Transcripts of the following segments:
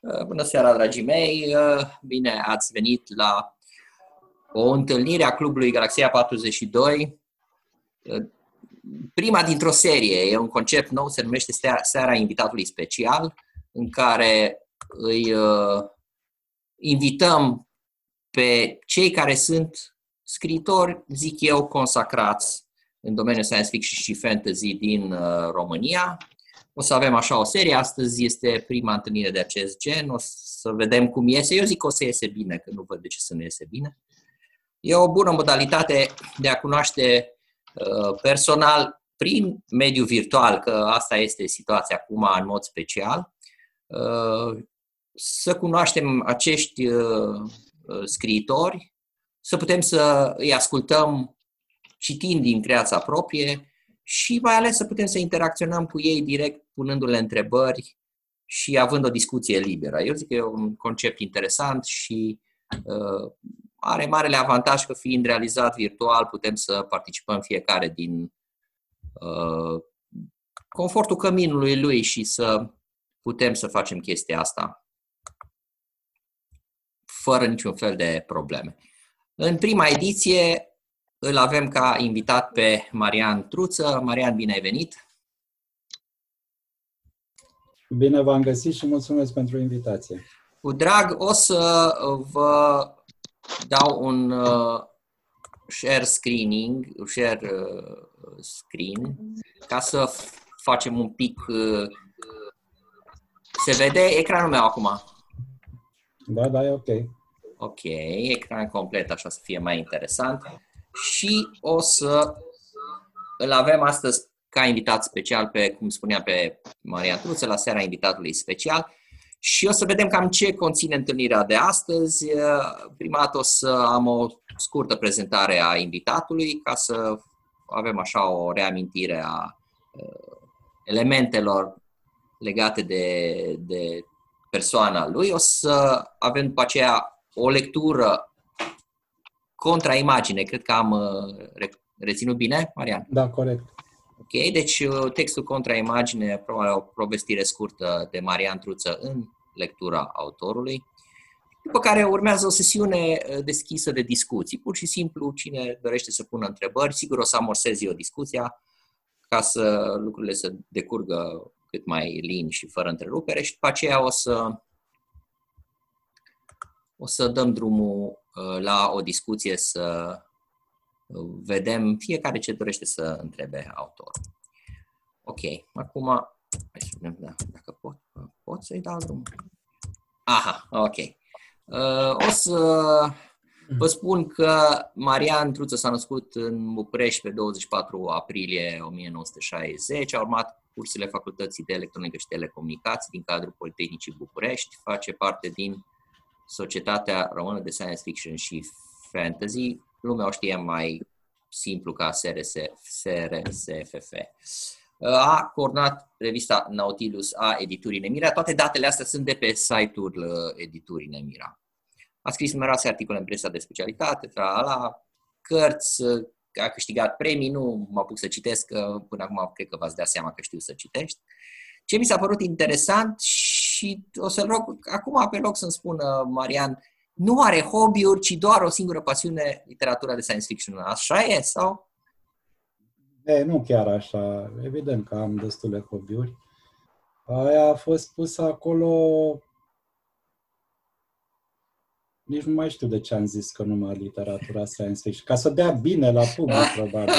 Uh, bună seara, dragii mei! Uh, bine ați venit la o întâlnire a Clubului Galaxia 42. Uh, prima dintr-o serie, e un concept nou, se numește Seara Invitatului Special, în care îi invităm pe cei care sunt scritori, zic eu, consacrați în domeniul science fiction și fantasy din România, o să avem așa o serie. Astăzi este prima întâlnire de acest gen. O să vedem cum iese. Eu zic că o să iese bine, că nu văd de ce să nu iese bine. E o bună modalitate de a cunoaște uh, personal prin mediul virtual, că asta este situația acum în mod special, uh, să cunoaștem acești uh, scriitori, să putem să îi ascultăm citind din creația proprie, și mai ales să putem să interacționăm cu ei direct punându-le întrebări și având o discuție liberă. Eu zic că e un concept interesant și uh, are marele avantaj că fiind realizat virtual putem să participăm fiecare din uh, confortul căminului lui și să putem să facem chestia asta fără niciun fel de probleme. În prima ediție îl avem ca invitat pe Marian Truță. Marian, bine ai venit! Bine v-am găsit și mulțumesc pentru invitație. Cu drag, o să vă dau un uh, share screening, share uh, screen, ca să facem un pic... Uh, se vede ecranul meu acum? Da, da, e ok. Ok, ecran complet, așa să fie mai interesant și o să îl avem astăzi ca invitat special pe, cum spunea, pe Maria Truță, la seara invitatului special și o să vedem cam ce conține întâlnirea de astăzi. Prima dată o să am o scurtă prezentare a invitatului ca să avem așa o reamintire a elementelor legate de, de persoana lui. O să avem după aceea o lectură contraimagine. Cred că am uh, reținut bine, Marian? Da, corect. Ok, deci uh, textul contraimagine, probabil o povestire scurtă de Marian Truță în lectura autorului, după care urmează o sesiune uh, deschisă de discuții. Pur și simplu, cine dorește să pună întrebări, sigur o să amorsez eu discuția ca să lucrurile să decurgă cât mai lin și fără întrerupere și după aceea o să o să dăm drumul Uh, la o discuție să uh, vedem fiecare ce dorește să întrebe autorul. Ok, acum, hai să vedem da, dacă pot, pot să-i dau drumul. Aha, ok. Uh, o să vă spun că Marian Truță s-a născut în București pe 24 aprilie 1960, a urmat cursurile Facultății de Electronică și Telecomunicații din cadrul Politehnicii București, face parte din Societatea Română de Science Fiction și Fantasy, lumea o știe mai simplu ca SRS, SRSFF. A coordonat revista Nautilus a editurii Nemira. Toate datele astea sunt de pe site-ul uh, editurii Nemira. A scris numeroase articole în presa de specialitate, la cărți, uh, a câștigat premii, nu mă apuc să citesc, că până acum cred că v-ați dat seama că știu să citești. Ce mi s-a părut interesant și o să-l rog acum pe loc să-mi spună Marian, nu are hobby-uri, ci doar o singură pasiune, literatura de science fiction. Așa e sau? E, nu chiar așa. Evident că am destule hobby-uri. Aia a fost pusă acolo nici nu mai știu de ce am zis că numai literatura science fiction. Ca să dea bine la public, probabil.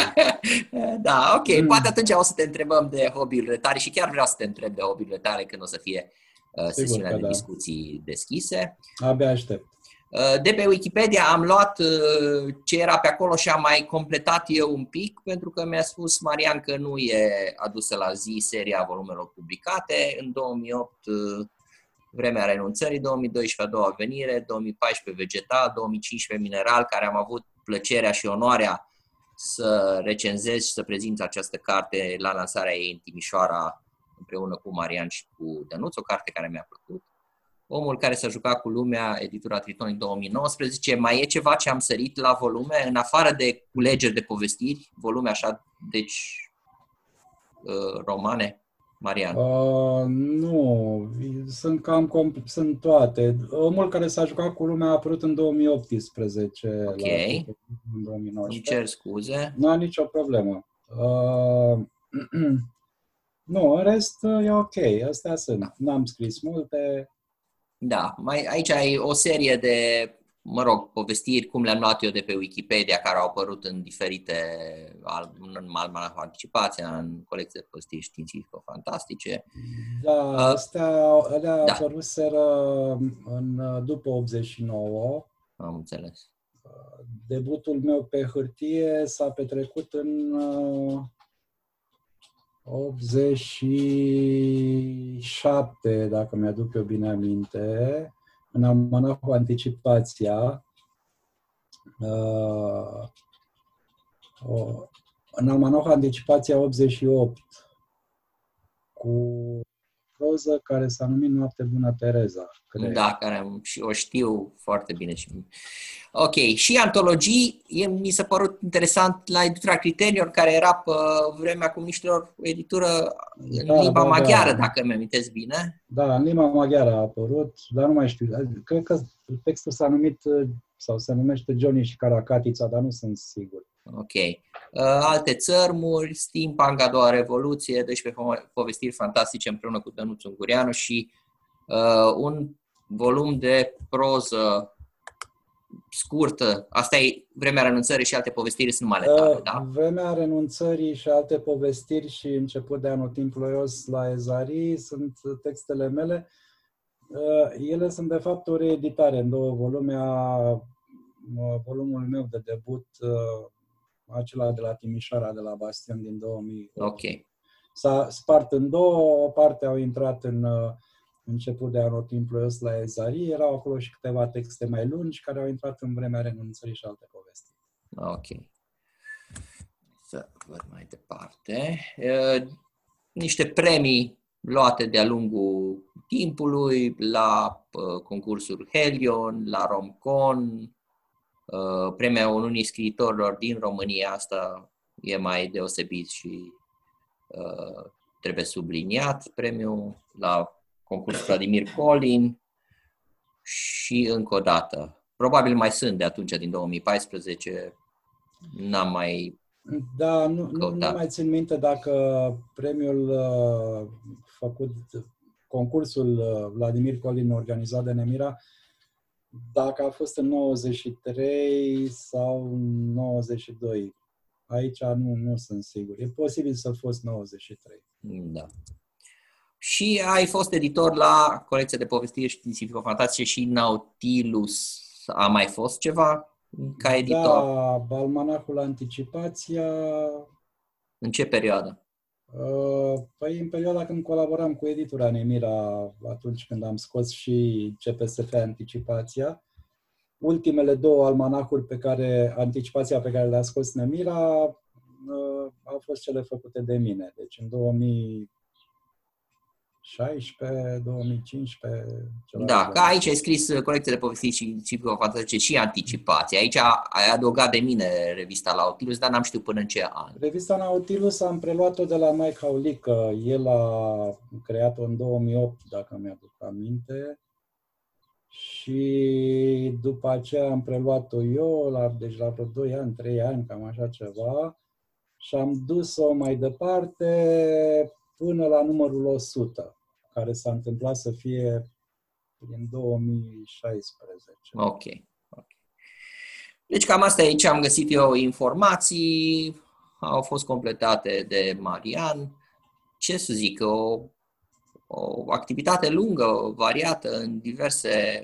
da, ok. Mm. Poate atunci o să te întrebăm de hobby-urile tale și chiar vreau să te întreb de hobby-urile tale când o să fie uh, sesiunea de da. discuții deschise. Abia aștept. Uh, de pe Wikipedia am luat uh, ce era pe acolo și am mai completat eu un pic, pentru că mi-a spus Marian că nu e adusă la zi seria volumelor publicate. În 2008 vremea renunțării, 2012 a doua venire, 2014 vegetal, 2015 mineral, care am avut plăcerea și onoarea să recenzez și să prezint această carte la lansarea ei în Timișoara împreună cu Marian și cu Dănuț, o carte care mi-a plăcut. Omul care s-a jucat cu lumea, editura Triton 2019. Mai e ceva ce am sărit la volume, în afară de culegeri de povestiri, volume așa, deci uh, romane? Marian? Uh, nu, sunt cam comp- sunt toate. Omul care s-a jucat cu lumea a apărut în 2018. Ok. La, în 2019. Îmi cer scuze. Nu am nicio problemă. Uh, nu, în rest e ok. Astea sunt. N-am scris multe. Da, mai, aici ai o serie de, mă rog, povestiri, cum le-am luat eu de pe Wikipedia, care au apărut în diferite, al- în almanach anticipația, în colecție de povestiri științifico-fantastice. Da, Uh, astea alea da. da. apăruseră în, după 89. Am înțeles. Debutul meu pe hârtie s-a petrecut în uh, 87, dacă mi-aduc eu bine aminte, în Almanachul Anticipația. Uh, o- în Almanachul Anticipația 88, cu proză care s-a numit Noapte Bună Tereza. cred. Da, care am- și o știu foarte bine. Și... Ok, și antologii, e, mi s-a părut interesant la editura Criterion, care era pe vremea comuniștilor, o editură în Da, limba da, da. maghiară, dacă mi amintesc bine. Da, în limba maghiară a apărut, dar nu mai știu. Cred că textul s-a numit sau se numește Johnny și Caracatița, dar nu sunt sigur. Ok. Uh, alte țărmuri, Steampunk, a doua revoluție, 12 po- povestiri fantastice împreună cu Dănuț Ungureanu și uh, un volum de proză scurtă. Asta e vremea renunțării și alte povestiri sunt numai ale tale, Uh, da? Vremea renunțării și alte povestiri și început de anotimp ploios la Ezari sunt textele mele. Uh, Ele sunt de fapt o reeditare în două volume a uh, volumul meu de debut, uh, acela de la Timișoara, de la Bastion din 2008. Ok. S-a spart în două, o parte au intrat în uh, început de anotimpul ăsta la Ezari, erau acolo și câteva texte mai lungi care au intrat în vremea renunțării și alte povesti. Ok. Să văd mai departe. Uh, Niște premii luate de-a lungul timpului la uh, concursul Helion, la Romcon, uh, premia unui scriitorilor din România, asta e mai deosebit și uh, trebuie subliniat, premiul la concursul Vladimir Colin și încă o dată. Probabil mai sunt de atunci, din 2014, n-am mai Da, nu, nu, nu Căutat. mai țin minte dacă premiul uh, făcut, concursul uh, Vladimir Colin organizat de Nemira, dacă a fost în 93 sau în 92. Aici nu, nu sunt sigur. E posibil să a fost 93. Da. Și ai fost editor la colecția de povestiri științifico-fantastice și Nautilus. A mai fost ceva ca editor? Da, Almanachul Anticipația, În ce perioadă? Uh, Păi în perioada când colaboram cu editura Nemira, atunci când am scos și CPSF Anticipația, ultimele două almanacuri pe care, Anticipația pe care le-a scos Nemira, uh, au fost cele făcute de mine. Deci în 2016, 2015, ceva Da, de ca aici ai scris uh, colecția de povestiri științifico-fantastice și anticipații. Aici ai adăugat de mine revista Nautilus, dar n-am știut până în ce an. Revista Nautilus am preluat-o de la Mike Haulică. El a creat-o în 2008, dacă mi-aduc aminte. Și după aceea am preluat-o eu, la, deci la vreo 2 ani, 3 ani, cam așa ceva. Și am dus-o mai departe până la numărul 100, care s-a întâmplat să fie în 2016. Ok. ok. Deci cam asta e ce am găsit eu informații, au fost completate de Marian. Ce să zic, o, o activitate lungă, variată în diverse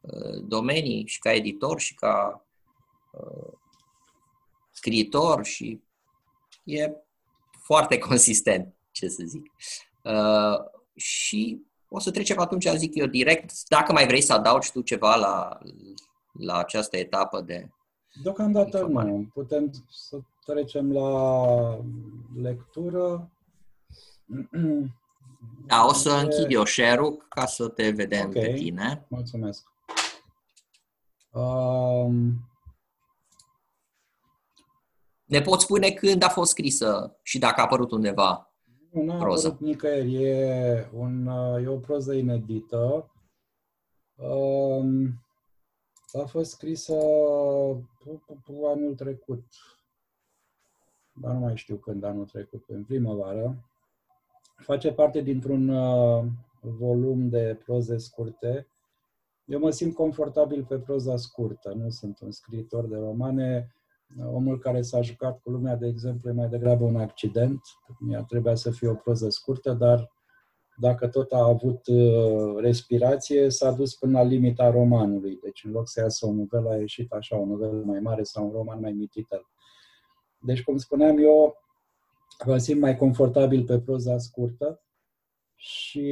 uh, domenii și ca editor și ca uh, scriitor și e foarte consistent, ce să zic. Uh, și o să trecem atunci, zic eu, direct, dacă mai vrei să adaugi tu ceva la, la această etapă de... Deocamdată Informare. nu. Putem să trecem la lectură. Da, o să închid eu share-ul ca să te vedem Ok. pe tine. Mulțumesc. Um, Ne poți spune când a fost scrisă și dacă a apărut undeva Nu, n-a Proză. apărut nicăieri. E, un, e o proză inedită. Um, a fost scrisă pu- pu- pu- anul trecut. Dar nu mai știu când anul trecut, în primăvară. Face parte dintr-un uh, volum de proze scurte. Eu mă simt confortabil pe proza scurtă, nu sunt un scriitor de romane. Omul care s-a jucat cu lumea, de exemplu, e mai degrabă un accident. Mi-ar trebua să fie o proză scurtă, dar dacă tot a avut uh, respirație, s-a dus până la limita romanului. Deci, în loc să iasă o novelă, a ieșit așa, o novelă mai mare sau un roman mai mititel. Deci, cum spuneam, eu mă simt mai confortabil pe proza scurtă și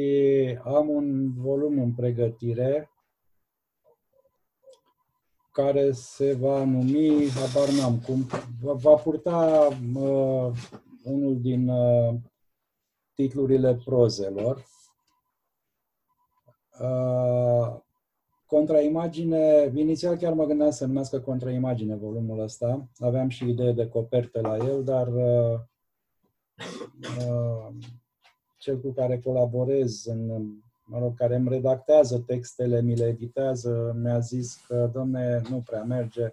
am un volum în pregătire care se va numi, habar n-am cum, va, va purta uh, unul din uh, titlurile prozelor. Uh, contraimagine, inițial chiar mă gândeam să numească contraimagine volumul ăsta. Aveam și idee de coperte la el, dar uh, uh, cel cu care colaborez, în, mă rog, care îmi redactează textele, mi le editează, mi-a zis că, domne, nu prea merge,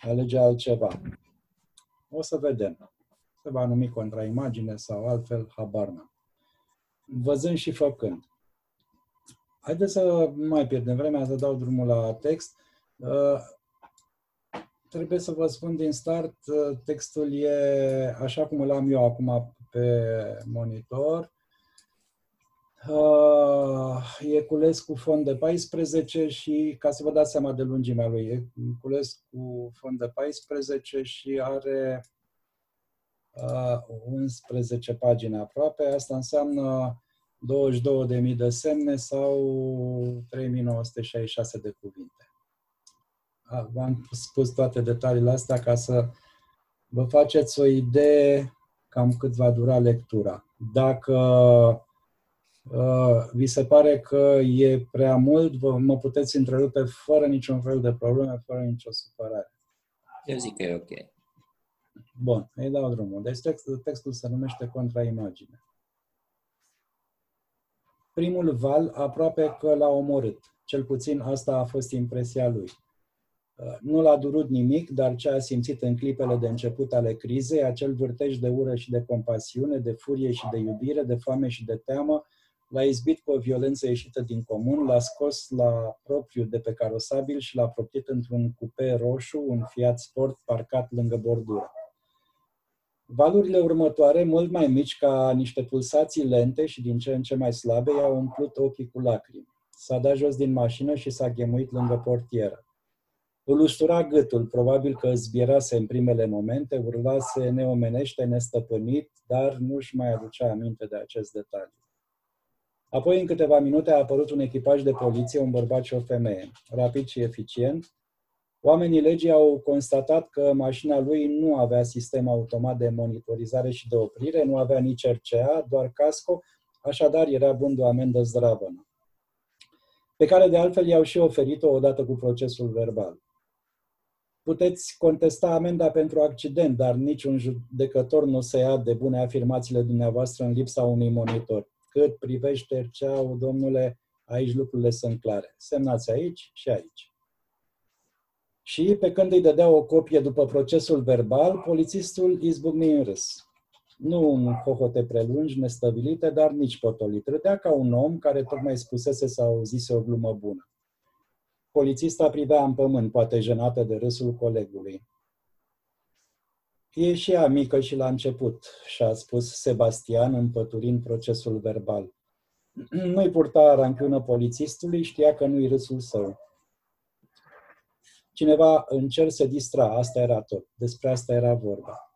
alege altceva. O să vedem. Se va numi contraimagine sau altfel, habar n-am. Văzând și făcând. Haideți să nu mai pierdem vremea, să dau drumul la text. Uh, trebuie să vă spun din start, uh, textul e așa cum îl am eu acum pe monitor. Uh, e cules cu fond de 14 și, ca să vă dați seama de lungimea lui, e cules cu fond de 14 și are uh, 11 pagini aproape. Asta înseamnă 22.000 de semne sau 3.966 de cuvinte. V-am spus toate detaliile astea ca să vă faceți o idee cam cât va dura lectura. Dacă uh, vi se pare că e prea mult, vă, mă puteți întrerupe fără niciun fel de probleme, fără nicio supărare. Eu zic că e ok. Bun, îi dau drumul. Deci textul, textul se numește Contraimagine. Primul val aproape că l-a omorât. Cel puțin asta a fost impresia lui. Nu l-a durut nimic, dar ce a simțit în clipele de început ale crizei, acel vârtej de ură și de compasiune, de furie și de iubire, de foame și de teamă, l-a izbit cu o violență ieșită din comun, l-a scos la propriu de pe carosabil și l-a proptit într-un cupe roșu, un Fiat Sport parcat lângă bordură. Valurile următoare, mult mai mici ca niște pulsații lente și din ce în ce mai slabe, i-au umplut ochii cu lacrimi. S-a dat jos din mașină și s-a ghemuit lângă portieră. Îl ustura gâtul, probabil că zbierase în primele momente, urlase neomenește, nestăpânit, dar nu-și mai aducea aminte de acest detaliu. Apoi, în câteva minute, a apărut un echipaj de poliție, un bărbat și o femeie. Rapid și eficient, oamenii legii au constatat că mașina lui nu avea sistem automat de monitorizare și de oprire, nu avea nici RCA, doar casco, așadar era bun de o amendă zdravănă, pe care de altfel i-au și oferit-o odată cu procesul verbal. Puteți contesta amenda pentru accident, dar niciun judecător nu se ia de bune afirmațiile dumneavoastră în lipsa unui monitor. Cât privește RCA-ul, domnule, aici lucrurile sunt clare. Semnați aici și aici. Și pe când îi dădea o copie după procesul verbal, polițistul izbucni în râs. Nu în hohote prelungi, nestăvilite, dar nici potolit. Râdea ca un om care tocmai spusese sau auzise o glumă bună. Polițista privea în pământ, poate jenată de râsul colegului. E și ea mică și la început, și-a spus Sebastian împăturind procesul verbal. Nu-i purta ranchiună polițistului, știa că nu-i râsul său. Cineva în cer se distra, asta era tot. Despre asta era vorba.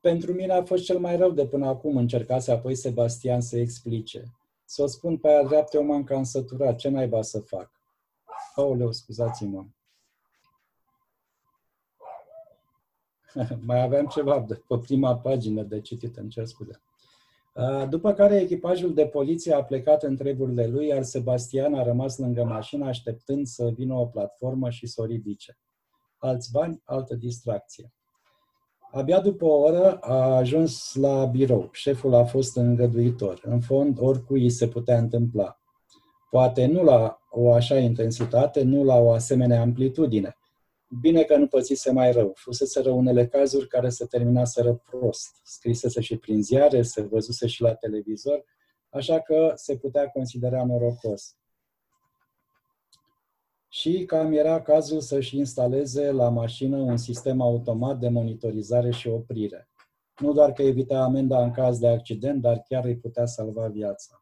Pentru mine a fost cel mai rău de până acum, încercase apoi Sebastian să explice. Să o spun pe aia dreaptă, eu m-am cam săturat. Ce naiba să fac? Aoleu, scuzați-mă. Mai aveam ceva de pe prima pagină de citit, în cer scuze. După care echipajul de poliție a plecat în treburile lui, iar Sebastian a rămas lângă mașină așteptând să vină o platformă și să o ridice. Alți bani, altă distracție. Abia după o oră a ajuns la birou. Șeful a fost îngăduitor. În fond, oricui se putea întâmpla. Poate nu la o așa intensitate, nu la o asemenea amplitudine. Bine că nu pățise mai rău. Fusese unele cazuri care se terminaseră prost. Scrisese și prin ziare, se văzuse și la televizor, așa că se putea considera norocos. Și cam era cazul să-și instaleze la mașină un sistem automat de monitorizare și oprire. Nu doar că evita amenda în caz de accident, dar chiar îi putea salva viața.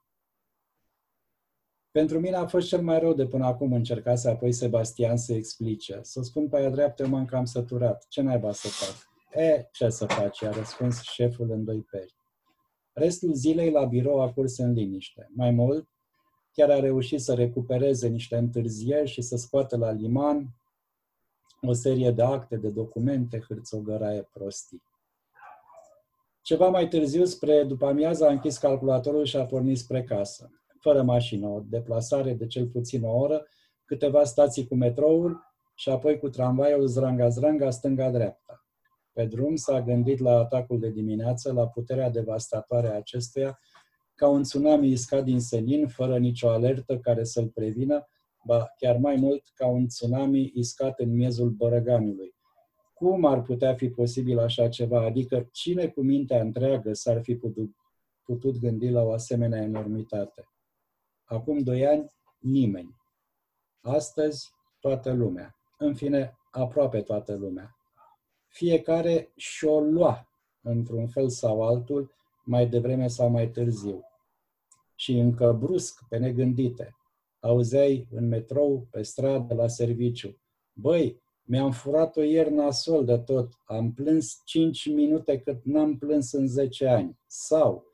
Pentru mine a fost cel mai rău de până acum, încercase apoi Sebastian să explice. Să spun pe aia dreaptă, m-am cam săturat. Ce naiba să fac? E, ce să faci? A răspuns șeful în doi peri. Restul zilei la birou a curs în liniște. Mai mult, chiar a reușit să recupereze niște întârzieri și să scoată la liman o serie de acte, de documente, hârțogăraie prostii. Ceva mai târziu, spre după amiază, a închis calculatorul și a pornit spre casă fără mașină, o deplasare de cel puțin o oră, câteva stații cu metroul și apoi cu tramvaiul zranga-zranga stânga-dreapta. Pe drum s-a gândit la atacul de dimineață, la puterea devastatoare a acestuia, ca un tsunami iscat din senin, fără nicio alertă care să-l prevină, ba chiar mai mult ca un tsunami iscat în miezul bărăganului. Cum ar putea fi posibil așa ceva? Adică cine cu mintea întreagă s-ar fi putut, putut gândi la o asemenea enormitate? Acum doi ani, nimeni. Astăzi, toată lumea. În fine, aproape toată lumea. Fiecare și-o lua, într-un fel sau altul, mai devreme sau mai târziu. Și încă brusc, pe negândite, auzeai în metrou, pe stradă, la serviciu. Băi, mi-am furat-o ieri nasol de tot. Am plâns 5 minute cât n-am plâns în 10 ani. Sau,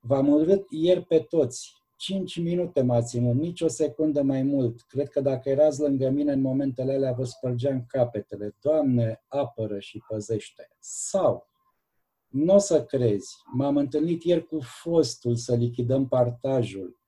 v-am urât ieri pe toți. 5 minute m-a ținut, nici o secundă mai mult. Cred că dacă erați lângă mine în momentele alea, vă spărgeam capetele. Doamne, apără și păzește. Sau, nu o să crezi, m-am întâlnit ieri cu fostul să lichidăm partajul.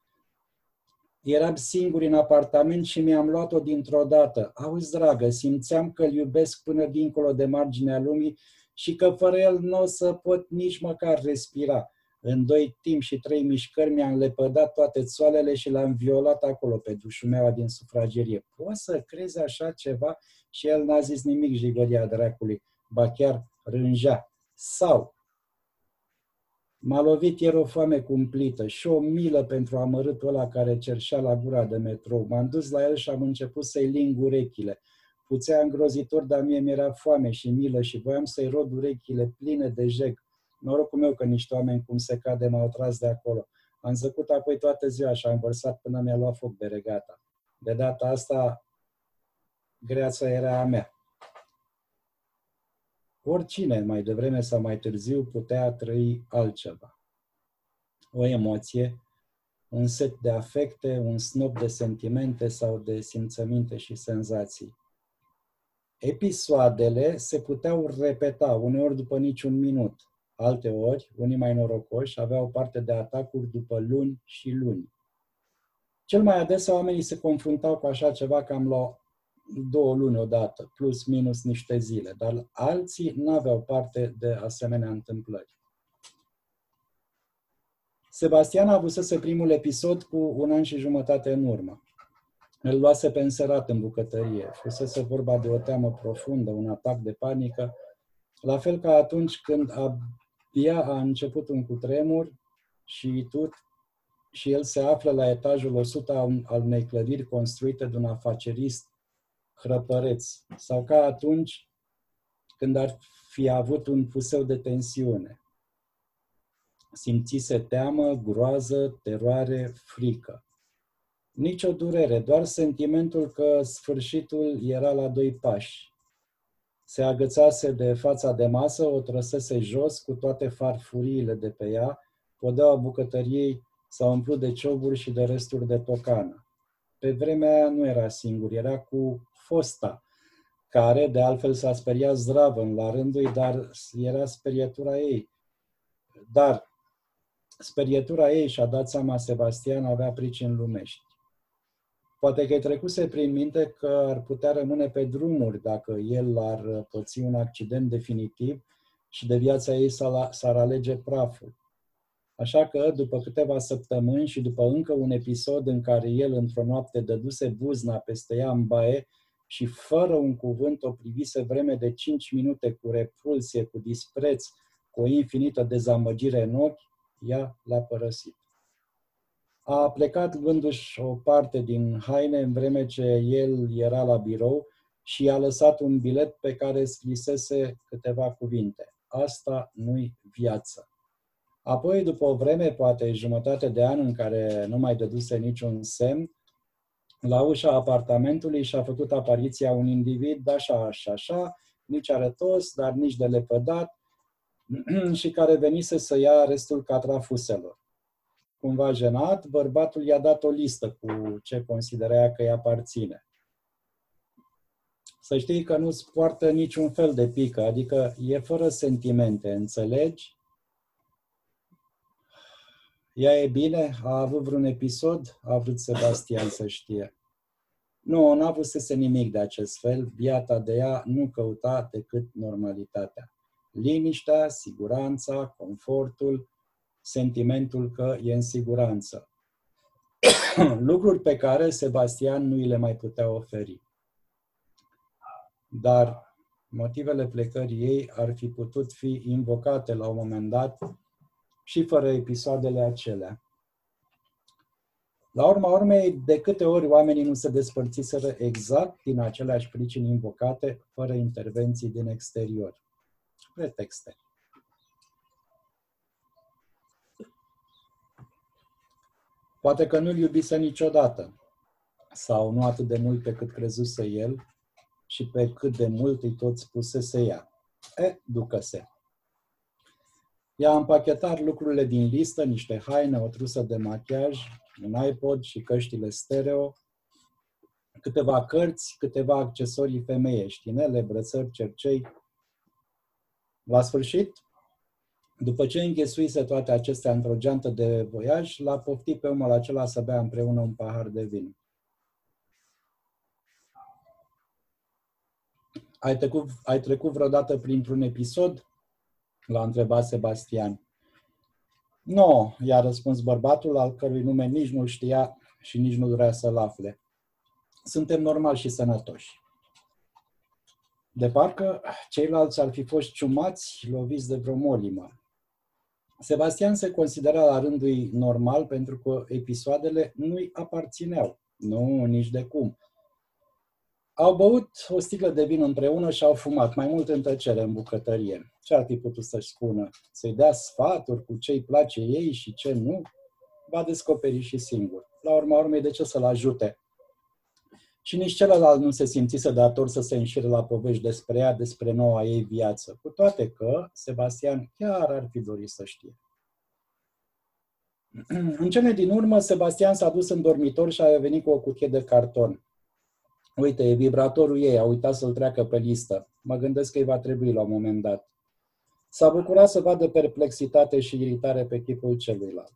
Eram singur în apartament și mi-am luat-o dintr-o dată. Auzi, dragă, simțeam că îl iubesc până dincolo de marginea lumii și că fără el nu o să pot nici măcar respira. În doi timp și trei mișcări mi-am lepădat toate țoalele și l-am violat acolo pe dușumeaua din sufragerie. Poți să crezi așa ceva? Și el n-a zis nimic, jigoria dracului, ba chiar rângea. Sau M-a lovit ieri o foame cumplită și o milă pentru amărâtul ăla care cerșea la gura de metrou. M-am dus la el și am început să-i ling urechile. Puțea îngrozitor, dar mie mi-era foame și milă și voiam să-i rod urechile pline de jeg norocul meu că niște oameni cum se cade m-au tras de acolo. Am zăcut apoi toată ziua și am vărsat până mi-a luat foc de regata. De data asta, greața era a mea. Oricine, mai devreme sau mai târziu, putea trăi altceva. O emoție, un set de afecte, un snop de sentimente sau de simțăminte și senzații. Episoadele se puteau repeta, uneori după niciun minut, Alte ori, unii mai norocoși aveau parte de atacuri după luni și luni. Cel mai adesea oamenii se confruntau cu așa ceva cam la două luni odată, plus minus niște zile, dar alții nu aveau parte de asemenea întâmplări. Sebastian a avusese primul episod cu un an și jumătate în urmă. Îl luase pe înserat în bucătărie. Fusese vorba de o teamă profundă, un atac de panică, la fel ca atunci când a ea a început un cutremur și tot și el se află la etajul 100 al unei clădiri construite de un afacerist hrăpăreț. Sau ca atunci când ar fi avut un puseu de tensiune. Simțise teamă, groază, teroare, frică. Nici o durere, doar sentimentul că sfârșitul era la doi pași se agățase de fața de masă, o trăsese jos cu toate farfuriile de pe ea, podeaua bucătăriei s-a umplut de cioburi și de resturi de tocană. Pe vremea aia nu era singur, era cu fosta, care de altfel s-a speriat zdravă la rândul dar era sperietura ei. Dar sperietura ei, și-a dat seama Sebastian, avea pricini lumești. Poate că îi trecuse prin minte că ar putea rămâne pe drumuri dacă el ar păți un accident definitiv și de viața ei s-ar alege praful. Așa că, după câteva săptămâni și după încă un episod în care el, într-o noapte, dăduse buzna peste ea în baie și fără un cuvânt o privise vreme de cinci minute cu repulsie, cu dispreț, cu o infinită dezamăgire în ochi, ea l-a părăsit. A plecat luându-și o parte din haine în vreme ce el era la birou și i-a lăsat un bilet pe care scrisese câteva cuvinte. Asta nu-i viață. Apoi, după o vreme, poate jumătate de an în care nu mai dăduse niciun semn, la ușa apartamentului și-a făcut apariția un individ așa și așa, nici arătos, dar nici de lepădat, și care venise să ia restul catrafuselor. Cumva jenat, bărbatul i-a dat o listă cu ce considera că îi aparține. Să știi că nu-ți poartă niciun fel de pică, adică e fără sentimente, înțelegi? Ea e bine? A avut vreun episod? A vrut Sebastian să știe. Nu, n-a avusese nimic de acest fel. Viata de ea nu căuta decât normalitatea. Liniștea, siguranța, confortul, sentimentul că e în siguranță. Lucruri pe care Sebastian nu îi le mai putea oferi. Dar motivele plecării ei ar fi putut fi invocate la un moment dat și fără episoadele acelea. La urma urmei, de câte ori oamenii nu se despărțiseră exact din aceleași pricini invocate, fără intervenții din exterior. Pretexte. Poate că nu-l iubise niciodată, sau nu atât de mult pe cât crezuse el și pe cât de mult îi tot spusese ea. E, ducă-se. I-a împachetat lucrurile din listă, niște haine, o trusă de machiaj, un iPod și căștile stereo, câteva cărți, câteva accesorii femeiești, inele, brățări, cercei. La sfârșit, după ce înghesuise toate acestea într-o geantă de voiaj, l-a poftit pe omul acela să bea împreună un pahar de vin. Ai trecut, ai trecut vreodată printr-un episod L-a întrebat Sebastian. Nu, i-a răspuns bărbatul, al cărui nume nici nu știa și nici nu vrea să-l afle. Suntem normali și sănătoși. De parcă ceilalți ar fi fost ciumați, loviți de vreo molimă. Sebastian se considera la rândul normal pentru că episoadele nu-i aparțineau. Nu, nici de cum. Au băut o sticlă de vin împreună și au fumat, mai mult în tăcere, în bucătărie. Ce ar fi putut să-și spună? Să-i dea sfaturi cu ce-i place ei și ce nu? Va descoperi și singur. La urma urmei, de ce să-l ajute? Și nici celălalt nu se simțise dator să se înșire la povești despre ea, despre noua ei viață, cu toate că Sebastian chiar ar fi dorit să știe. În cele din urmă, Sebastian s-a dus în dormitor și a venit cu o cutie de carton. Uite, e vibratorul ei, a uitat să-l treacă pe listă. Mă gândesc că îi va trebui la un moment dat. S-a bucurat să vadă perplexitate și iritare pe chipul celuilalt.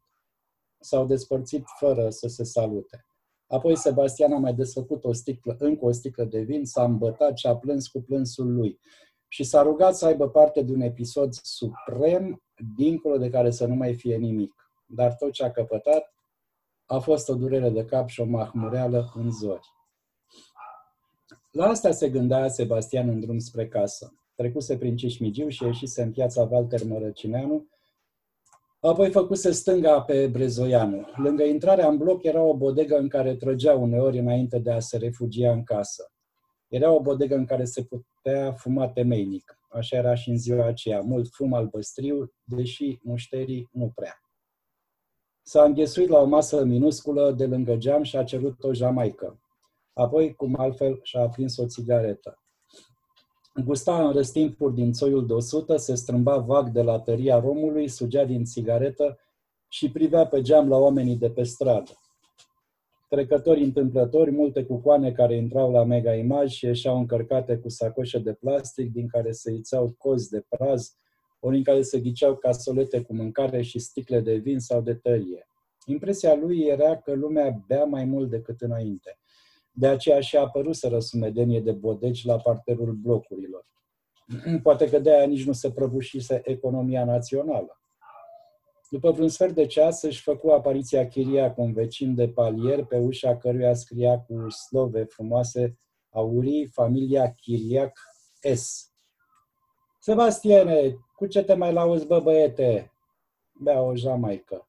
S-au despărțit fără să se salute. Apoi Sebastian a mai desfăcut o sticlă, încă o sticlă de vin, s-a îmbătat și a plâns cu plânsul lui. Și s-a rugat să aibă parte de un episod suprem, dincolo de care să nu mai fie nimic. Dar tot ce a căpătat a fost o durere de cap și o mahmureală în zori. La asta se gândea Sebastian în drum spre casă. Trecuse prin Cismigiu și ieșise în piața Walter Mărăcineanu, apoi făcuse stânga pe Brezoianu. Lângă intrarea în bloc era o bodegă în care trăgea uneori înainte de a se refugia în casă. Era o bodegă în care se putea fuma temeinic. Așa era și în ziua aceea, mult fum albăstriu, deși mușterii nu prea. S-a înghesuit la o masă minusculă de lângă geam și a cerut o jamaică. Apoi, cum altfel, și-a aprins o țigaretă. Gusta în răstimpuri din țoiul de 100, se strâmba vag de la tăria romului, sugea din țigaretă și privea pe geam la oamenii de pe stradă. Trecători întâmplători, multe cucoane care intrau la mega imaj și ieșeau încărcate cu sacoșe de plastic din care se ițeau cozi de praz, ori în care se ghiceau casolete cu mâncare și sticle de vin sau de tărie. Impresia lui era că lumea bea mai mult decât înainte De aceea și a apărut să răsumedenie de bodeci la parterul blocurilor. Poate că de aia nici nu se prăbușise economia națională. După vreun sfert de ceas își făcu apariția Chiria cu un vecin de palier pe ușa căruia scria cu slove frumoase aurii familia Chiriac S. Sebastiene, cu ce te mai lauzi, bă, băiete? Bea o jamaică.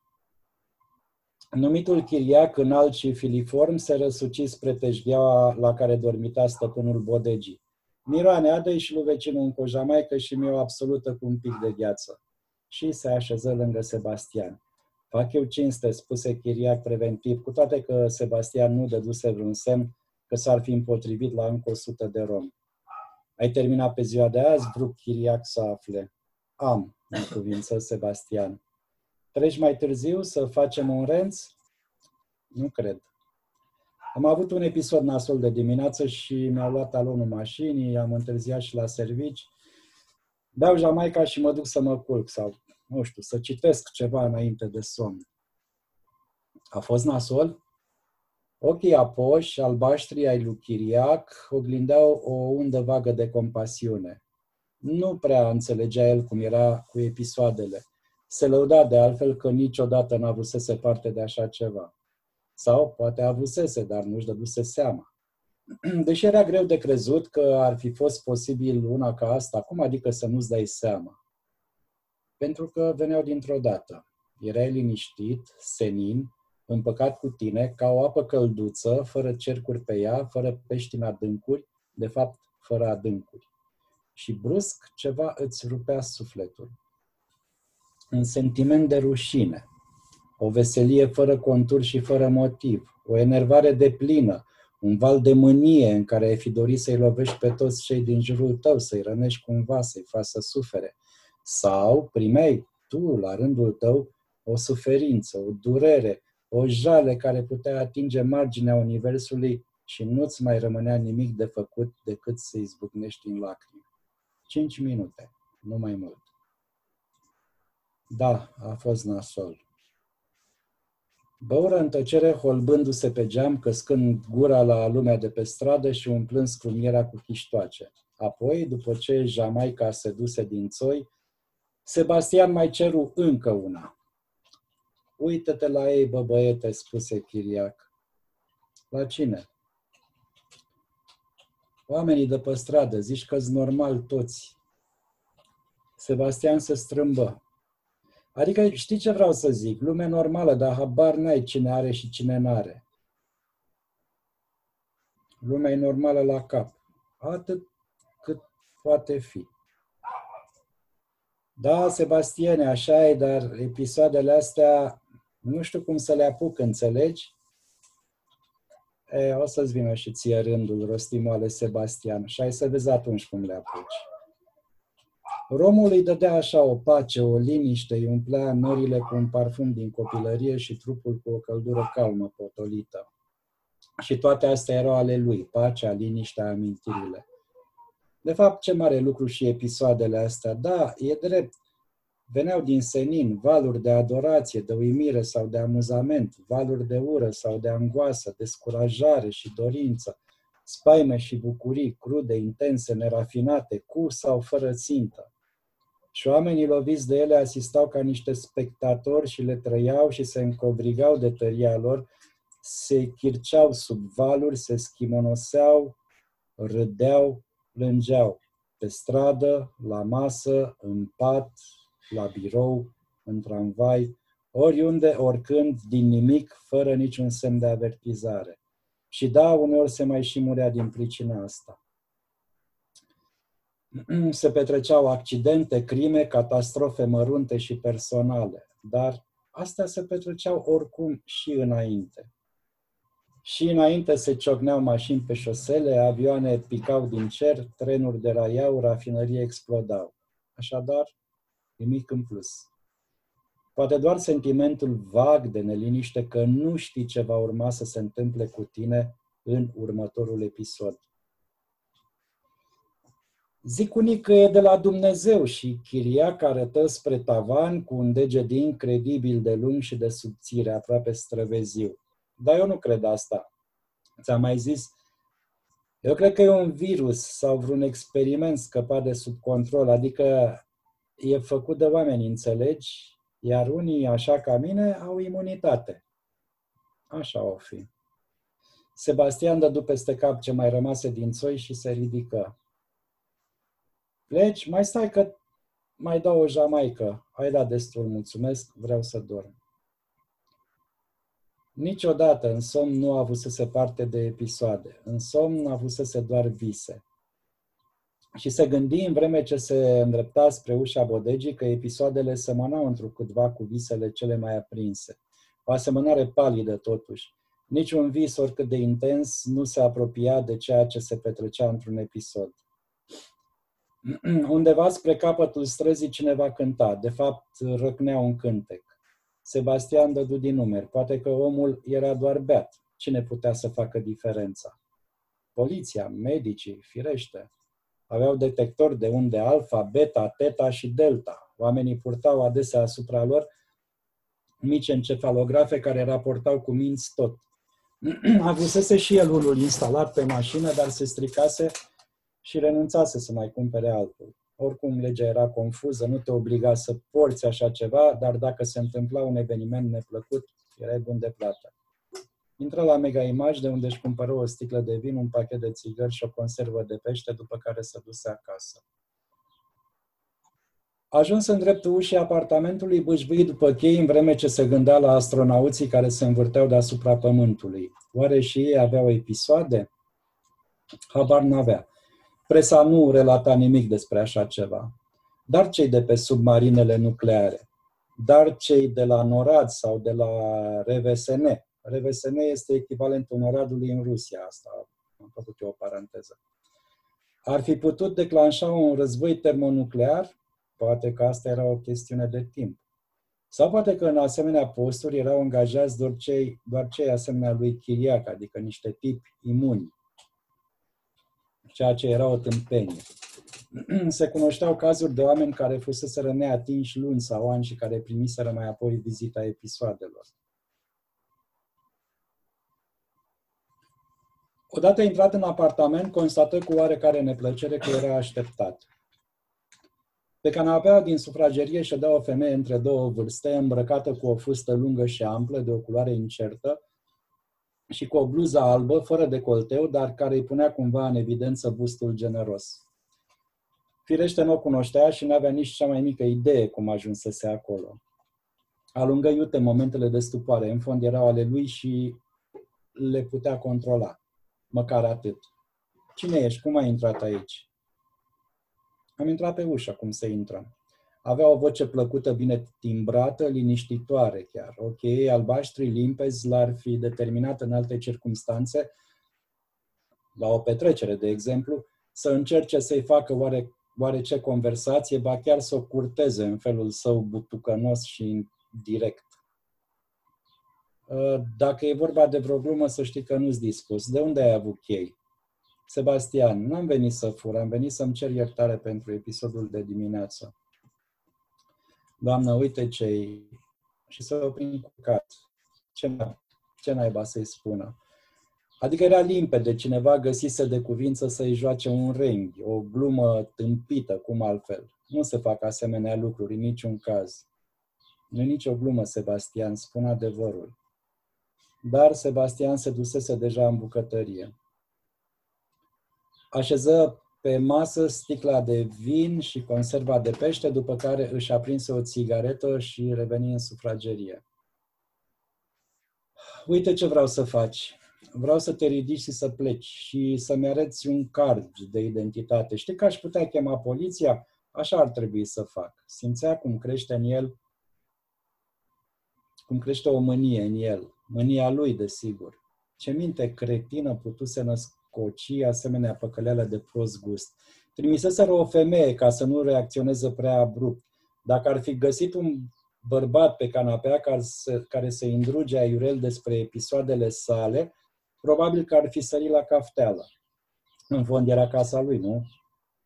Numitul chiriac, înalt și filiform, se răsuci spre teșgheaua la care dormita stăpânul bodegii. Miroane, adă și lui vecinul în cojamaică și mi-o absolută cu un pic de gheață. Și se așeză lângă Sebastian. Fac eu cinste, spuse chiriac preventiv, cu toate că Sebastian nu dăduse vreun semn că s-ar fi împotrivit la încă o sută de rom. Ai terminat pe ziua de azi? Vrut chiriac să afle. Am, în cuvință Sebastian. Treci mai târziu să facem un renț? Nu cred. Am avut un episod nasol de dimineață și mi-au luat talonul mașinii, am întârziat și la servici. Beau jamaica și mă duc să mă culc sau, nu știu, să citesc ceva înainte de somn. A fost nasol? Ochii apoși, albaștri ai lui Chiriac, oglindeau o undă vagă de compasiune. Nu prea înțelegea el cum era cu episoadele. Se lăuda de altfel că niciodată n-a avusese parte de așa ceva. Sau poate avusese, dar nu-și dăduse seama. Deși era greu de crezut că ar fi fost posibil una ca asta, cum adică să nu-ți dai seama? Pentru că veneau dintr-o dată. Erai liniștit, senin, împăcat cu tine, ca o apă călduță, fără cercuri pe ea, fără pești în adâncuri, de fapt, fără adâncuri. Și brusc ceva îți rupea sufletul un sentiment de rușine, o veselie fără contur și fără motiv, o enervare de plină, un val de mânie în care ai fi dorit să-i lovești pe toți cei din jurul tău, să-i rănești cumva, să-i faci să sufere. Sau primeai tu, la rândul tău, o suferință, o durere, o jale care putea atinge marginea Universului și nu-ți mai rămânea nimic de făcut decât să izbucnești în lacrimi. Cinci minute, nu mai mult. Da, a fost nasol. Băură în tăcere, holbându-se pe geam, căscând gura la lumea de pe stradă și umplând scrumiera cu chiștoace. Apoi, după ce Jamaica se duse din țoi, Sebastian mai ceru încă una. Uită-te la ei, bă băiete, spuse Chiriac. La cine? Oamenii de pe stradă, zici că-s normal toți. Sebastian se strâmbă. Adică știi ce vreau să zic? Lume normală, dar habar n-ai cine are și cine n-are. Lumea e normală la cap. Atât cât poate fi. Da, Sebastiene, așa e, dar episoadele astea nu știu cum să le apuc, înțelegi? E, o să-ți vină și ție rândul, rostimoale Sebastian, și ai să vezi atunci cum le apuci. Romul îi dădea așa o pace, o liniște, îi umplea norile cu un parfum din copilărie și trupul cu o căldură calmă, potolită. Și toate astea erau ale lui, pacea, liniștea, amintirile. De fapt, ce mare lucru și episoadele astea. Da, e drept. Veneau din senin valuri de adorație, de uimire sau de amuzament, valuri de ură sau de angoasă, descurajare și dorință, spaime și bucurii crude, intense, nerafinate, cu sau fără țintă și oamenii loviți de ele asistau ca niște spectatori și le trăiau și se încovrigau de tăria lor, se chirceau sub valuri, se schimonoseau, râdeau, plângeau, pe stradă, la masă, în pat, la birou, în tramvai, oriunde, oricând, din nimic, fără niciun semn de avertizare. Și da, uneori se mai și murea din pricina asta. se petreceau accidente, crime, catastrofe mărunte și personale, dar astea se petreceau oricum și înainte. Și înainte se ciocneau mașini pe șosele, avioane picau din cer, trenuri deraiau, rafinării explodau. Așadar, nimic în plus. Poate doar sentimentul vag de neliniște că nu știi ce va urma să se întâmple cu tine în următorul episod. Zic unii că e de la Dumnezeu și Chiriac arătă spre tavan cu un deget incredibil de lung și de subțire, aproape străveziu. Dar eu nu cred asta. Ți-am mai zis, Eu cred că e un virus sau vreun experiment scăpat de sub control, adică e făcut de oameni, înțelegi? Iar unii, așa ca mine, au imunitate. Așa o fi. Sebastian dădu peste cap ce mai rămase din țoi și se ridică. Pleci? Mai stai că mai dau o jamaică. Ai dat destul, mulțumesc, vreau să dorm. Niciodată în somn nu a avut să se parte de episoade. În somn a avut să se doar vise. Și se gândi în vreme ce se îndrepta spre ușa bodegii că episoadele semănau întrucâtva cu visele cele mai aprinse. O asemănare palidă, totuși. Niciun vis, oricât de intens, nu se apropia de ceea ce se petrecea într-un episod. Undeva spre capătul străzii cineva cânta. De fapt, răcnea un cântec. Sebastian dădu din numeri. Poate că omul era doar beat. Cine putea să facă diferența? Poliția, medicii, firește. Aveau detectori de unde alfa, beta, teta și delta. Oamenii purtau adesea asupra lor mici encefalografe care raportau cu minți tot. Avusese și el unul instalat pe mașină, dar se stricase și renunțase să mai cumpere altul. Oricum, legea era confuză, nu te obliga să porți așa ceva, dar dacă se întâmpla un eveniment neplăcut, erai bun de plată. Intră la Mega Image, de unde își cumpără o sticlă de vin, un pachet de țigări și o conservă de pește, după care se duse acasă. Ajuns în dreptul ușii apartamentului, bâșbâi după chei în vreme ce se gândea la astronauții care se învârteau deasupra Pământului. Oare și ei aveau episoade? Habar n-avea. Presa nu relata nimic despre așa ceva. Dar cei de pe submarinele nucleare, dar cei de la NORAD sau de la RVSN. RVSN este echivalentul NORAD-ului în Rusia, asta am făcut eu o paranteză. Ar fi putut declanșa un război termonuclear? Poate că asta era o chestiune de timp. Sau poate că în asemenea posturi erau angajați doar cei, doar cei asemenea lui Chiriac, adică niște tipi imuni ceea ce era o tâmpenie. Se cunoșteau cazuri de oameni care fuseseră neatinși luni sau ani și care primiseră mai apoi vizita episoadelor. Odată intrat în apartament, constată cu oarecare neplăcere că era așteptat. Pe canapea din sufragerie ședea o femeie între două vârste, îmbrăcată cu o fustă lungă și amplă, de o culoare incertă, și cu o bluză albă, fără decolteu, dar care îi punea cumva în evidență bustul generos. Firește nu o cunoștea și nu avea nici cea mai mică idee cum ajunsese acolo. Alungă iute momentele de stupoare, în fond erau ale lui și le putea controla. Măcar atât. Cine ești? Cum ai intrat aici? Am intrat pe ușă, cum se intră. Avea o voce plăcută, bine timbrată, liniștitoare chiar. Ok, albaștri, limpezi, l-ar fi determinat în alte circunstanțe, la o petrecere, de exemplu, să încerce să-i facă oare, oarece conversație, ba chiar să o curteze în felul său butucănos și direct. Uh, dacă e vorba de vreo glumă, să știi că nu-ți dispus. De unde ai avut chei? Sebastian, n-am venit să fur, am venit să-mi cer iertare pentru episodul de dimineață. Doamnă, uite ce și să oprim cu cat. Ce, ce naiba să-i spună? Adică era limpede, cineva găsise de cuvință să-i joace un renghi, o glumă tâmpită, cum altfel. Nu se fac asemenea lucruri în niciun caz. Nu nicio glumă, Sebastian, spun adevărul. Dar Sebastian se dusese deja în bucătărie. Așeză pe masă sticla de vin și conserva de pește, după care își aprinse o țigaretă și reveni în sufragerie. Uite ce vreau să faci. Vreau să te ridici și să pleci și să-mi arăți un card de identitate. Știi că aș putea chema poliția? Așa ar trebui să fac. Simțea cum crește în el, cum crește o mânie în el. Mânia lui, desigur. Ce minte cretină putuse născ coci, asemenea păcăleală de prost gust. Trimiseseră o femeie ca să nu reacționeze prea abrupt. Dacă ar fi găsit un bărbat pe canapea care să, care să îndruge aiurel despre episoadele sale, probabil că ar fi sărit la cafteală. În fond era casa lui, nu?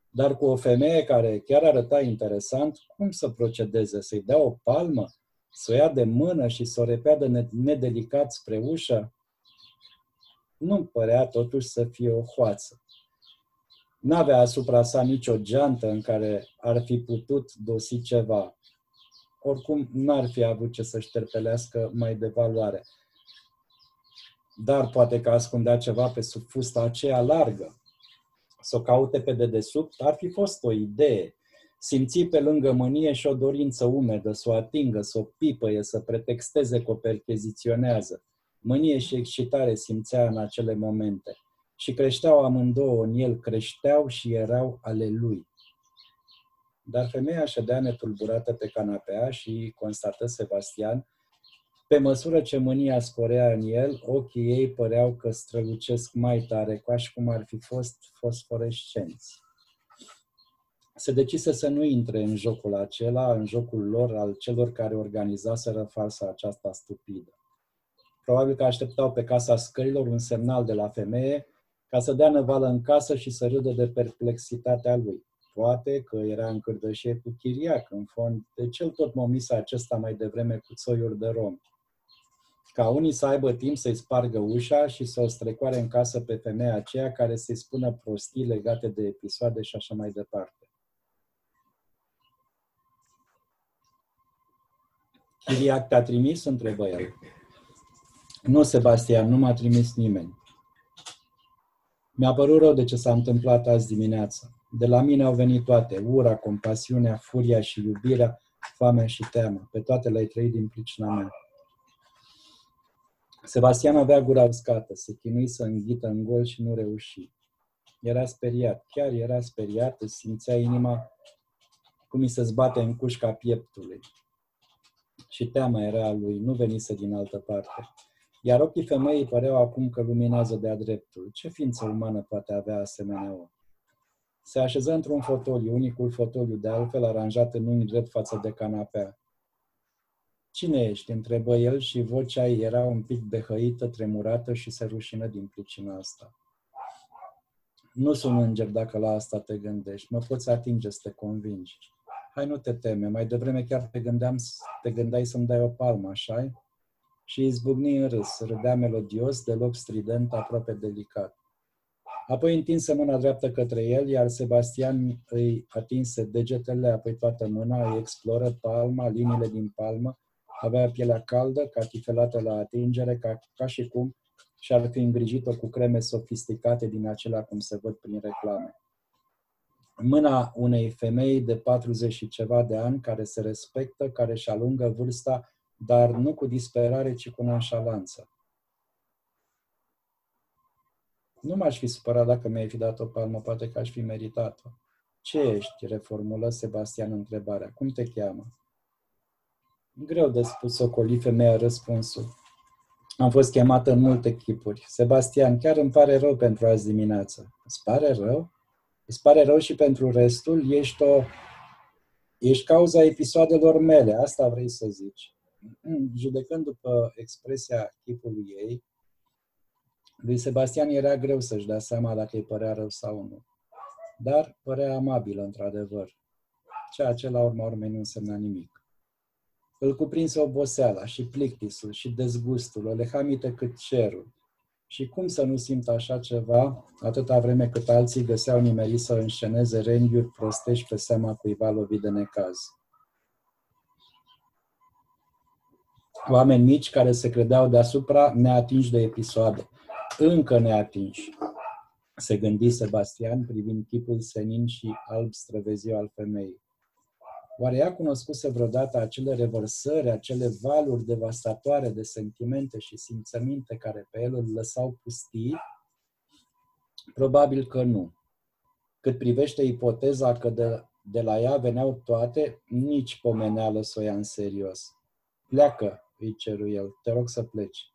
Dar cu o femeie care chiar arăta interesant, cum să procedeze? Să-i dea o palmă? Să o ia de mână și să o repeadă nedelicat spre ușă? Nu părea totuși să fie o hoață. N-avea asupra sa nicio geantă în care ar fi putut dosi ceva. Oricum, n-ar fi avut ce să șterpelească mai de valoare. Dar poate că ascundea ceva pe sub fusta aceea largă. Să o caute pe dedesubt ar fi fost o idee. Simți pe lângă mânie și o dorință umedă, să o atingă, să o pipăie, să pretexteze că o percheziționează. Mânie și excitare simțea în acele momente și creșteau amândouă în el, creșteau și erau ale lui. Dar femeia ședea netulburată pe canapea și, constată Sebastian, pe măsură ce mânia sporea în el, ochii ei păreau că strălucesc mai tare, ca și cum ar fi fost fosforescenți. Se decise să nu intre în jocul acela, în jocul lor, al celor care organizaseră farsa aceasta stupidă. Probabil că așteptau pe casa scărilor un semnal de la femeie ca să dea năvală în casă și să râdă de perplexitatea lui. Poate că era în cârdășie cu chiriac, în fond, de cel tot momisa acesta mai devreme cu țoiuri de rom. Ca unii să aibă timp să-i spargă ușa și să o strecoare în casă pe femeia aceea care să-i spună prostii legate de episoade și așa mai departe. Chiriac te-a trimis? întrebă el. Nu, Sebastian, nu m-a trimis nimeni. Mi-a părut rău de ce s-a întâmplat azi dimineață. De la mine au venit toate, ura, compasiunea, furia și iubirea, foamea și teama. Pe toate le-ai trăit din pricina mea. Sebastian avea gura uscată, se chinui să înghită în gol și nu reuși. Era speriat, chiar era speriat, îți simțea inima cum îi se zbate în cușca pieptului. Și teama era a lui, nu venise din altă parte. Iar ochii femeii păreau acum că luminează de-a dreptul. Ce ființă umană poate avea asemenea ochi? Se așeză într-un fotoliu, unicul fotoliu de altfel aranjat în unghi drept față de canapea. Cine ești?" întrebă el și vocea ei era un pic behăită, tremurată și se rușină din pricina asta. Nu sunt înger dacă la asta te gândești. Mă poți atinge să te convingi. Hai, nu te teme. Mai devreme chiar te, gândeam, te gândeai să-mi dai o palmă, așa Și izbucni în râs. Râdea melodios, deloc strident, aproape delicat. Apoi întinse mâna dreaptă către el, iar Sebastian îi atinse degetele, apoi toată mâna, îi exploră palma, liniile din palmă, avea pielea caldă, catifelată la atingere, ca, ca și cum și-ar fi îngrijit-o cu creme sofisticate din acelea cum se văd prin reclame. Mâna unei femei de 40 și ceva de ani, care se respectă, care își alungă vârsta, dar nu cu disperare, ci cu nonșalanță. Nu m-aș fi supărat dacă mi-ai fi dat o palmă, poate că aș fi meritat-o. Ce ești? reformulă Sebastian întrebarea. Cum te cheamă? Greu de spus, ocoli femeia răspunsul. Am fost chemată în multe chipuri. Sebastian, chiar îmi pare rău pentru azi dimineață. Îți pare rău? Îți pare rău și pentru restul? Ești o... Ești cauza episoadelor mele, asta vrei să zici. Judecând după expresia chipului ei, lui Sebastian era greu să-și dea seama dacă îi părea rău sau nu. Dar părea amabil, într-adevăr, ceea ce la urma urmei nu însemna nimic. Îl cuprinse oboseala și plictisul și dezgustul, o lehamite cât cerul. Și cum să nu simt așa ceva, atâta vreme cât alții găseau nimeri să înșeneze renghiuri prostești pe seama cuiva lovit de necaz. Oameni mici care se credeau deasupra neatinși de episoade. Încă neatinși, se gândi Sebastian privind chipul senin și alb străveziu al femeii. Oare ea cunoscuse vreodată acele revărsări, acele valuri devastatoare de sentimente și simțăminte care pe el îl lăsau pustii? Probabil că nu. Cât privește ipoteza că de, de la ea veneau toate, nici pomeneală să o ia în serios. Pleacă, îi ceru el, te rog să pleci.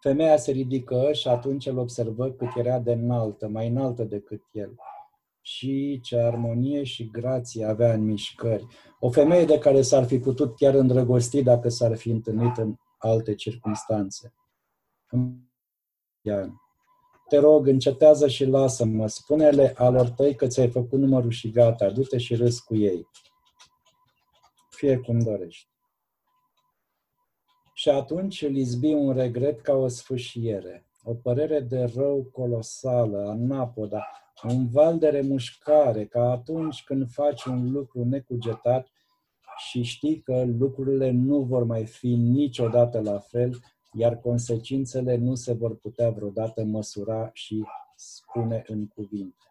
Femeia se ridică și atunci îl observă cât era de înaltă, mai înaltă decât el și ce armonie și grație avea în mișcări. O femeie de care s-ar fi putut chiar îndrăgosti dacă s-ar fi întâlnit în alte circunstanțe. Te rog, încetează și lasă-mă. Spune-le alor tăi că ți-ai făcut numărul și gata. Du-te și râs cu ei. Fie cum dorești. Și atunci îl izbi un regret ca o sfâșiere. o părere de rău colosală, anapoda, un val de remușcare, ca atunci când faci un lucru necugetat și știi că lucrurile nu vor mai fi niciodată la fel, iar consecințele nu se vor putea vreodată măsura și spune în cuvinte.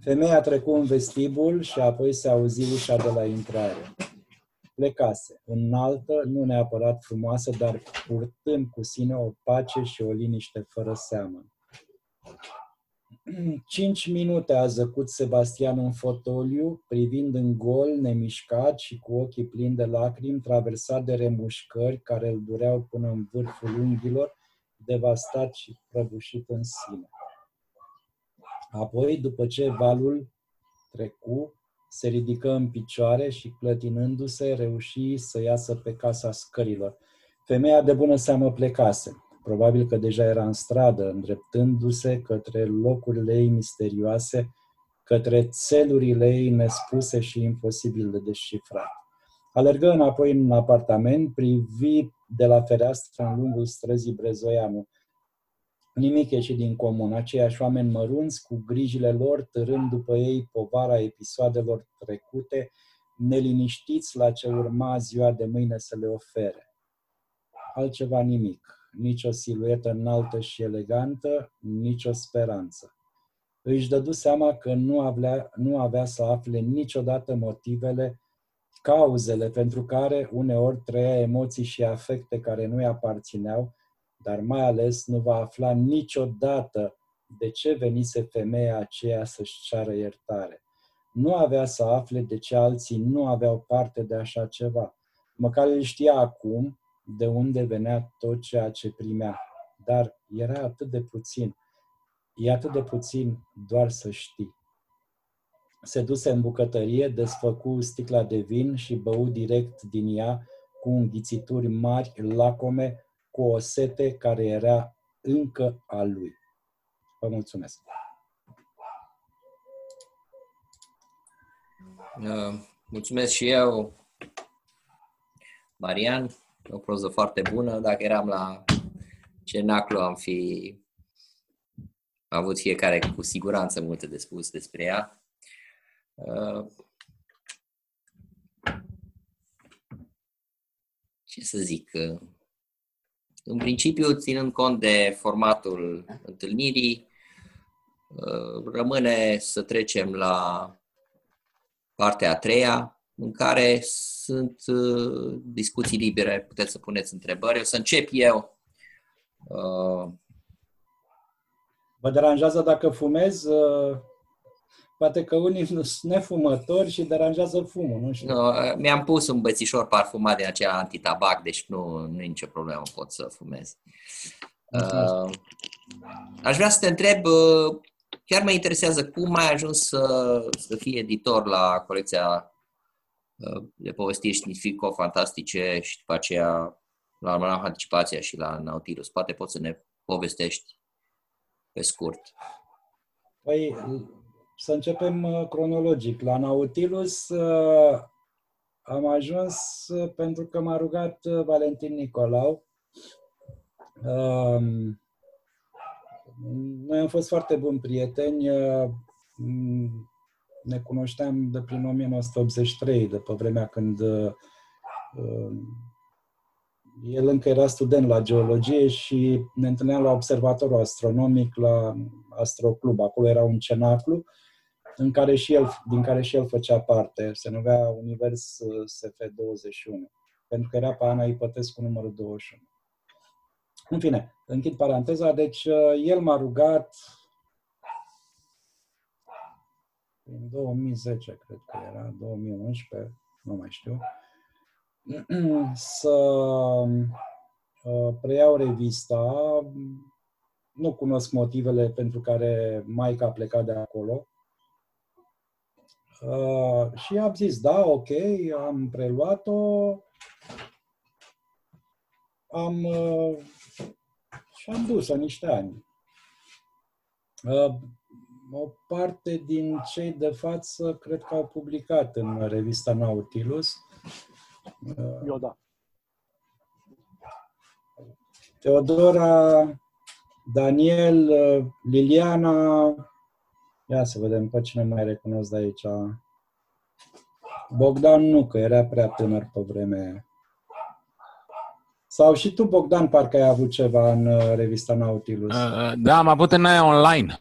Femeia trecu în vestibul și apoi se auzi ușa de la intrare. Plecase, înaltă, nu neapărat frumoasă, dar purtând cu sine o pace și o liniște fără seamă. Cinci minute a zăcut Sebastian în fotoliu, privind în gol, nemișcat și cu ochii plini de lacrimi, traversat de remușcări care îl dureau până în vârful unghiilor, devastat și prăbușit în sine. Apoi, după ce valul trecu, se ridică în picioare și, clătinându-se, reuși să iasă pe casa scărilor. Femeia de bună seamă plecase. Probabil că deja era în stradă, îndreptându-se către locurile ei misterioase, către țelurile ei nespuse și imposibil de descifrat. Alergă înapoi în apartament, privi de la fereastră în lungul străzii Brezoianu. Nimic ieșit din comun, aceiași oameni mărunți, cu grijile lor, târând după ei povara episoadelor trecute, neliniștiți la ce urma ziua de mâine să le ofere. Altceva nimic nici o siluetă înaltă și elegantă, nici o speranță. Își dădu seama că nu avea, nu avea să afle niciodată motivele, cauzele pentru care uneori trăia emoții și afecte care nu-i aparțineau, dar mai ales nu va afla niciodată de ce venise femeia aceea să-și ceară iertare. Nu avea să afle de ce alții nu aveau parte de așa ceva. Măcar îl știa acum de unde venea tot ceea ce primea. Dar era atât de puțin. E atât de puțin doar să știi. Se duse în bucătărie, desfăcu sticla de vin și bău direct din ea cu înghițituri mari, lacome, cu o sete care era încă a lui. Vă mulțumesc! Uh, mulțumesc și eu, Marian o proză foarte bună. Dacă eram la cenaclu, am fi avut fiecare cu siguranță multe de spus despre ea. Uh, ce să zic? În principiu, ținând cont de formatul întâlnirii, uh, rămâne să trecem la partea a treia, în care sunt uh, discuții libere, puteți să puneți întrebări. O să încep eu. Uh, Vă deranjează dacă fumez? Uh, poate că unii sunt nefumători și deranjează fumul, nu știu. No, mi-am pus un bățișor parfumat din aceea antitabac, deci nu, nu e nicio problemă, pot să fumez. Uh, aș vrea să te întreb, uh, chiar mă interesează cum ai ajuns să, să fii editor la colecția de povestiri științifico-fantastice și după aceea la Almanach Anticipația și la Nautilus. Poate poți să ne povestești pe scurt. Păi, să începem uh, cronologic. La Nautilus uh, am ajuns uh, pentru că m-a rugat Valentin Nicolau. Um, noi am fost foarte buni prieteni ne cunoșteam de prin 1983, de pe vremea când uh, el încă era student la geologie și ne întâlneam la observatorul astronomic la Astroclub. Acolo era un cenaclu în care și el, din care și el făcea parte. Se numea Univers uh, SF21, pentru că era pe Ana Ipătescu numărul 21. În fine, închid paranteza, deci uh, el m-a rugat în 2010, cred că era, 2011, nu mai știu, să uh, preiau revista. Nu cunosc motivele pentru care Maica a plecat de acolo. Uh, și am zis, da, ok, am preluat-o, am uh, și am dus-o niște ani o parte din cei de față cred că au publicat în revista Nautilus. Eu da. Teodora, Daniel, Liliana, ia să vedem pe cine mai recunosc de aici. Bogdan nu, că era prea tânăr pe vremea aia. Sau și tu, Bogdan, parcă ai avut ceva în uh, revista Nautilus. Uh, da, am avut în aia online.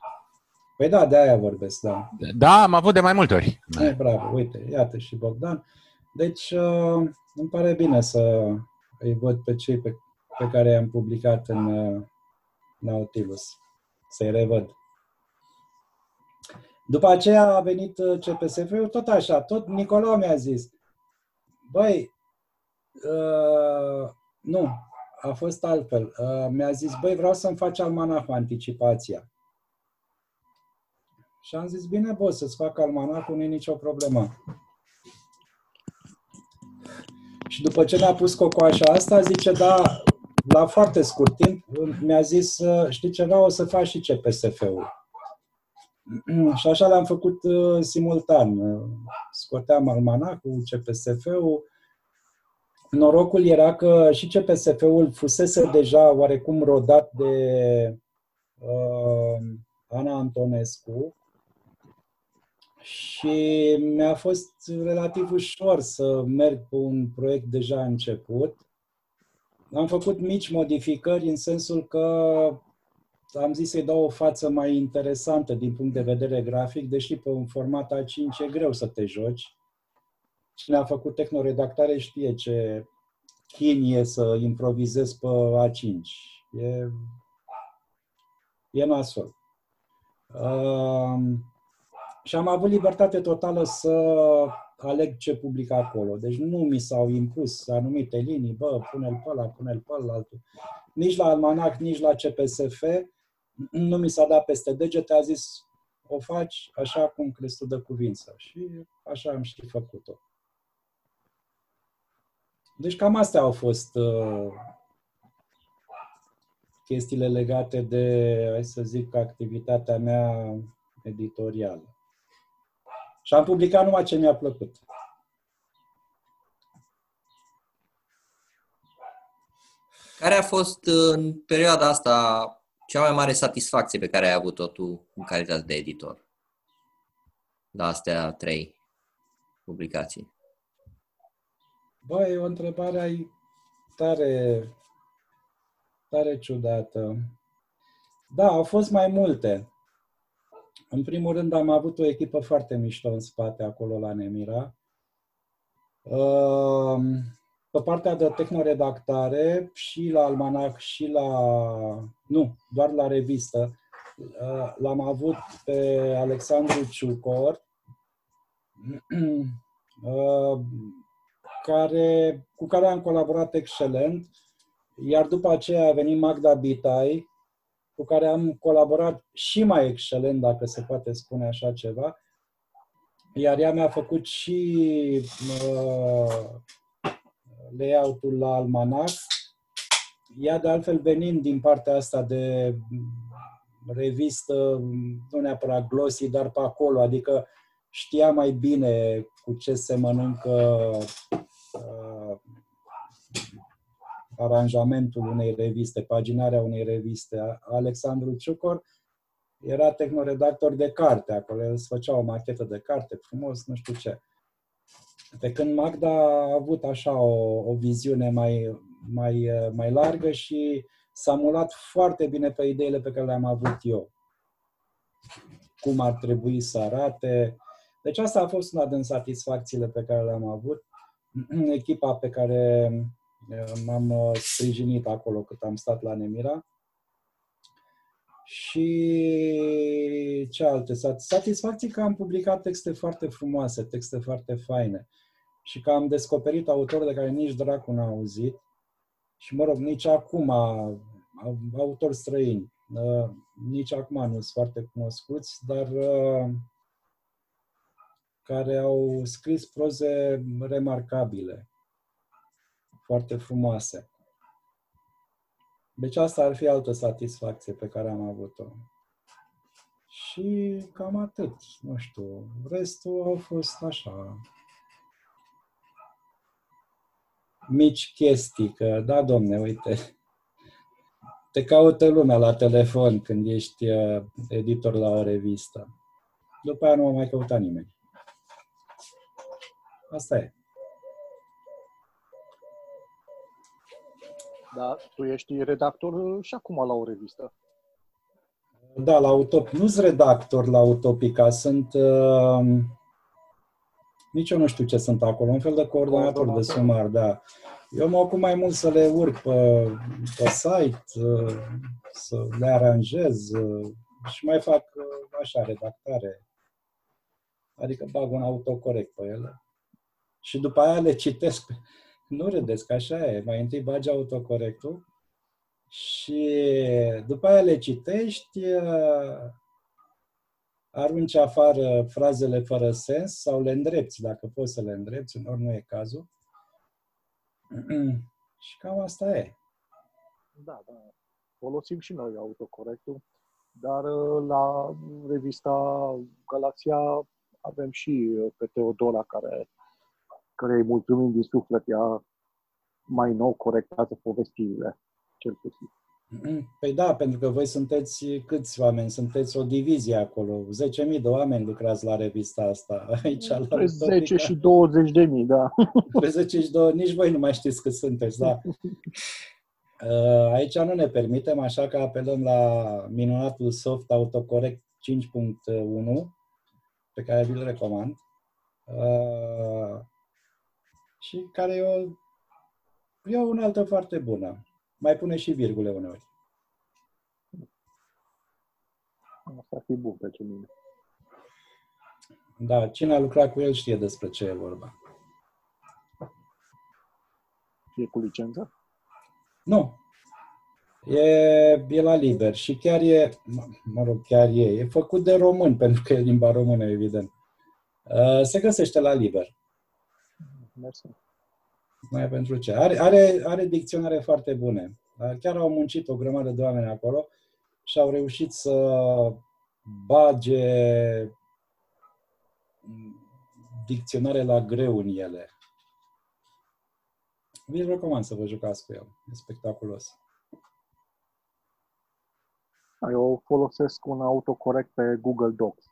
Păi da, de aia vorbesc, da. Da, am avut de mai multe ori. E, bravo, uite, iată și Bogdan. Deci, uh, îmi pare bine să îi văd pe cei pe, pe care i-am publicat în uh, Nautilus, să-i revăd. După aceea a venit uh, CPSF-ul, tot așa, tot Nicolau mi-a zis, băi, uh, nu, a fost altfel. Uh, mi-a zis, băi, vreau să-mi faci almanahul anticipația. Și am zis, bine, boss, să-ți fac almanahul, nu e nicio problemă. Și după ce mi-a pus cocoașa asta, zice, da, la foarte scurt timp, mi-a zis, știi ceva, o să faci și CPSF-ul. Și așa l-am făcut uh, simultan. Scoteam almanacul, CPSF-ul. Norocul era că și CPSF-ul fusese deja oarecum rodat de uh, Ana Antonescu, și mi-a fost relativ ușor să merg pe un proiect deja început. Am făcut mici modificări în sensul că am zis să-i dau o față mai interesantă din punct de vedere grafic, deși pe un format A5 e greu să te joci. Cine a făcut tehnoredactare știe ce chin e să improvizezi pe A5. E, e nasol. Uh, și am avut libertate totală să aleg ce public acolo. Deci nu mi s-au impus anumite linii, bă, pune-l pe ăla, pune-l pe altul. Nici la Almanac, nici la CPSF nu mi s-a dat peste degete, a zis o faci așa cum crezi tu de cuvință. Și așa am și făcut-o. Deci cam astea au fost uh, chestiile legate de, hai să zic, activitatea mea editorială. Și am publicat numai ce mi-a plăcut. Care a fost în perioada asta cea mai mare satisfacție pe care ai avut-o tu în calitate de editor? La astea trei publicații. Băi, e o întrebare tare, tare ciudată. Da, au fost mai multe. În primul rând am avut o echipă foarte mișto în spate acolo la Nemira. Ehm, pe partea de tehnoredactare și la almanac și la... nu, doar la revistă. Eh, l-am avut pe Alexandru Ciucor, ehm, care, cu care am colaborat excelent, iar după aceea a venit Magda Bitai, cu care am colaborat și mai excelent, dacă se poate spune așa ceva, iar ea mi-a făcut și uh, layout-ul la almanac. Ea, de altfel, venind din partea asta de revistă, nu neapărat glossy, dar pe acolo, adică știa mai bine cu ce se mănâncă uh, aranjamentul unei reviste, paginarea unei reviste. Alexandru Ciucor era tehnoredactor de carte acolo, el îți făcea o machetă de carte frumos, nu știu ce. Pe când Magda a avut așa o, o viziune mai, mai, mai largă și s-a mulat foarte bine pe ideile pe care le-am avut eu. Cum ar trebui să arate. Deci asta a fost una din satisfacțiile pe care le-am avut. Echipa pe care M-am uh, sprijinit acolo cât am stat la Nemira. Și ce alte? Satisfacții că am publicat texte foarte frumoase, texte foarte faine și că am descoperit autori de care nici dracu n-a auzit și, mă rog, nici acum autori străini, uh, nici acum nu sunt foarte cunoscuți, dar uh, care au scris proze remarcabile foarte frumoase. Deci asta ar fi altă satisfacție pe care am avut-o. Și cam atât, nu știu. Restul au fost așa. Mici chestii, că da, domne, uite, te caută lumea la telefon când ești uh, editor la o revistă. După aia nu mă mai căuta nimeni. Asta e. Da, tu ești redactor și acum la o revistă. Da, la Utop. Nu sunt redactor la Utopica, sunt... Uh, nici eu nu știu ce sunt acolo, un fel de coordonator, de sumar, da. Eu mă ocup mai mult să le urc pe, pe site, uh, să le aranjez uh, și mai fac uh, așa, redactare. Adică bag un autocorect pe ele. Și după aia le citesc. Nu râdeți, așa e. Mai întâi bagi autocorectul și după aia le citești, arunci afară frazele fără sens sau le îndrepți, dacă poți să le îndrepți, ori nu e cazul. și cam asta e. Da, da. Folosim și noi autocorectul, dar uh, la revista Galaxia avem și uh, pe Teodora care, care îi mulțumim din suflet, ea mai nou corectează povestirile, cel puțin. Păi da, pentru că voi sunteți câți oameni? Sunteți o divizie acolo. 10.000 de oameni lucrați la revista asta. Aici, la 10 și 20 de mii, da. Pe 10 și 20, nici voi nu mai știți cât sunteți, da. Uh, aici nu ne permitem, așa că apelăm la minunatul soft autocorect 5.1, pe care vi-l recomand. Uh, și care e o, e o unaltă foarte bună. Mai pune și virgule uneori. Asta ar fi bun pentru mine. Da, cine a lucrat cu el știe despre ce e vorba. E cu licență? Nu. E, e la liber și chiar e, mă rog, chiar e, e făcut de român, pentru că e limba română, evident. Uh, se găsește la liber. Mersi mai pentru ce. Are, are, are dicționare foarte bune. Chiar au muncit o grămadă de oameni acolo și au reușit să bage dicționare la greu în ele. Vi recomand să vă jucați cu el. E spectaculos. Eu folosesc un autocorect pe Google Docs.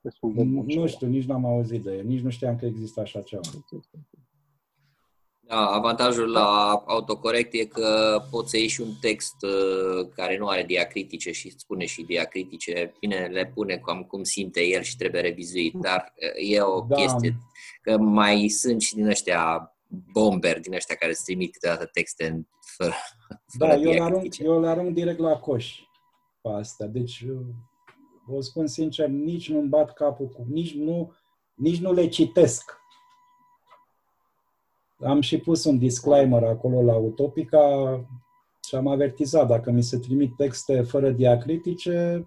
Destul de bun nu știu, nici n-am auzit de el. Nici nu știam că există așa ceva. Da, avantajul la autocorect e că poți să iei și un text uh, care nu are diacritice și îți spune și diacritice. Bine, le pune cam cum simte el și trebuie revizuit, dar uh, e o da. chestie că mai sunt și din ăștia bomber, din ăștia care îți trimit câteodată texte în, fără, fără Da, eu le, arunc, eu le arunc direct la coș pe astea. Deci, uh, vă spun sincer, nici nu-mi bat capul cu... Nici nu, nici nu le citesc am și pus un disclaimer acolo la Utopica și am avertizat, dacă mi se trimit texte fără diacritice,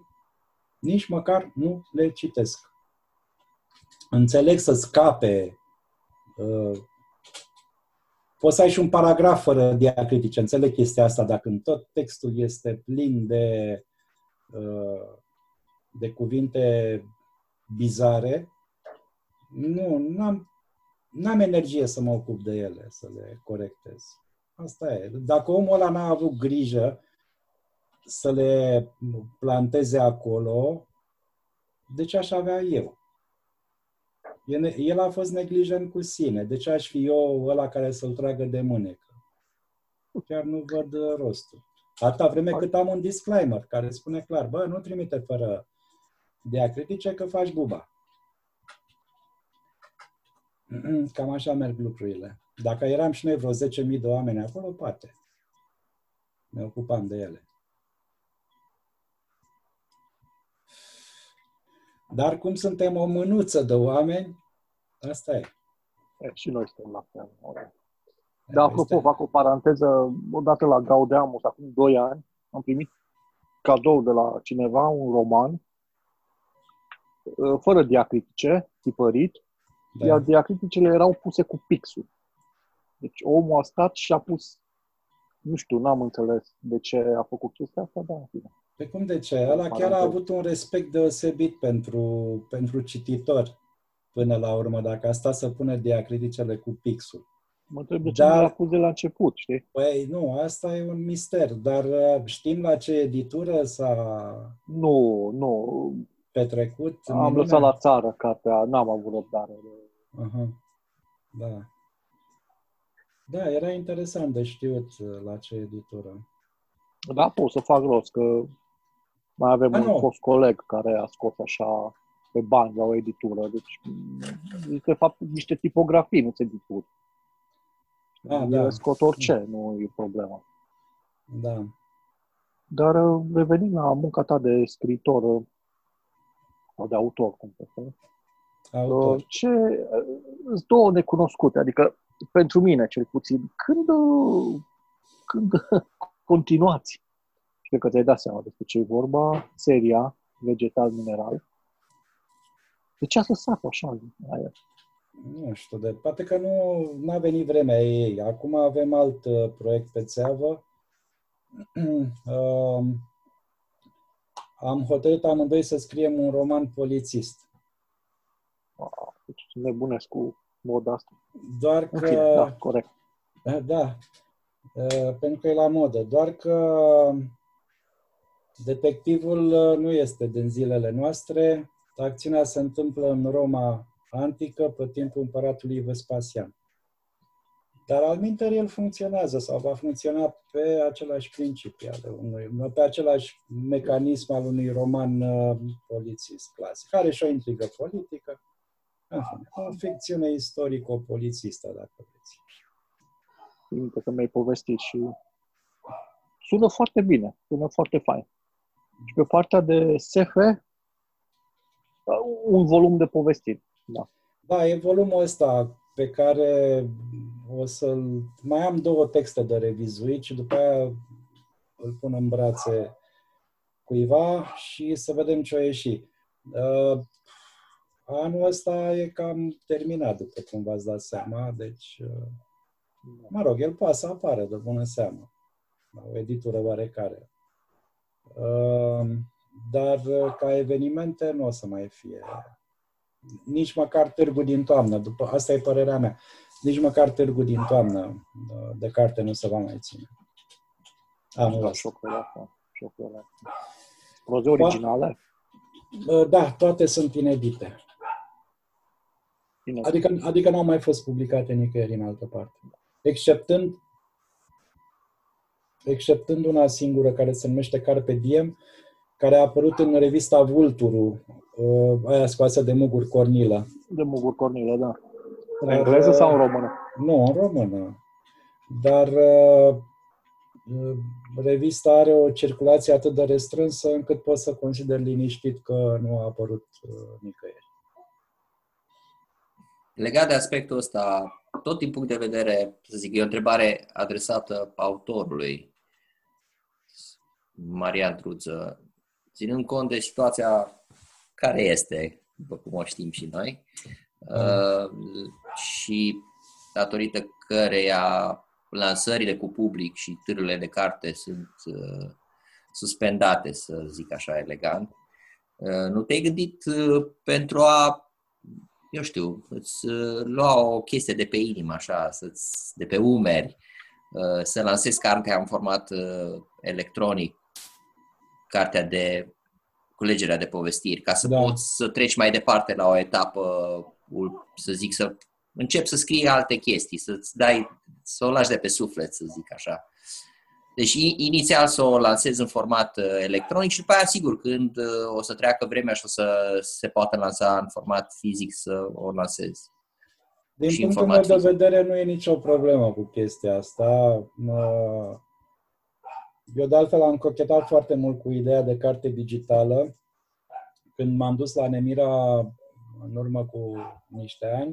nici măcar nu le citesc. Înțeleg să scape. Uh, poți să ai și un paragraf fără diacritice. Înțeleg chestia asta, dacă în tot textul este plin de, uh, de cuvinte bizare, nu, n-am, n-am energie să mă ocup de ele, să le corectez. Asta e. Dacă omul ăla n-a avut grijă să le planteze acolo, de ce aș avea eu? El a fost neglijent cu sine. De ce aș fi eu ăla care să-l tragă de mânecă? Chiar nu văd rostul. Atâta vreme cât am un disclaimer care spune clar, bă, nu trimite fără diacritice că faci buba. Cam așa merg lucrurile. Dacă eram și noi vreo 10.000 de oameni acolo, poate. Ne ocupam de ele. Dar cum suntem o mânuță de oameni, asta e. e și noi suntem la fel. Da, apropo, fac o paranteză. Odată la Gaudeamus, acum 2 ani, am primit cadou de la cineva un roman fără diacritice, tipărit, da. iar diacriticele erau puse cu pixul. Deci omul a stat și a pus, nu știu, n-am înțeles de ce a făcut chestia asta, dar în fine. Pe cum de ce? Ăla chiar a avut un respect deosebit pentru, pentru cititor până la urmă, dacă a stat să pună diacriticele cu pixul. Mă întreb de ce Dar- nu l-a pus de la început, știi? Păi nu, asta e un mister, dar uh, știm la ce editură s-a Nu, nu. petrecut? Am minunea? lăsat la țară cartea, n-am avut răbdare. de- Aha. Da. Da, era interesant de știut uh, la ce editură. Da, pot să fac rost, că mai avem Ah, un nu. fost coleg care a scos așa pe bani la o editură. Deci, mm, de fapt, niște tipografii, nu se edituri. Ah, Ele da. scot orice, nu e problema. Da. Dar uh, revenind la munca ta de scriitor uh, sau de autor, cum te spune, Autor. uh, ce, uh, sunt două necunoscute, adică pentru mine cel puțin, când, uh, când continuați, și cred că ți-ai dat seama despre ce e vorba, seria Vegetal Mineral, de ce ați lăsat așa aia? Nu știu, de, poate că nu a venit vremea ei. Acum avem alt uh, proiect pe țeavă. Um, am hotărât amândoi să scriem un roman polițist. Deci nebunesc cu moda asta. Doar În că... fine, da, corect. Da, uh, pentru că e la modă. Doar că detectivul uh, nu este din zilele noastre. Acțiunea se întâmplă în Roma antică, pe timpul împăratului Vespasian. Dar al minterii el funcționează sau va funcționa pe același principii, ale unui, pe același mecanism al unui roman uh, polițist clasic, care și o intrigă politică. În fine, o ficțiune istorico-polițistă, dacă vreți. Țin minte că mi-ai povestit și sună foarte bine, sună foarte fain. Și pe partea de SF, un volum de povestiri. Da. Da, e volumul ăsta pe care o să-l... Mai am două texte de revizuit și după aia îl pun în brațe cuiva și să vedem ce o ieși. Uh, anul ăsta e cam terminat, după cum v-ați dat seama, deci, uh, mă rog, el poate să apară de bună seamă, la o editură oarecare. Uh, dar uh, ca evenimente nu o să mai fie nici măcar târgu din toamnă, după, asta e părerea mea, nici măcar târgu din toamnă uh, de carte nu se va mai ține. Anul Da, ăsta. șocul ăsta. Șocul ăsta. Proze originale? Uh, Da, toate sunt inedite. Bine. Adică, adică nu au mai fost publicate nicăieri în altă parte. Exceptând, exceptând una singură care se numește Carpe Diem, care a apărut în revista Vulturu, uh, aia scoasă de Mugur Cornilă. De Mugur Cornilă, da. În Dar, engleză uh, sau în română? Nu, în română. Dar uh, uh, revista are o circulație atât de restrânsă încât poți să consider liniștit că nu a apărut uh, nicăieri. Legat de aspectul ăsta, tot din punct de vedere, să zic, e o întrebare adresată autorului, Marian Truță, ținând cont de situația care este, după cum o știm și noi, uh, și datorită căreia lansările cu public și târele de carte sunt uh, suspendate, să zic așa elegant, uh, nu te-ai gândit uh, pentru a eu știu, îți uh, lua o chestie de pe inimă, așa, să-ți, de pe umeri, uh, să lansezi cartea în format uh, electronic, cartea de culegerea de povestiri, ca să Da. poți să treci mai departe la o etapă, ul- să zic, să începi să scrii alte chestii, să-ți dai, să o lași de pe suflet, să zic așa. Deci i- inițial să o lansezi în format uh, electronic și după aia, sigur, când uh, o să treacă vremea și o să se poată lansa în format fizic, să o lansezi. Din Și în punctul meu format de fizic. vedere nu e nicio problemă cu chestia asta. Mă- Eu de altfel am cochetat foarte mult cu ideea de carte digitală. Când m-am dus la Nemira în urmă cu niște ani,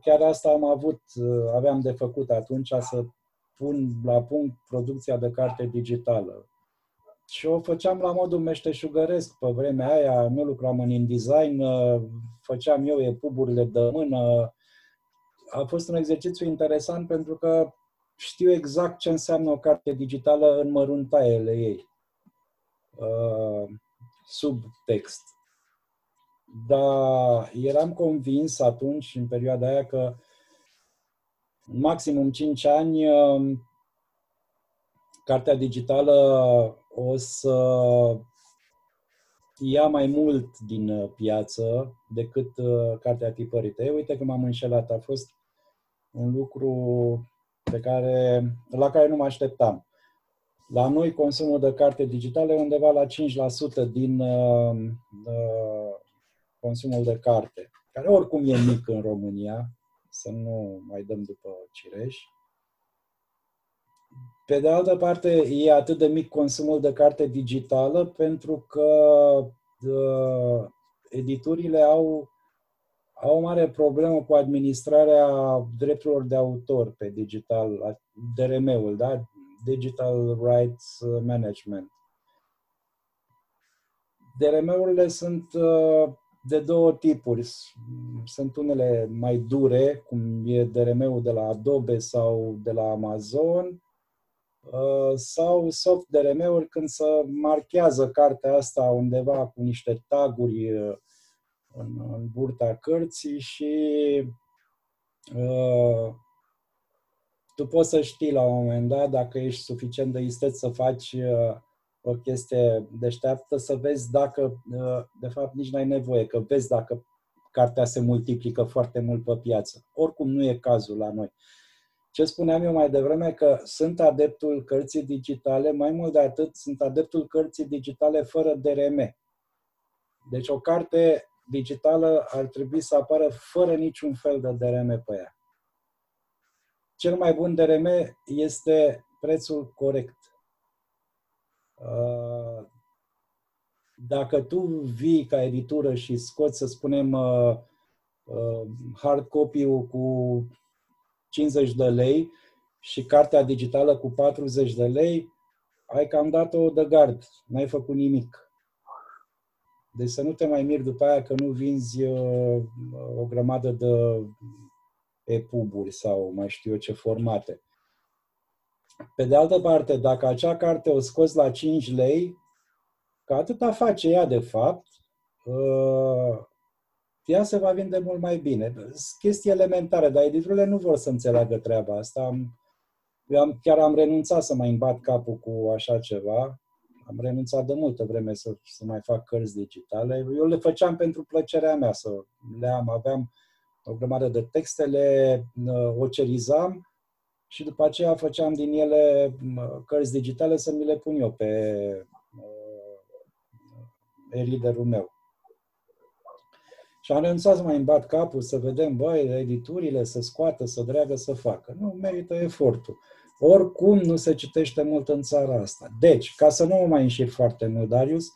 chiar asta am avut, aveam de făcut atunci să pun la punct producția de carte digitală. Și o făceam la modul meșteșugăresc pe vremea aia, nu lucram în InDesign, făceam eu e-puburile de mână. A fost un exercițiu interesant pentru că știu exact ce înseamnă o carte digitală în măruntaiele ei, uh, sub text. Dar eram convins atunci, în perioada aia, că maximum 5 ani, cartea digitală o să ia mai mult din piață decât cartea tipărită. Ei, uite că m-am înșelat. A fost un lucru pe care, la care nu mă așteptam. La noi consumul de carte digitale e undeva la 5% din uh, uh, consumul de carte, care oricum e mic în România, să nu mai dăm după cireș. Pe de altă parte, e atât de mic consumul de carte digitală pentru că uh, editurile au, au o mare problemă cu administrarea drepturilor de autor pe digital, DRM-ul, da? Digital Rights Management. DRM-urile sunt uh, de două tipuri. Sunt unele mai dure, cum e DRM-ul de la Adobe sau de la Amazon, uh, sau soft DRM-uri când se marchează cartea asta undeva cu niște taguri uh, în, în burta cărții și uh, tu poți să știi la un moment dat, dacă ești suficient de isteț să faci uh, o chestie deșteaptă, să vezi dacă, uh, de fapt, nici n-ai nevoie, că vezi dacă cartea se multiplică foarte mult pe piață. Oricum nu e cazul la noi. Ce spuneam eu mai devreme, că sunt adeptul cărții digitale, mai mult de atât, sunt adeptul cărții digitale fără DRM. Deci o carte digitală ar trebui să apară fără niciun fel de DRM pe ea. Cel mai bun DRM este prețul corect. Uh, dacă tu vii ca editură și scoți, să spunem, uh, uh, hard copy-ul cu 50 de lei și cartea digitală cu 40 de lei, ai cam dat-o de gard, n-ai făcut nimic. Deci să nu te mai miri după aia că nu vinzi o grămadă de EPUB-uri sau mai știu eu ce formate. Pe de altă parte, dacă acea carte o scoți la 5 lei, că atâta face ea de fapt, uh, ea se va vinde mult mai bine. Sunt chestii elementare, dar editurile nu vor să înțeleagă treaba asta. Eu am, chiar am renunțat să mai îmbat capul cu așa ceva. Am renunțat de multă vreme să, să mai fac cărți digitale. Eu le făceam pentru plăcerea mea să le am. Aveam o grămadă de texte, le uh, ocerizam și după aceea făceam din ele uh, cărți digitale să mi le pun eu pe uh, e-readerul meu. Și am renunțat să mai îmbat capul, să vedem, băi, editurile, să scoată, să dreagă, să facă. Nu, merită efortul. Oricum nu se citește mult în țara asta. Deci, ca să nu mă mai înșir foarte mult, Darius,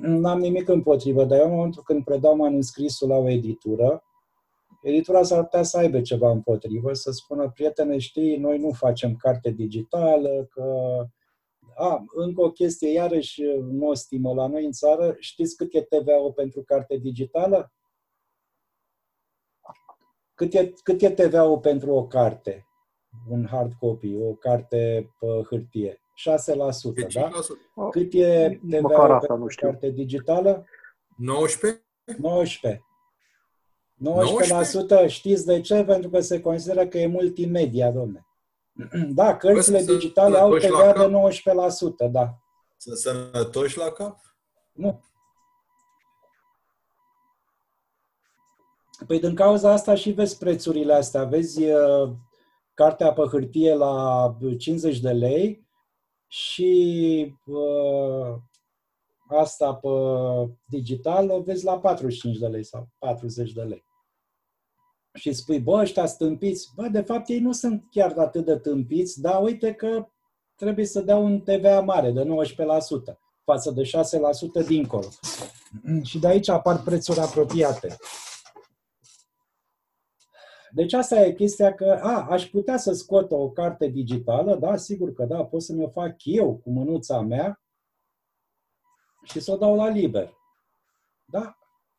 n-am nimic împotrivă, dar eu în momentul când predau manuscrisul la o editură, editura s-ar putea să aibă ceva împotrivă, să spună, prietene, știi, noi nu facem carte digitală, că... A, încă o chestie, iarăși, nostimă la noi în țară, știți cât e TVA-ul pentru carte digitală? Cât e, cât e TVA-ul pentru o carte? Un hard copy, o carte pe hârtie? 6%, da? Cât e TVA-ul pentru o carte digitală? 19? 19. 19% știți de ce? Pentru că se consideră că e multimedia, domne. Da, cărțile digitale au TVA de 19%, da. Sunt sănătoși la cap? Nu. Păi din cauza asta și vezi prețurile astea. Vezi uh, cartea pe hârtie la 50 de lei și uh, asta pe digital o vezi la 45 de lei sau 40 de lei și spui, bă, ăștia stâmpiți, bă, de fapt ei nu sunt chiar atât de tâmpiți, dar uite că trebuie să dea un TVA mare de 19% față de 6% dincolo. Și de aici apar prețuri apropiate. Deci asta e chestia că, a, aș putea să scot o carte digitală, da, sigur că da, pot să mi-o fac eu cu mânuța mea și să o dau la liber. Da,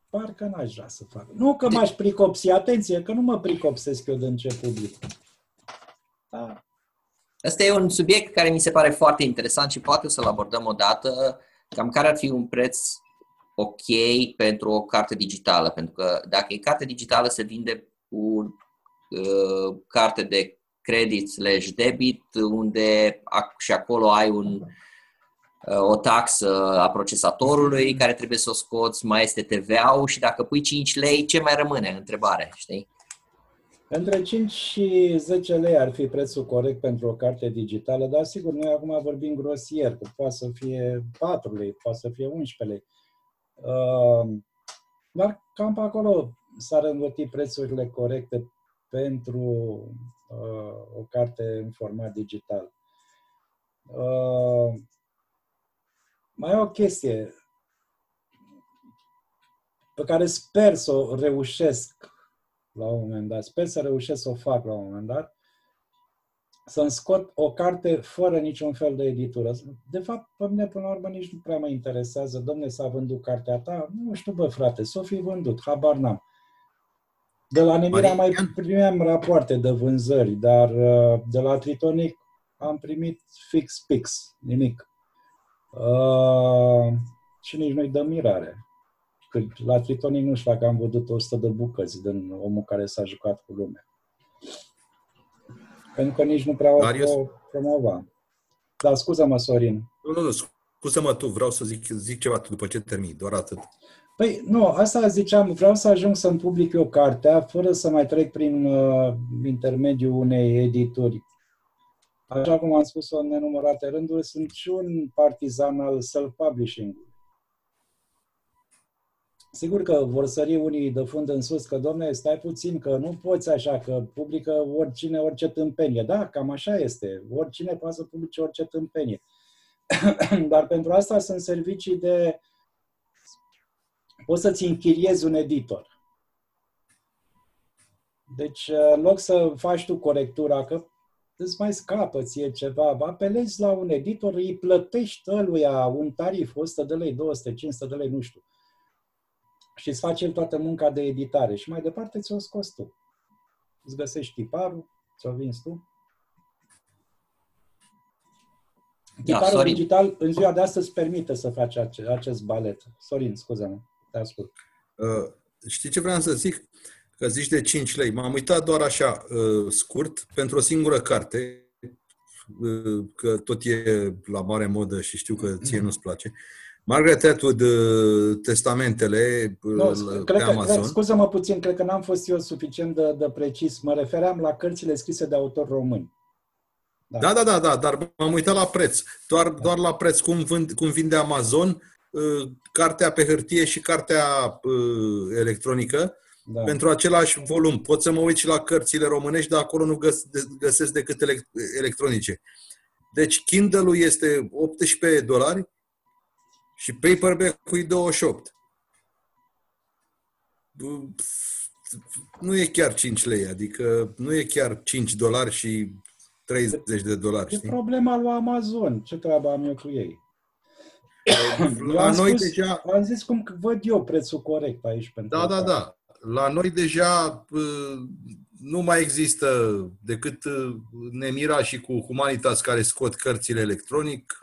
parcă n-aș vrea să fac. Nu că m-aș pricopsi, atenție, că nu mă pricopsesc eu de încep public. Da. Asta e un subiect care mi se pare foarte interesant și poate să-l abordăm o dată. Cam care ar fi un preț ok pentru o carte digitală? Pentru că dacă e carte digitală se vinde cu uh, carte de credit slash debit, unde ac- și acolo ai un, uh, o taxă a procesatorului care trebuie să o scoți, mai este TVA-ul și dacă pui 5 lei, ce mai rămâne? Întrebare, știi? Între 5 și 10 lei ar fi prețul corect pentru o carte digitală, dar sigur, noi acum vorbim grosier, că poate să fie 4 lei, poate să fie 11 lei. Uh, Dar cam pe acolo s-ar învăti prețurile corecte pentru uh, o carte în format digital. Uh, mai e o chestie pe care sper să o reușesc la un moment dat, sper să reușesc să o fac la un moment dat, să-mi scot o carte fără niciun fel de editură. De fapt, pe mine, până la urmă, nici nu prea mă interesează. Domne, s-a vândut cartea ta? Nu știu, bă, frate, s-o fi vândut, habar n-am. De la Nemira mai Marian? primeam rapoarte de vânzări, dar uh, de la Tritonic am primit fix pix, nimic. Uh, și nici nu-i dă mirare. Că la Tritonic nu știu dacă am văzut 100 de bucăți din omul care s-a jucat cu lumea. Pentru că nici nu prea o Darius? o promova. Dar scuză-mă, Sorin. Nu, nu, nu, scuză-mă tu, vreau să zic, zic ceva tu după ce termin, doar atât. Păi, nu, asta ziceam, vreau să ajung să-mi public eu cartea fără să mai trec prin uh, intermediul unei edituri. Așa cum am spus-o în nenumărate rânduri, sunt și un partizan al self-publishing-ului. Sigur că vor sări unii de fund în sus, că, domne, stai puțin, că nu poți așa, că publică oricine, orice tâmpenie. Da, cam așa este. Oricine poate să publice orice tâmpenie. Dar pentru asta sunt servicii de poți să-ți închiriezi un editor. Deci, în loc să faci tu corectura, că îți mai scapă ție ceva, apelezi la un editor, îi plătești ăluia un tarif, 100 de lei, 200, 500 de lei, nu știu. Și îți face el toată munca de editare și mai departe ți-o scos tu. Îți găsești tiparul, ți-o vinzi tu. Tiparul Sorin. digital în ziua de astăzi permite să faci ace- acest balet. Sorin, scuză-mă, te ascult. Uh, știi ce vreau să zic? Că zici de 5 lei. M-am uitat doar așa, uh, scurt, pentru o singură carte, uh, că tot e la mare modă și știu că ție nu-ți place. Margaret Atwood, uh, Testamentele uh, Nu, pe sc- cred că, Amazon. cred, scuză-mă puțin, cred că n-am fost eu suficient de, de precis. Mă refeream la cărțile scrise de autori români. Da, da, da, da, dar m-am uitat la preț. Doar, doar la preț. Cum, vând, cum vinde Amazon, uh, cartea pe hârtie și cartea uh, electronică, Da. pentru același volum. Pot să mă uit și la cărțile românești, dar acolo nu găs- de- găsesc decât elec- electronice. Deci Kindle-ul este 18 dolari și paperback-ul e 28. Nu e chiar 5 lei, adică nu e chiar 5 dolari și 30 de dolari, E știi? problema lui Amazon. Ce treabă am eu cu ei? Eu La am noi spus, deja Am zis cum văd eu prețul corect aici pentru Da, da, asta. da. La noi deja uh, nu mai există decât uh, Nemira și cu Humanitas care scot cărțile electronic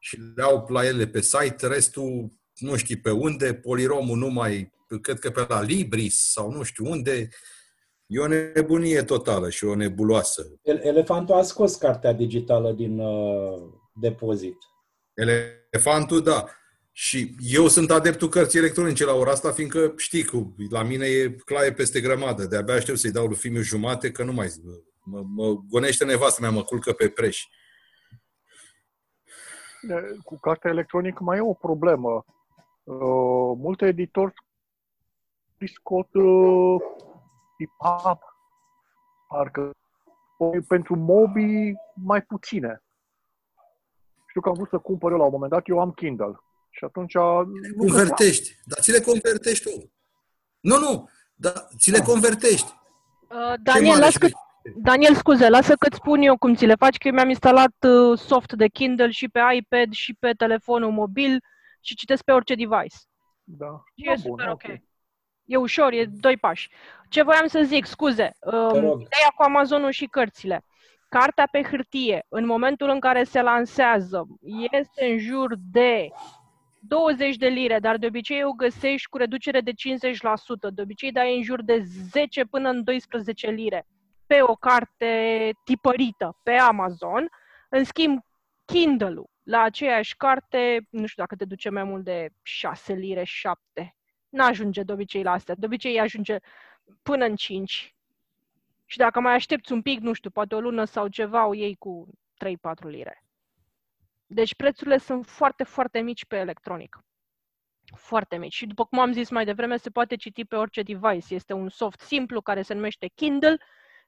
și le au la ele pe site, restul nu știi pe unde, Poliromul nu mai, cred că pe la Libris sau nu știu unde. E o nebunie totală și o nebuloasă. El- Elefantul a scos cartea digitală din uh, depozit. Elefantul, da. Și eu sunt adeptul cărții electronice la ora asta, fiindcă știi că la mine e claie peste grămadă. De-abia aștept să-i dau lui Fimiu jumate, că nu mai... Mă, mă gonește nevastă mea, mă culcă pe preș. E, Cu cartea electronică mai e o problemă. Uh, multe editori îi scot uh, EPUB, parcă Păi pentru mobi mai puține. Știu că am vrut să cumpăr eu la un moment dat, eu am Kindle. Și atunci nu găseam. Convertești. Dar ți le convertești tu. Nu, nu. Dar ți le convertești. Uh, Ce Daniel, mare las că, șmecher. Daniel, scuze, lasă că-ți spun eu cum ți le faci, că eu mi-am instalat uh, soft de Kindle și pe iPad și pe telefonul mobil și citesc pe orice device. Da. Și Da, e bun, super ok. ok. E ușor, e doi pași. Ce voiam să zic, scuze, um, Te rog. ideea cu Amazonul și cărțile. Cartea pe hârtie, în momentul în care se lansează, este în jur de 20 de lire, dar de obicei o găsești cu reducere de 50%. De obicei dai în jur de 10 până în 12 lire. pe o carte tipărită pe Amazon. În schimb, Kindle-ul la aceeași carte, nu știu dacă te duce mai mult de 6 lire, 7. N-ajunge de obicei la astea. De obicei ajunge până în 5. Și dacă mai aștepți un pic, nu știu, poate o lună sau ceva, o iei cu 3-4 lire. Deci prețurile sunt foarte, foarte mici pe electronic. Foarte mici. Și după cum am zis mai devreme, se poate citi pe orice device. Este un soft simplu care se numește Kindle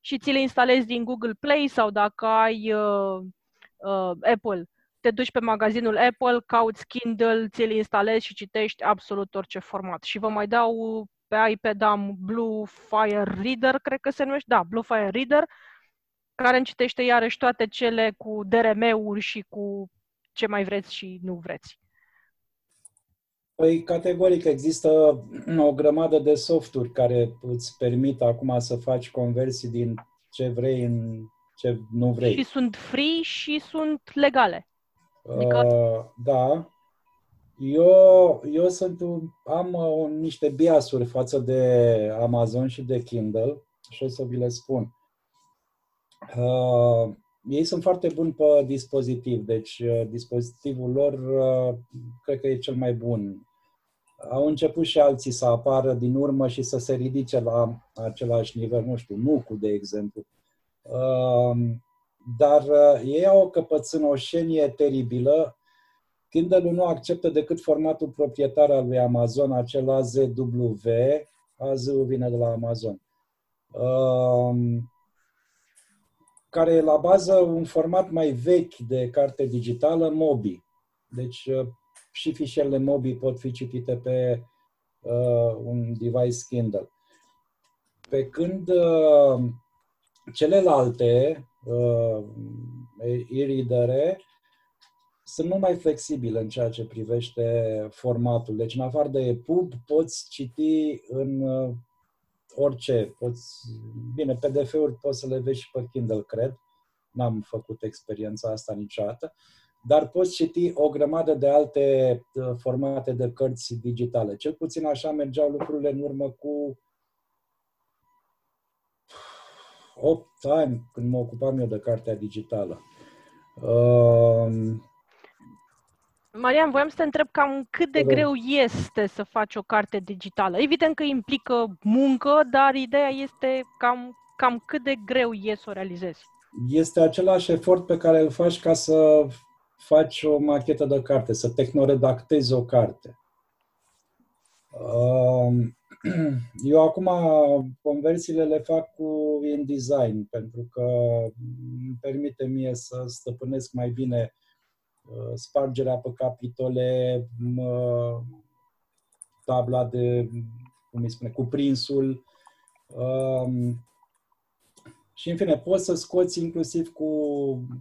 și ți-l instalezi din Google Play sau dacă ai uh, uh, Apple, te duci pe magazinul Apple, cauți Kindle, ți-l instalezi și citești absolut orice format. Și vă mai dau pe iPad am Blue Fire Reader, cred că se numește, da, Blue Fire Reader, care îmi citește iarăși toate cele cu DRM-uri și cu ce mai vreți și nu vreți. Păi, categoric, există o grămadă de softuri care îți permit acum să faci conversii din ce vrei în ce nu vrei. Și sunt free și sunt legale. Adică... Uh, da. Eu, eu sunt, am uh, niște biasuri față de Amazon și de Kindle și o să vi le spun. Uh, ei sunt foarte buni pe dispozitiv, deci uh, dispozitivul lor uh, cred că e cel mai bun. Au început și alții să apară din urmă și să se ridice la același nivel, nu știu, Nucu, de exemplu. Uh, dar uh, ei au o căpățânoșenie teribilă. Kindle-ul nu acceptă decât formatul proprietar al lui Amazon, acela ZW, az vine de la Amazon, uh, care e la bază un format mai vechi de carte digitală, Mobi. Deci uh, și fișierele Mobi pot fi citite pe uh, un device Kindle. Pe când uh, celelalte uh, e-readere sunt mult mai flexibile în ceea ce privește formatul. Deci, în afară de EPUB, poți citi în uh, orice. Poți, bine, PDF-uri poți să le vezi și pe Kindle, cred. N-am făcut experiența asta niciodată. Dar poți citi o grămadă de alte uh, formate de cărți digitale. Cel puțin așa mergeau lucrurile în urmă cu 8 ani când mă ocupam eu de cartea digitală. Uh, Marian, voiam să te întreb cam cât de greu este să faci o carte digitală. Evident că implică muncă, dar ideea este cam, cam cât de greu e să o realizezi. Este același efort pe care îl faci ca să faci o machetă de carte, să tehnoredactezi o carte. Uh, Eu acum conversiile le fac cu InDesign pentru că îmi permite mie să stăpânesc mai bine uh, spargerea pe capitole, tabla de, cum îi spune, cuprinsul um, și în fine, poți să scoți inclusiv cu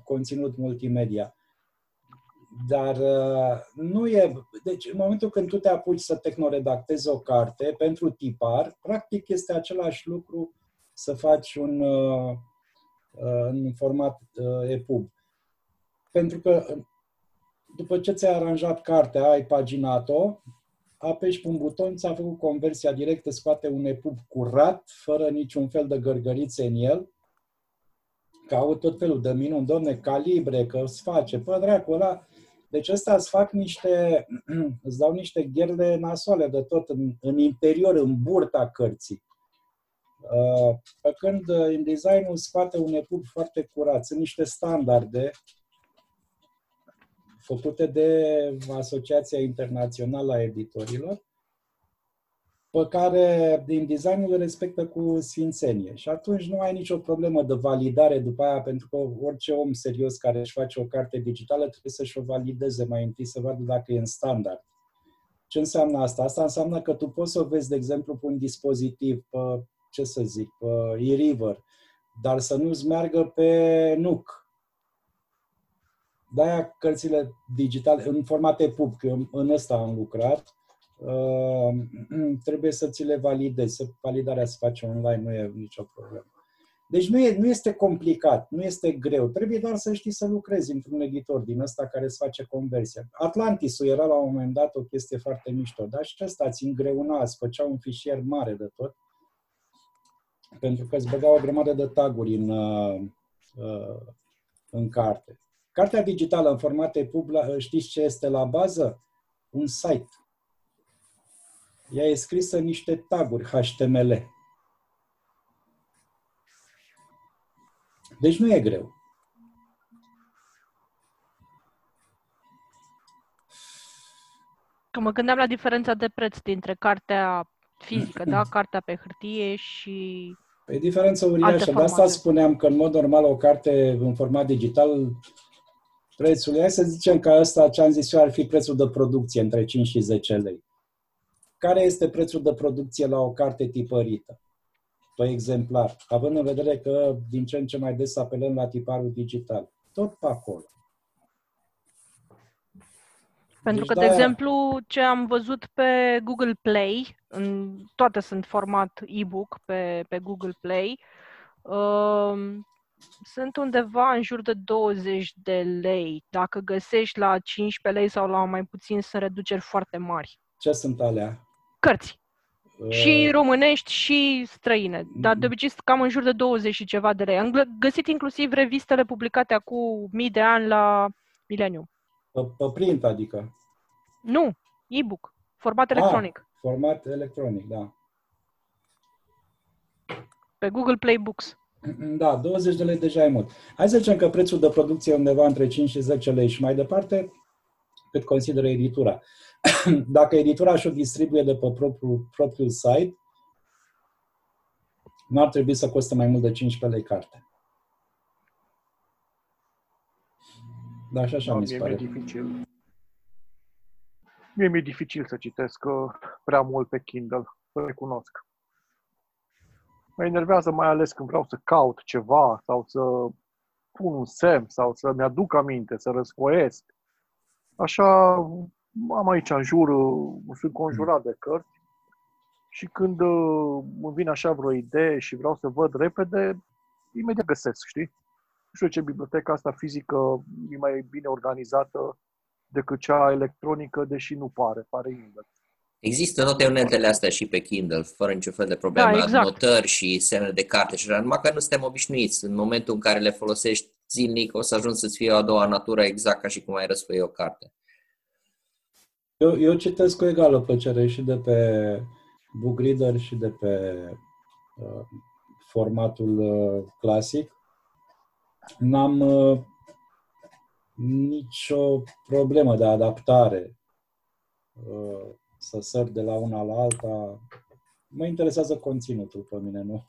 conținut multimedia. Dar uh, nu e... Deci, în momentul când tu te apuci să tehnoredactezi o carte pentru tipar, practic este același lucru să faci un, uh, uh, în format EPUB. Pentru că după ce ți-ai aranjat cartea, ai paginat-o, apeși pe un buton, ți-a făcut conversia directă, scoate un EPUB curat, fără niciun fel de gărgărițe în el, că au tot felul de minuni, domne, calibre, că îți face, pe dracu ăla, deci ăsta îți fac niște, îți dau niște gherle nasoale de tot în, în interior, în burta cărții. Uh, pe când în designul scoate un EPUB foarte curat. Sunt niște standarde făcute de Asociația Internațională a Editorilor, pe care din designul le respectă cu sfințenie. Și atunci nu ai nicio problemă de validare după aia, pentru că orice om serios care își face o carte digitală trebuie să-și o valideze mai întâi, să vadă dacă e în standard. Ce înseamnă asta? Asta înseamnă că tu poți să o vezi, de exemplu, pe un dispozitiv, pe, ce să zic, pe e-river, dar să nu-ți meargă pe NUC. De-aia cărțile digitale, în format EPUB, că eu în ăsta am lucrat, Ehm, trebuie să ți le validezi. Validarea se face online, nu e nicio problemă. Deci nu, e, nu este complicat, nu este greu. Trebuie doar să știi să lucrezi într-un editor din ăsta care îți face conversia. Atlantisul era la un moment dat o chestie foarte mișto, dar și ăsta îți îngreuna, îți făcea un fișier mare de tot. pentru că îți băgau o grămadă de taguri în, uh, uh, în carte. Cartea digitală în format EPUB, la- știți ce este la bază? Un site. Ea e scrisă în niște taguri HTML. Deci nu e greu. Că mă gândeam la diferența de preț dintre cartea fizică, da? Cartea pe hârtie și... E diferență uriașă. De asta formate. spuneam că, în mod normal, o carte în format digital, prețul, hai să zicem că ăsta, ce am zis eu, ar fi prețul de producție între 5 și 10 lei. Care este prețul de producție la o carte tipărită? Pe exemplar, având în vedere că din ce în ce mai des apelăm la tiparul digital. Tot pe acolo. Pentru Deci că, de de-aia- exemplu, ce am văzut pe Google Play, în, toate sunt format e-book pe, pe Google Play, um, sunt undeva în jur de 20 de lei. Dacă găsești la 15 lei sau la mai puțin, sunt reduceri foarte mari. Ce sunt alea? Cărți. Și Uh, românești și străine. Dar de obicei sunt cam în jur de 20 și ceva de lei. Am gă- găsit inclusiv revistele publicate acum mii de ani la Millennium. Pe, pe print, adică. Nu, e-book, format Ah. electronic, Format electronic, da. pe Google Play Books. Da, 20 de lei deja e mult. Hai să zicem că prețul de producție e undeva între 5 și 10 lei și mai departe, cât consideră editura. Dacă editura și-o distribuie de pe propriul, propriul site, nu ar trebui să coste mai mult de 15 lei carte. Da, și așa Da, mi se mie mi-e pare. dificil. Mie mi-e dificil să citesc uh, prea mult pe Kindle, să recunosc. Mă enervează mai ales când vreau să caut ceva sau să pun un semn sau să-mi aduc aminte, să răsfoiesc. Așa am aici în jur, uh, sunt conjurat de cărți și când uh, îmi vine așa vreo idee și vreau să văd repede, imediat găsesc, știi? Nu știu ce biblioteca asta fizică e mai bine organizată decât cea electronică, deși nu pare, pare invers. Există toate uneltele astea și pe Kindle, fără niciun fel de problemă, Da, exact. notări și semne de carte și așa, numai că nu suntem obișnuiți. În momentul în care le folosești zilnic, o să ajungi să-ți fie o a doua natură exact ca și cum ai răsfăi o carte. Eu, eu citesc cu egală plăcere și de pe Book Reader și de pe uh, formatul uh, clasic. N-am uh, nicio problemă de adaptare uh, să săr de la una la alta. Mă interesează conținutul pe mine, nu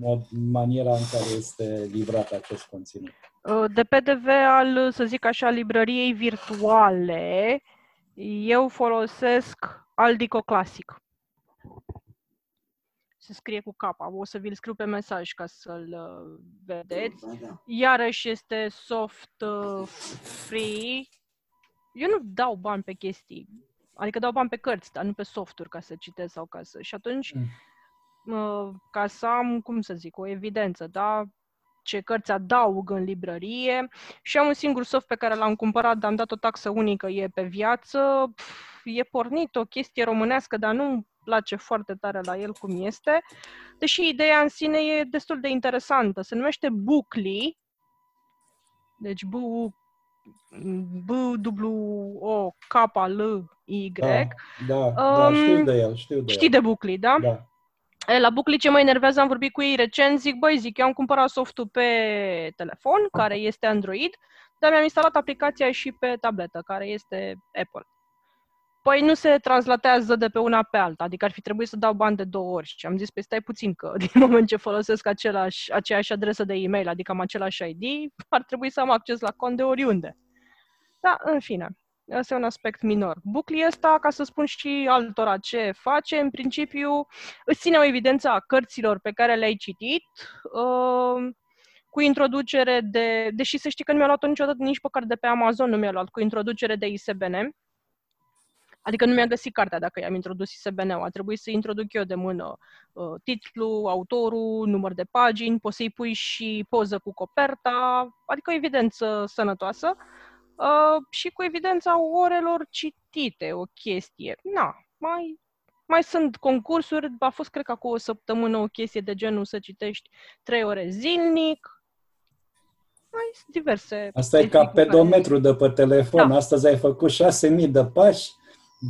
mod, maniera în care este livrat acest conținut. Uh, De PDV al, să zic așa, librăriei virtuale, eu folosesc Aldico Classic. Se scrie cu capa. O să vi-l scriu pe mesaj ca să-l uh, vedeți. Iarăși este soft uh, free. Eu nu dau bani pe chestii. Adică dau bani pe cărți, dar nu pe softuri ca să citesc sau ca să... Și atunci, uh, ca să am, cum să zic, o evidență, da? ce cărți adaug în librărie și am un singur soft pe care l-am cumpărat, dar am dat o taxă unică, e pe viață, Pf, e pornit o chestie românească, dar nu place foarte tare la el cum este, deși ideea în sine e destul de interesantă. Se numește Bookly, deci B B W O K L Y. Da, da, da, Um, știu de el, știu de Știi el. de Bookly, da? Da. E, la Bucli ce mă enervează, am vorbit cu ei recent, zic, băi, zic, eu am cumpărat softul pe telefon, care este Android, dar mi-am instalat aplicația și pe tabletă, care este Apple. Păi nu se translatează de pe una pe alta, adică ar fi trebuit să dau bani de două ori. Și am zis, păi stai puțin, că din moment ce folosesc același, aceeași adresă de e-mail, adică am același ID, ar trebui să am acces la cont de oriunde. Da, în fine. Asta e un aspect minor. Bucli ăsta, ca să spun și altora ce face, în principiu îți ține o evidență a cărților pe care le-ai citit, uh, cu introducere de, deși să știi că nu mi-a luat-o niciodată nici pe carte de pe Amazon, nu mi-a luat, cu introducere de ISBN, adică nu mi-a găsit cartea dacă i-am introdus ISBN-ul, a trebuit să introduc eu de mână uh, titlu, autorul, număr de pagini, poți să-i pui și poză cu coperta, adică o evidență sănătoasă. Uh, și cu evidența orelor citite, o chestie. Na, mai Mai sunt concursuri, a fost cred că acum o săptămână o chestie de genul să citești trei ore zilnic. Mai sunt diverse. Asta e chestii ca cu care- pedometru de pe telefon. Da. Astăzi ai făcut 6.000 de pași.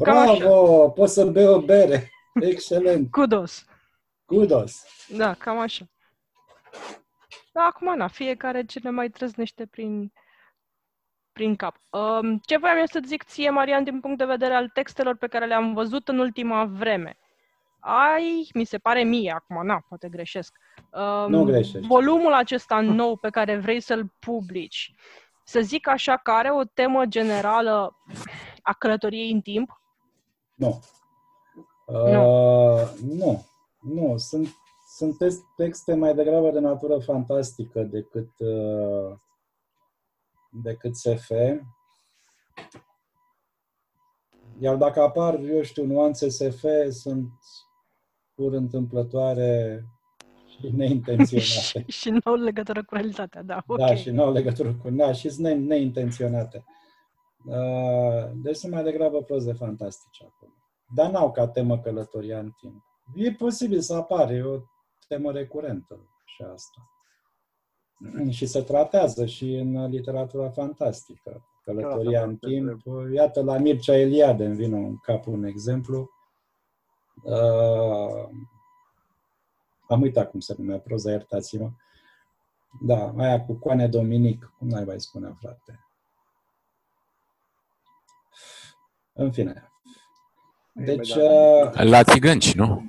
Cam așa. Bravo! Poți să bei o bere. Excelent! Kudos. Kudos! Da, cam așa. Da, acum, na, fiecare ce ne mai trăznește prin, prin cap. Um, ce voiam eu să zic ție, Marian, din punct de vedere al textelor pe care le-am văzut în ultima vreme? Ai, mi se pare mie acum, na, poate greșesc. Um, Nu greșești. Volumul acesta nou pe care vrei să-l publici, să zic așa, că are o temă generală a călătoriei în timp? Nu. Uh, nu. Nu. Sunt, sunt tex- texte mai degrabă de natură fantastică decât, uh, decât SF. Iar dacă apar, eu știu, nuanțe SF, sunt pur întâmplătoare și neintenționate. și, și nu au legătură cu realitatea, da, ok. Da, și nu au legătură cu... Da, și sunt ne, neintenționate. Uh, deci sunt mai degrabă proze fantastice acolo. Dar n-au ca temă călătoria în timp. E posibil să apare, e o temă recurentă și asta. Și se tratează și în literatura fantastică. Călătoria Da, în te timp. Iată, la Mircea Eliade îmi vine în cap un exemplu. Uh, am uitat cum se numea proza, iertați-mă. Da, aia cu Coane Dominic, cum n-ai mai spunea, frate. În fine. Deci, uh, La țigănci, nu?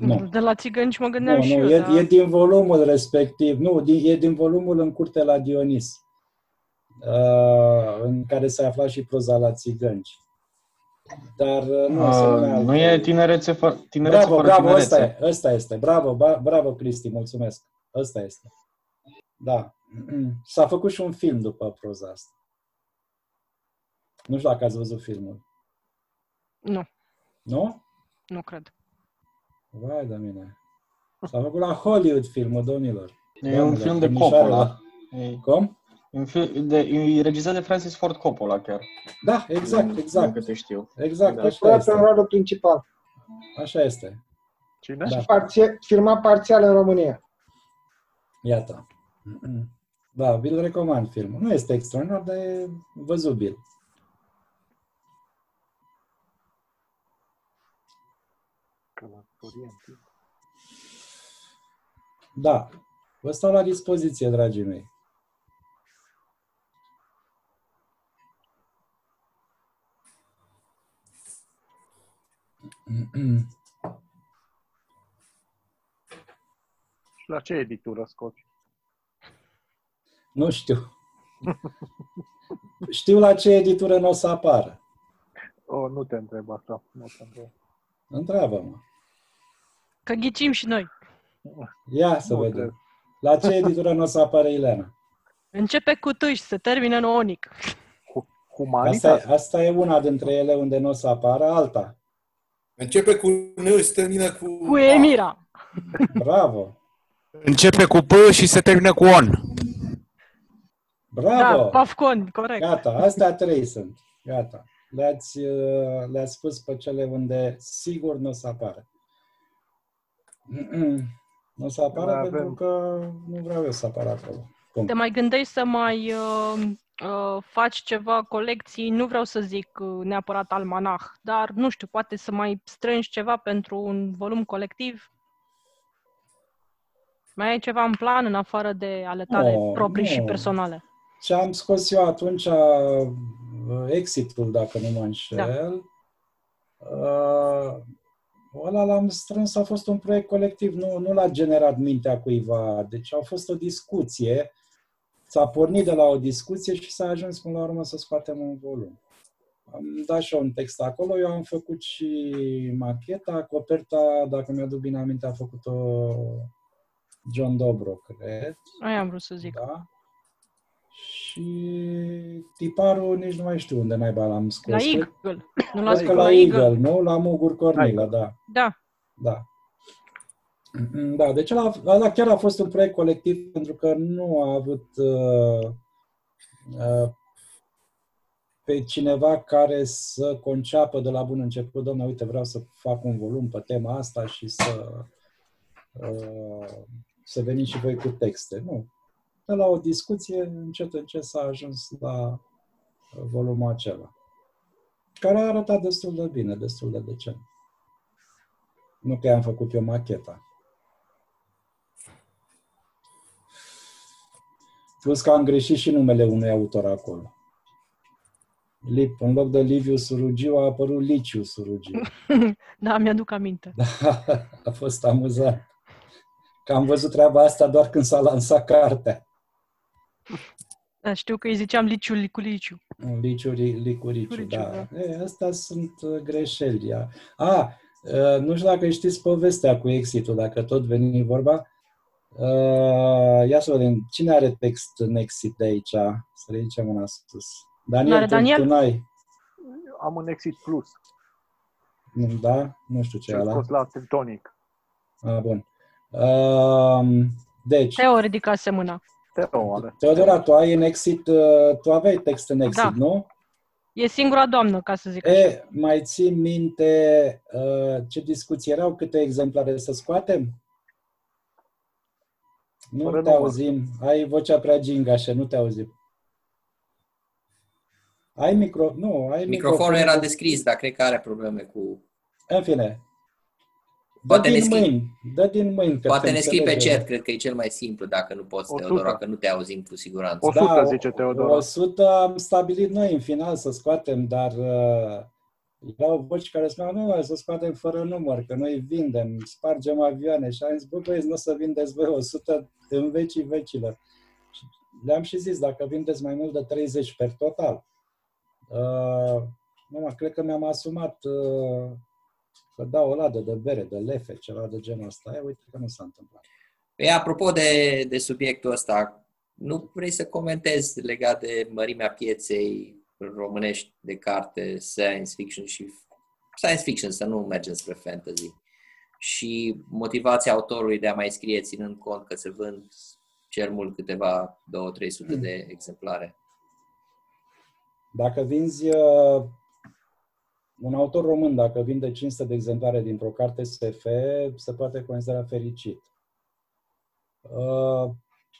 nu. De la țigănci mă gândeam Nu, și nu, eu, e, da. e din volumul respectiv. Nu, din, e din volumul în curte la Dionis, uh, în care se afla și proza la țigănci. Dar uh, nu, se Uh, numea nu altfel. e tinerețe, fă, tinerețe Bravo, fără bravo, tinerețe. ăsta e, ăsta este. Bravo, ba, bravo, Cristi, mulțumesc. Ăsta este. Da. S-a făcut și un film după proza asta. Nu știu dacă ați văzut filmul. Nu, Nu? nu cred. Vai de mine. S-a făcut la Hollywood filmul, domnilor. E un Doamnelor, film de domnișoarelor. Coppola. E Cum? un film de, e regizat de Francis Ford Coppola chiar. Da, exact, Din exact. câte știu. Exact, Da. așa Jucat este. în rolul principal. Așa este. Cine? Da. Parție, filmat parțial în România. Iată. Da, vi-l recomand filmul. Nu este extraordinar, dar e văzubil. Călătorie în timp. Da. Vă stau la dispoziție, dragii mei. Și la ce editură scoți? Nu știu. Știu la ce editură nu o să apară. Oh, nu te întreb asta. Nu te întreb. Întreabă-mă. Că ghicim și noi. Ia să Nu vedem. trebuie. La ce editură nu o să apară Ileana? Începe cu T și se termină în onic. Hu- Asta Humanitas? e, asta e una dintre ele unde nu o să apară, alta. Începe cu N și termină cu... Cu Emira. Bravo! Începe cu P și se termină cu ON. Bravo! Da, Pafcon, corect. Gata, astea trei sunt. Gata. Le-ați, uh, le-ați spus pe cele unde sigur nu o să apară. Nu o să apară Mai pentru avem- că nu vreau eu să apară acolo. Punct. Te mai gândești să mai uh, uh, faci ceva colecții, nu vreau să zic uh, neapărat almanah, dar nu știu, poate să mai strângi ceva pentru un volum colectiv? Mai ai ceva în plan în afară de ale tale Nu, proprii și nu. personale? Ce am scos eu atunci, uh, exitul, dacă nu mă înșel, uh, ăla l-am strâns, a fost un proiect colectiv, nu, nu l-a generat mintea cuiva. Deci a fost o discuție, s-a pornit de la o discuție și s-a ajuns până la urmă să scoatem un volum. Am dat și eu un text acolo, eu am făcut și macheta, coperta, dacă mi-aduc bine aminte, a făcut-o John Dobro, cred. Aia am vrut să zic. Da. Și tiparul nici nu mai știu unde naiba l-am scos. La Cred- Eagle. Nu Cred l-ați că făcut la la Eagle, Eagle? nu? La Mugur Cornila, da. Da. Da. Mm, Da, deci ăla, ăla chiar a fost un proiect colectiv pentru că nu a avut uh, uh, pe cineva care să conceapă de la bun început, domnule, uite, vreau să fac un volum pe tema asta și să, uh, să veniți și voi cu texte. Nu. De la o discuție, încet, încet s-a ajuns la uh, volumul acela, care a arătat destul de bine, destul de decent. Nu că am făcut eu macheta. Plus că am greșit și numele unui autor acolo. Lip, în loc de Liviu Surugiu a apărut Liciu Surugiu. Da, mi-aduc aminte. Da, a fost amuzant. Că am văzut treaba asta doar când s-a lansat cartea. Da, știu că îi ziceam Liciu Liculiciu. Liciu Li- Licuriciu, Licuriciu, da. da. E, astea sunt uh, greșeli. A, a, uh, nu știu dacă știți povestea cu exitul, dacă tot veni vorba. Uh, Ia să vedem, cine are text în exit de aici? Să ridicem mâna sus. Daniel, N-are tu, Daniel? tu n-ai. Am un Exit Plus, Nu, Da? Nu știu ce e cel ăla. scos la Tectonic. A, bun. Um, deci, Teo ridicase mâna. Teo are. Teodora, tu ai în exit, uh, tu aveai text în exit, Da. nu? E singura doamnă, ca să zic așa. E, mai ții minte uh, ce discuții erau, câte exemplare să scoatem? Nu Fără te număr. auzim. Ai vocea prea gingașă, nu te auzim. Ai micro... Nu, ai Microfonul era descris, dar cred că are probleme cu... În fine. Dă Poate ne din scrii- mâini. Dă din mâini. că Poate te ne scrii pe înțelegem. chat, cred că e cel mai simplu, dacă nu poți, 100. Teodora, că nu te auzim cu siguranță. 100, zice Teodora. 100 am stabilit noi în final să scoatem, dar uh, erau voci care spuneau, nu, hai să scoatem fără număr, că noi vindem, spargem avioane și am zis, bă, băieți, nu o să vindeți voi 100 în vecii vecilor. Și le-am și zis, dacă vindeți mai mult de 30 per total. Uh, nu, cred că mi-am asumat uh, că dau o ladă de bere, de lefe, ceva de genul ăsta. E, uite că nu s-a întâmplat. Păi, apropo de, de subiectul ăsta, nu vrei să comentezi legat de mărimea pieței românești de carte, science fiction și science fiction, să nu mergem spre fantasy. Și motivația autorului de a mai scrie ținând cont că se vând cel mult câteva 2-300 de exemplare. Dacă vinzi uh, un autor român, dacă vinde 500 de exemplare dintr-o carte SF, se poate considera fericit. Uh,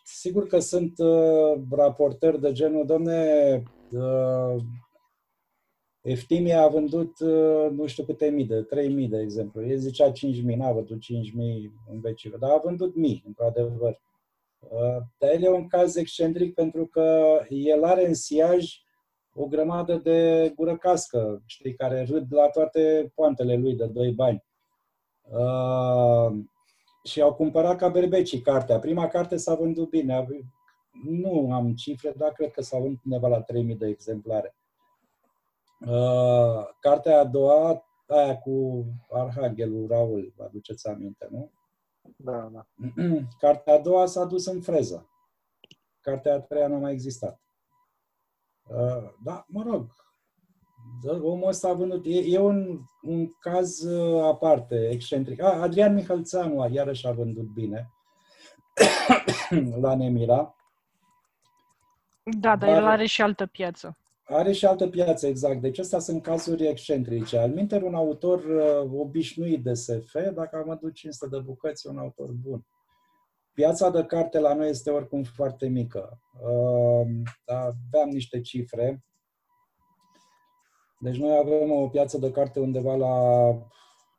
sigur că sunt uh, raportări de genul, domne, uh, Eftimie a vândut uh, nu știu câte mii, de 3.000 de exemplu. El zicea 5.000, n-a vândut 5.000 în vecile, dar a vândut mii, într-adevăr. Uh, Dar el e un caz excentric pentru că el are în siaj o grămadă de gură cască, știi, care râd la toate poantele lui de doi bani. Uh, și au cumpărat ca berbecii cartea. Prima carte s-a vândut bine. Nu am cifre, dar cred că s-a vândut undeva la 3000 de exemplare. Uh, cartea a doua, aia cu Arhanghelul Raul, vă aduceți aminte, nu? Da, da. Cartea a doua s-a dus în freză. Cartea a treia nu a mai existat. Uh, da, mă rog, da, omul ăsta a vândut. E, e un, un caz uh, aparte, excentric. A, Adrian Mihălțeanu iarăși a vândut bine la Nemira. Da, dar Dar- el are și altă piață. Are și altă piață, exact. Deci astea sunt cazuri excentrice. Al minter, un autor uh, obișnuit de SF, dacă am adus 500 de bucăți, e un autor bun. Piața de carte la noi este oricum foarte mică. Uh, aveam niște cifre. Deci noi avem o piață de carte undeva la,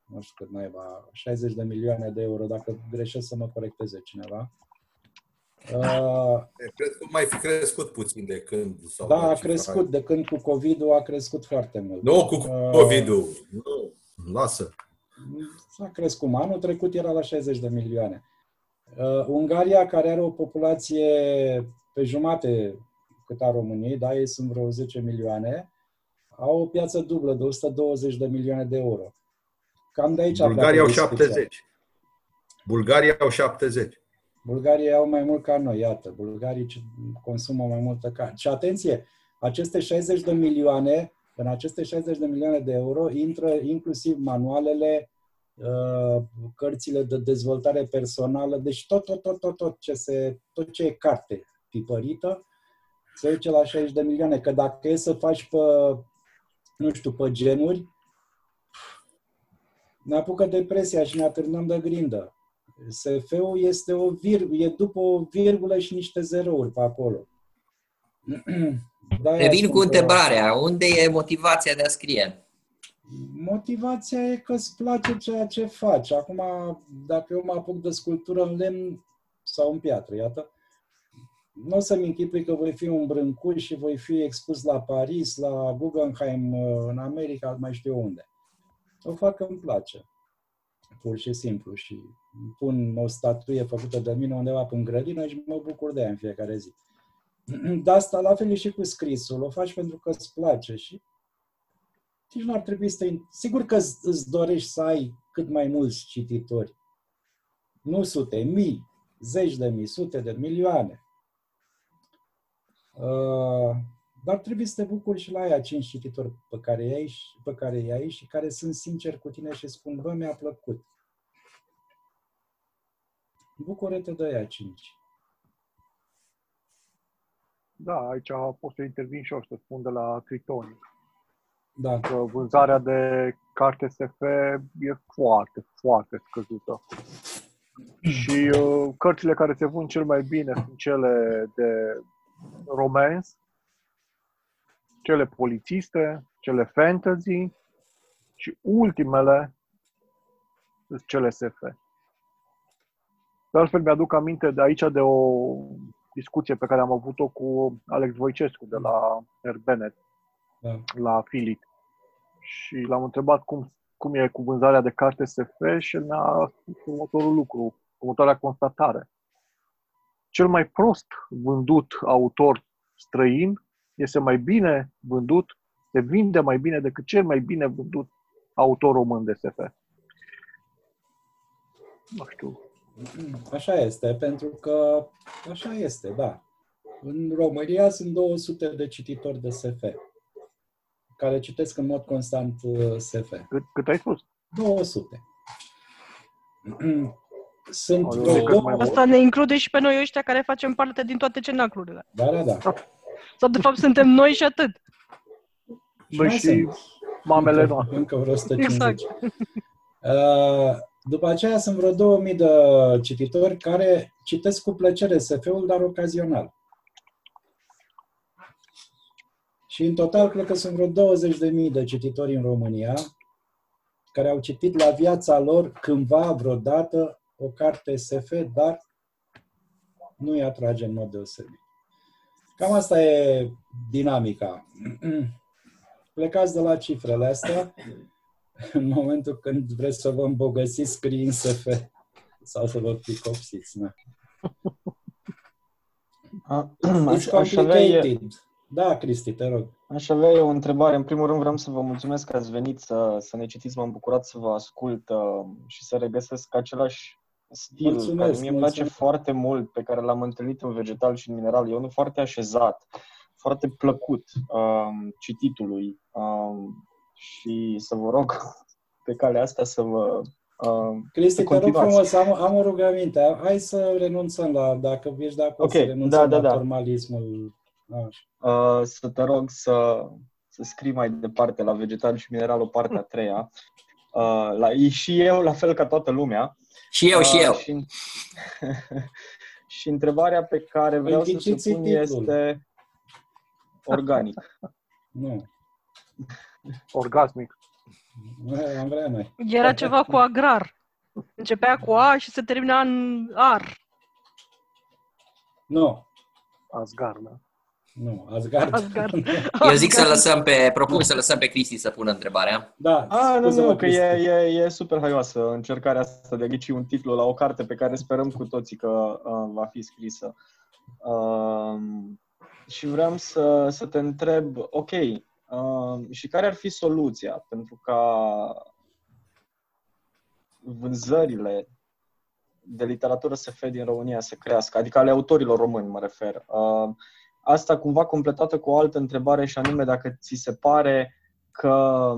nu știu cât naiba, 60 de milioane de euro, dacă greșesc să mă corecteze cineva. Uh, Cred că mai fi crescut puțin de când s-au da, dat a cifra. crescut. De când cu COVID-ul a crescut foarte mult. Nu cu Uh, COVID-ul. Nu, lasă. S-a crescut. Anul trecut era la 60 de milioane. Uh, Ungaria, care are o populație pe jumate cât a României, da, ei sunt vreo 10 milioane, au o piață dublă de 120 de milioane de euro. Cam de aici Bulgaria au pleacă discuția. 70. Bulgaria au 70. Bulgaria au mai mult ca noi, iată. Bulgarii ce- consumă mai multă carte. Și atenție, aceste 60 de milioane, în aceste 60 de milioane de euro intră inclusiv manualele, uh, cărțile de dezvoltare personală, deci tot, tot, tot, tot, tot ce, se, tot ce e carte tipărită se duce la 60 de milioane. Că dacă e să faci pe, nu știu, pe genuri, ne apucă depresia și ne atârnăm de grindă. SF-ul este o vir, e după o virgulă și niște zerouri pe acolo. De-aia Revin spun cu că întrebarea. Unde e motivația de a scrie? Motivația e că îți place ceea ce faci. Acum, dacă eu mă apuc de sculptură în lemn sau în piatră, iată, nu o să-mi închipui că voi fi un brâncuș și voi fi expus la Paris, la Guggenheim, în America, mai știu unde. O fac că îmi place. Pur și simplu. Și îmi pun o statuie făcută de mine undeva pe în grădină și mă bucur de ea în fiecare zi. De asta la fel e și cu scrisul. O faci pentru că îți place și nici nu ar trebui să te... Sigur că îți îți dorești să ai cât mai mulți cititori. Nu sute, mii, zeci de mii, sute de milioane. Uh, dar trebuie să te bucuri și la aia cinci cititori pe care i-ai, și- pe care i-ai și care sunt sinceri cu tine și spun, bă, mi-a plăcut. Bucură-te de aia cinci. Da, aici pot să intervin și eu și să spun de la Tritonic. Da. Că vânzarea de carte SF e foarte, foarte scăzută. Și uh, cărțile care se vând cel mai bine sunt cele de romance, cele polițiste, cele fantasy și ultimele sunt cele SF. De altfel, mi-aduc aminte de aici de o discuție pe care am avut-o cu Alex Voicescu de la Air Bennett Da. la Filit. Și l-am întrebat cum, cum e cu vânzarea de carte SF și el mi-a spus următorul lucru, următoarea constatare. Cel mai prost vândut autor străin este mai bine vândut, se vinde mai bine decât cel mai bine vândut autor român de SF. Nu știu. Așa este, pentru că așa este, da. În România sunt 200 de cititori de SF care citesc în mod constant uh, SF. Cât, cât ai spus? 200. Sunt Au, eu vreo cred mai două... Asta ne include și pe noi ăștia care facem parte din toate cenaclurile. Da, da, da. Sau de fapt suntem noi și atât. Băi, mai și sunt. mamele încă, noastre. Încă vreo 150. Exact. Uh, După aceea sunt vreo 2000 de cititori care citesc cu plăcere SF-ul, dar ocazional. Și în total cred că sunt vreo 20.000 de cititori în România care au citit la viața lor cândva, vreodată, o carte SF, dar nu îi atrage în mod deosebit. Cam asta e dinamica. Plecați de la cifrele astea în momentul când vreți să vă îmbogățiți scriind SF sau să vă plicopsiți. Na. A, It's Aș, aș, avea, complicated. Da, Cristi, te rog. aș avea eu o întrebare. În primul rând vreau să vă mulțumesc că ați venit să, să ne citiți. M-am bucurat să vă ascult uh, și să regăsesc același stil Mulțumesc, care mie îmi place mulțumesc. foarte mult, pe care l-am întâlnit în vegetal și în mineral. E unul foarte așezat, foarte plăcut um, cititului um, și să vă rog pe calea asta să vă um, Cristi, să te rog continuați. frumos, am, am o rugăminte. Hai să renunțăm la, dacă ești de acord, Ok, să renunțăm da, da, la da. formalismul. Așa. Uh, să te rog să, să scrii mai departe la vegetal și mineral o parte a treia. Uh, la, și eu, la fel ca toată lumea. Și eu, și Uh, eu. Și, și întrebarea pe care vreau să ghiciți se pun titlul. este organic. Nu. Orgasmic. Nu, Am vrea noi. Era ceva cu agrar. Începea cu A și se termina în ar. Nu. Asgard, da. Nu, Asgard. Asgard. Eu zic să lăsăm pe, propun să lăsăm pe Cristi să pună întrebarea. Da, Ah, nu, scuze-mă, nu, că Cristi. e, e, e super haioasă încercarea asta de a ghici un titlu la o carte pe care sperăm cu toții că uh, va fi scrisă. Uh, și vreau să, să te întreb, ok, uh, și care ar fi soluția pentru ca vânzările de literatură SF din România să crească, adică ale autorilor români mă refer. Uh, asta cumva completată cu o altă întrebare și anume dacă ți se pare că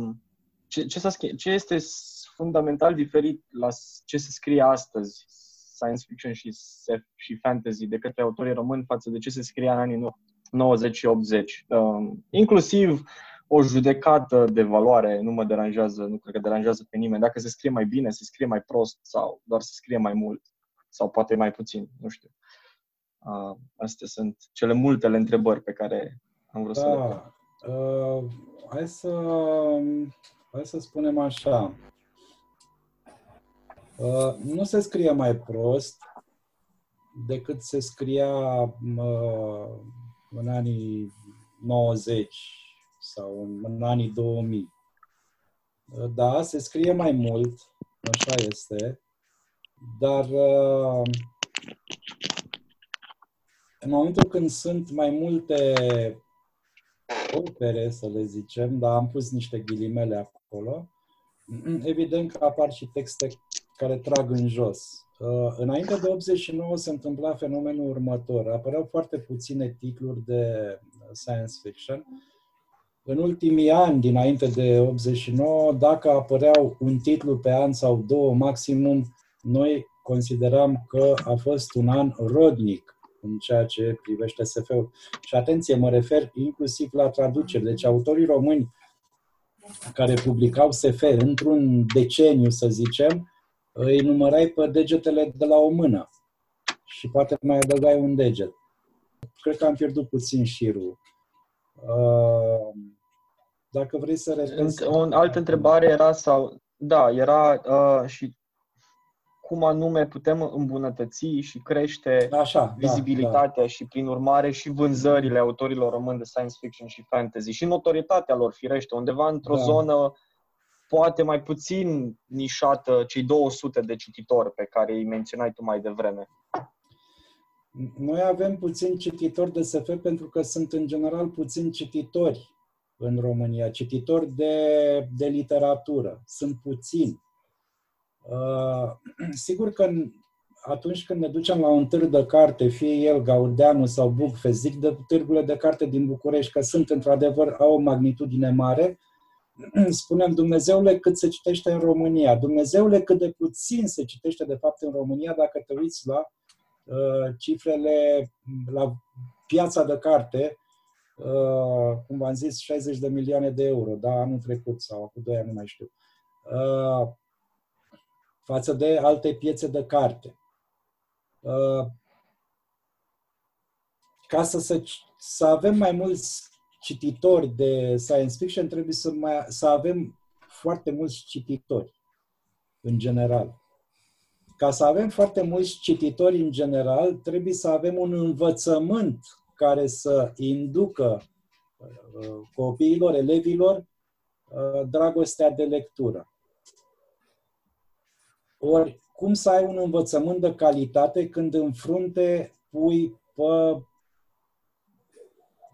ce, ce, s-a schimbat, ce este s- fundamental diferit la s- ce se scrie astăzi, science fiction și SF și fantasy, de către autorii români față de ce se scria în anii nou- 90 și 80. Uh, inclusiv o judecată de valoare nu mă deranjează, nu cred că deranjează pe nimeni. Dacă se scrie mai bine, se scrie mai prost sau doar se scrie mai mult sau poate mai puțin, nu știu. Uh, astea sunt cele multele întrebări pe care am vrut da. să le pun. Uh, hai să hai să spunem așa. Uh, nu se scrie mai prost decât se scria uh, în anii 90 sau în, în anii 2000. Uh, da, se scrie mai mult, așa este, dar uh, în momentul când sunt mai multe opere, să le zicem, dar am pus niște ghilimele acolo, evident că apar și texte care trag în jos. Uh, înainte de 89 se întâmpla fenomenul următor. Apăreau foarte puține titluri de science fiction. În ultimii ani, dinainte de 89, dacă apăreau un titlu pe an sau două maximum, noi consideram că a fost un an rodnic în ceea ce privește SF-ul. Și atenție, mă refer inclusiv la traduceri. Deci autorii români care publicau SF într-un deceniu, să zicem, îi numărai pe degetele de la o mână și poate mai adăugai un deget. Cred că am pierdut puțin șirul. Uh, dacă vrei să repezi... O altă întrebare era sau... Da, era uh, și cum anume putem îmbunătăți și crește Așa, vizibilitatea da, da. și, prin urmare, și vânzările autorilor români de science fiction și fantasy și notorietatea lor, firește, undeva într-o Da. zonă poate mai puțin nișată, cei 200 de cititori pe care îi menționai tu mai devreme. Noi avem puțin cititori de SF pentru că sunt în general puțin cititori în România, cititori de, de literatură. Sunt puțini. Uh, sigur că în- atunci când ne ducem la un târg de carte, fie el Gaudeanu sau Bookfest, zic de târgurile de carte din București, că sunt într-adevăr, au o magnitudine mare, spunem, Dumnezeule, cât se citește în România. Dumnezeule, cât de puțin se citește de fapt în România dacă te uiți la uh, cifrele, la piața de carte, uh, cum v-am zis, 60 de milioane de euro, da, anul trecut sau acum 2 ani, nu mai știu. Uh, față de alte piețe de carte. Uh, ca să, să, să avem mai mulți cititori de science fiction, trebuie să, mai, să avem foarte mulți cititori, în general. Ca să avem foarte mulți cititori în general, trebuie să avem un învățământ care să inducă uh, copiilor, elevilor, uh, dragostea de lectură. Ori, cum să ai un învățământ de calitate când în frunte pui pe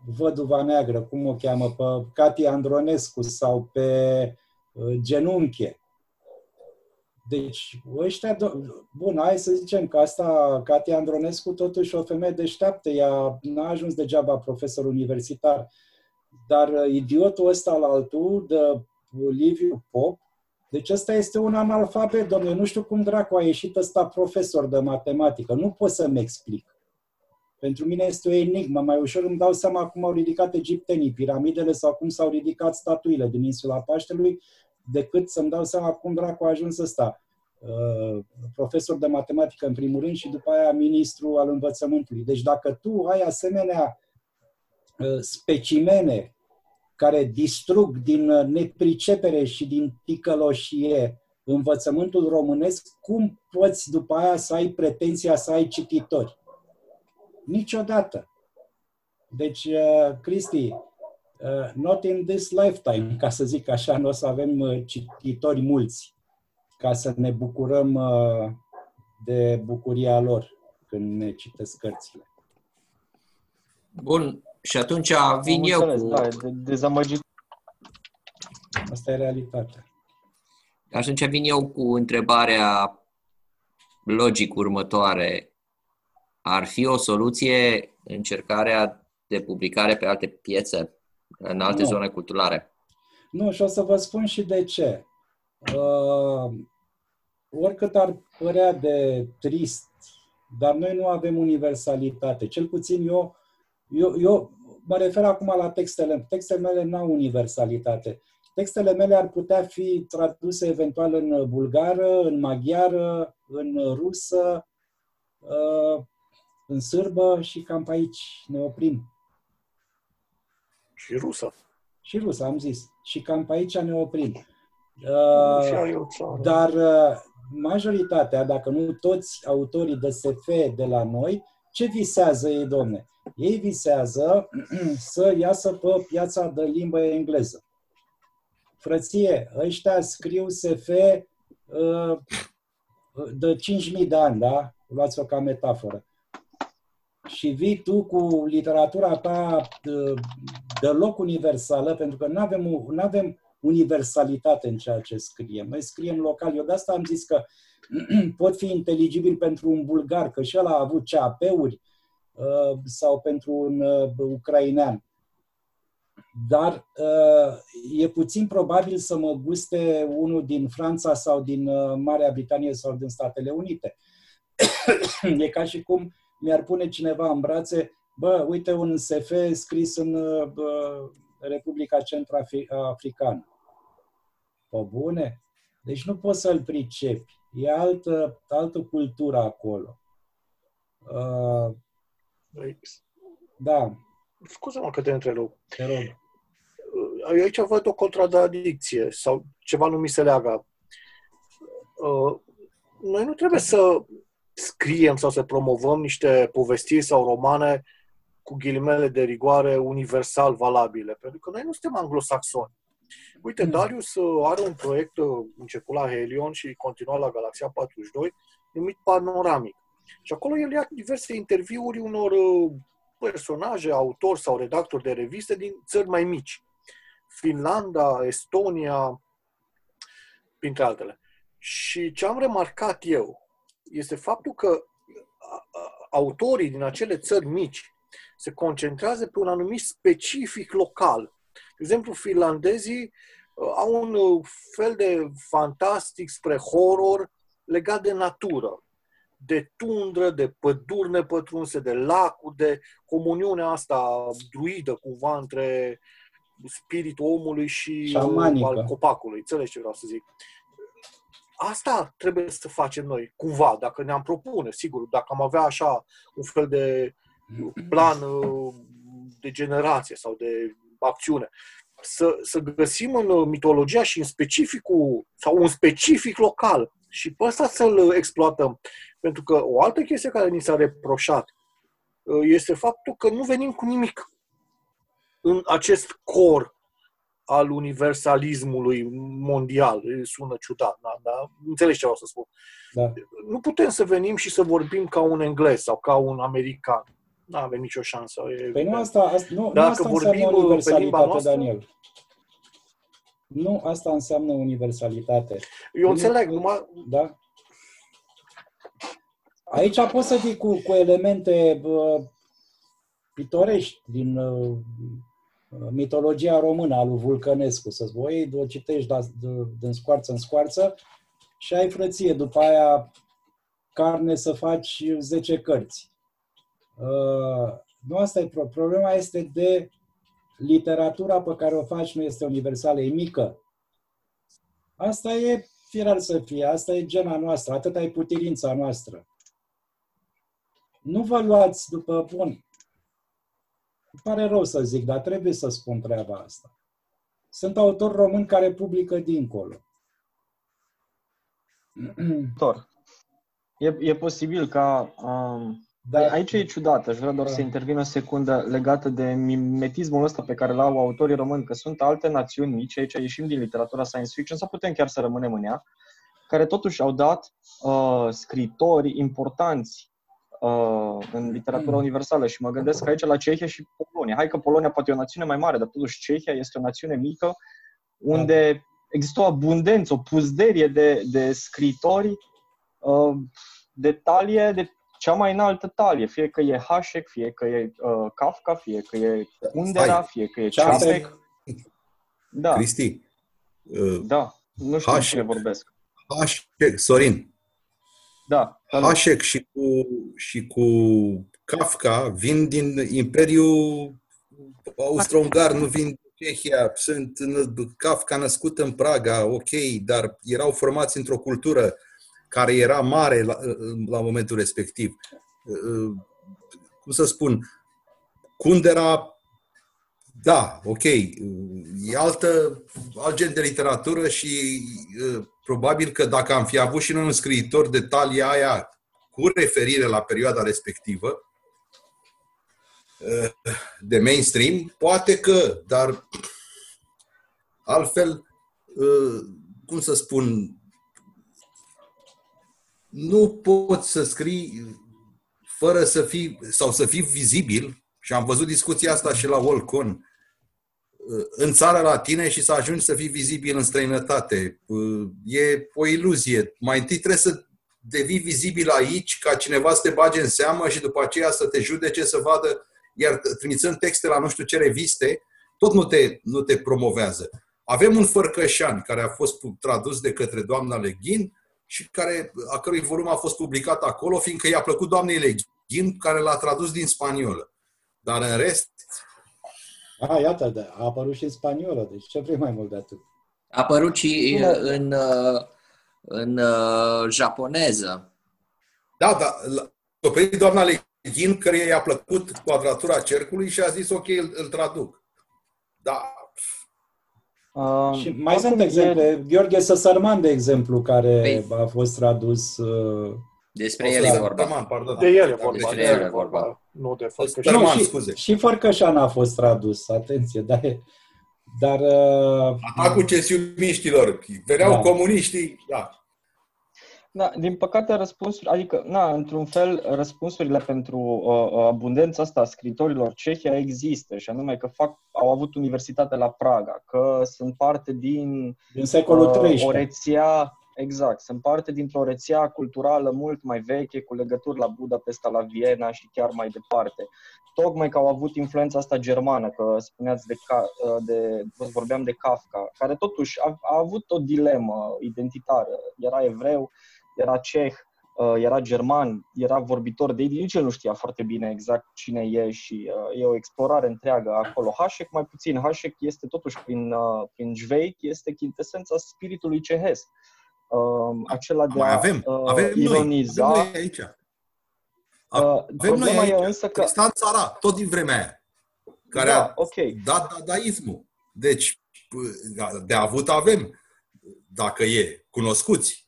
văduva neagră, cum o cheamă, pe Cati Andronescu sau pe uh, genunche. Deci, ăștia, do- bun, hai să zicem că asta, Cati Andronescu, totuși o femeie deșteaptă, ea n-a ajuns degeaba profesor universitar, dar uh, idiotul ăsta al altul, de Liviu Pop, deci ăsta este un analfabet, domnule, nu știu cum dracu a ieșit ăsta profesor de matematică, nu pot să-mi explic. Pentru mine este o enigmă. Mai ușor îmi dau seama cum au ridicat egiptenii piramidele sau cum s-au ridicat statuile din insula Paștelui, decât să-mi dau seama cum dracu a ajuns ăsta. Uh, profesor de matematică în primul rând și după aia ministru al învățământului. Deci dacă tu ai asemenea uh, specimene care distrug din uh, nepricepere și din ticăloșie învățământul românesc, cum poți după aia să ai pretenția să ai cititori? Niciodată. Deci, uh, Cristi, uh, not in this lifetime, ca să zic așa, nu o să avem uh, cititori mulți ca să ne bucurăm uh, de bucuria lor când ne citesc cărțile. Bun, și atunci vin Am eu înțeles, cu... da, de, dezamăgit. Asta e realitatea. Atunci vin eu cu întrebarea logic următoare. Ar fi o soluție încercarea de publicare pe alte piețe, în alte Nu. zone culturale? Nu, și o să vă spun și de ce. Uh, oricât ar părea de trist, dar noi nu avem universalitate. Cel puțin eu, eu, eu mă refer acum la textele. Textele mele nu au universalitate. Textele mele ar putea fi traduse eventual în bulgară, în maghiară, în rusă, uh, în sârbă și cam pe aici ne oprim. Și rusă. Și rusă, am zis. Și cam pe aici ne oprim. și ai Uh, o țară. dar uh, majoritatea, dacă nu toți autorii de SF de la noi, ce visează ei, domne? Ei visează să iasă pe piața de limbă engleză. Frăție, ăștia scriu SF uh, de 5.000 de ani, da? Luați-o ca metaforă. Și vii tu cu literatura ta uh, deloc universală, pentru că nu avem, avem universalitate în ceea ce scriem. Noi scriem local. Eu de asta am zis că pot fi inteligibil pentru un bulgar, că și el a avut CAP-uri uh, sau pentru un uh, ucrainean. Dar uh, e puțin probabil să mă guste unul din Franța sau din uh, Marea Britanie sau din Statele Unite. e ca și cum mi-ar pune cineva în brațe, bă, uite un SF scris în uh, bă, Republica Centrafricană. Pe bune? Deci nu poți să-l pricepi. E altă, altă cultură acolo. Uh, Păi, da, Scuze-mă că te întrerup. te rog. Eu aici văd o contradicție sau ceva nu mi se leagă. Uh, Noi nu trebuie să scriem sau să promovăm niște povestiri sau romane cu ghilimele de rigoare universal valabile, pentru că noi nu suntem anglosaxoni. Uite, Mm. Darius uh, are un proiect uh, început la Helion și continua la Galaxia 42, numit Panoramic. Și acolo el ia diverse interviuri unor uh, personaje, autori sau redactori de reviste din țări mai mici. Finlanda, Estonia, printre altele. Și ce am remarcat eu este faptul că a- a- autorii din acele țări mici se concentrează pe un anumit specific local. De exemplu, finlandezii uh, au un uh, fel de fantastic spre horror legat de natură, de tundră, de păduri nepătrunse, de lacuri, de comuniunea asta druidă cumva între spiritul omului și uh, Șamanică. al copacului. Înțelegi ce vreau să zic? Asta trebuie să facem noi, cumva, dacă ne-am propune, sigur, dacă am avea așa un fel de plan uh, de generație sau de acțiune. Să, să găsim în uh, mitologia și în specificul, sau un specific local și pe ăsta să-l exploatăm. Pentru că o altă chestie care ni s-a reproșat uh, este faptul că nu venim cu nimic în acest cor al universalismului mondial. Sună ciudat, da? da? Înțelegi ce vreau să spun. Da. Nu putem să venim și să vorbim ca un englez sau ca un american. Nu avem nicio șansă. E Păi evident. nu asta, asta, nu, nu Dacă asta vorbim, înseamnă uh, pe limba universalitate, noastră- Daniel. Nu asta înseamnă universalitate. Eu înțeleg, numai Da? Aici poți să fii cu, cu elemente bă, pitorești din uh, mitologia română a lui Vulcănescu, să-ți voi, o citești da- de- din scoarță în scoarță și ai frăție, după aia carne să faci 10 cărți. Uh, nu asta e pro- problema, este de literatura pe care o faci nu este universală, e mică. Asta e firar să fie, asta e gena noastră, atâta e putirința noastră. Nu vă luați după bun. Îmi pare rău să zic, dar trebuie să spun treaba asta. Sunt autori români care publică dincolo. Tor. E, e posibil ca... Um, Dar Aici e ciudat, aș vrea doar să intervin o secundă legată de mimetismul ăsta pe care l-au autorii români, că sunt alte națiuni mici, aici ieșim din literatura science fiction, sau putem chiar să rămânem în ea, care totuși au dat uh, scritori importanți uh, în literatura Mm. universală și mă gândesc aici la Cehia și Polonia. Hai că Polonia poate e o națiune mai mare, dar totuși Cehia este o națiune mică unde există o abundență, o puzderie de, de scritori uh, de talie, de cea mai înaltă talie, fie că e Hașek, fie că e uh, Kafka, fie că e Kundera, Stai. fie că e Ceapec. Ceapec. Da, Cristi, uh, da, nu știu Hașek. cine vorbesc. Hașek, Sorin, Da, salut. Hașek și cu, și cu Kafka vin din Imperiul austro-ungari nu vin din Cehia, sunt Kafka născut în Praga, ok, dar erau formați într-o cultură care era mare la, la momentul respectiv. Cum să spun, Kundera da, ok. E altă, alt gen de literatură și uh, probabil că dacă am fi avut și noi un scriitor de talia aia cu referire la perioada respectivă, uh, de mainstream, poate că, dar altfel, uh, cum să spun, nu poți să scrii fără să fii, sau să fii vizibil, și am văzut discuția asta și la Volcon, în țara la tine și să ajungi să fii vizibil în străinătate. E o iluzie. Mai întâi trebuie să devii vizibil aici, ca cineva să te bage în seamă și după aceea să te judece, să vadă, iar trimițând texte la nu știu ce reviste, tot nu te, nu te promovează. Avem un fărcășan care a fost tradus de către doamna Leghin și care, a cărui volum a fost publicat acolo, fiindcă i-a plăcut doamnei Leghin, care l-a tradus din spaniolă. Dar în rest, a, iată, da, a apărut și în spaniolă, deci ce vrei mai mult de atât? A apărut și în, în, în japoneză. Da, da, a doamna Leghin, care i-a plăcut quadratura cercului și a zis, ok, îl, îl traduc. Da. Uh, și mai sunt exemple. E... Gheorghe Săsărman, de exemplu, care păi... a fost tradus... Uh, despre el e vorba. Pardon, de el e vorba. Despre el e vorba. Nu de Fărcășan. Nu, și, scuze. și Fărcășan a fost tradus, atenție, dar... dar uh, Atacul cesiumiștilor. Veneau da. comuniștii, da. Da, din păcate răspunsuri, adică, na, într-un fel, răspunsurile pentru uh, uh abundența asta a scritorilor cehia există, și anume că fac, au avut universitate la Praga, că sunt parte din, din secolul uh, o rețea Exact. Sunt parte dintr-o rețea culturală mult mai veche, cu legături la Budapesta, la Viena și chiar mai departe. Tocmai că au avut influența asta germană, că spuneați de, de vorbeam de Kafka, care totuși a, a avut o dilemă identitară. Era evreu, era ceh, uh, era german, era vorbitor de ei, nici el nu știa foarte bine exact cine e și uh, e o explorare întreagă acolo. Hașek mai puțin, Hașek este totuși prin, uh, prin Jveik, este chintesența spiritului cehesc uh, acela de mai a avem, uh, avem ironiza. Noi, avem noi aici. Uh, avem noi aici, însă că... Tristan Țara, tot din vremea aia, care da, a okay. dat dadaismul. Deci, de avut avem, dacă e, cunoscuți,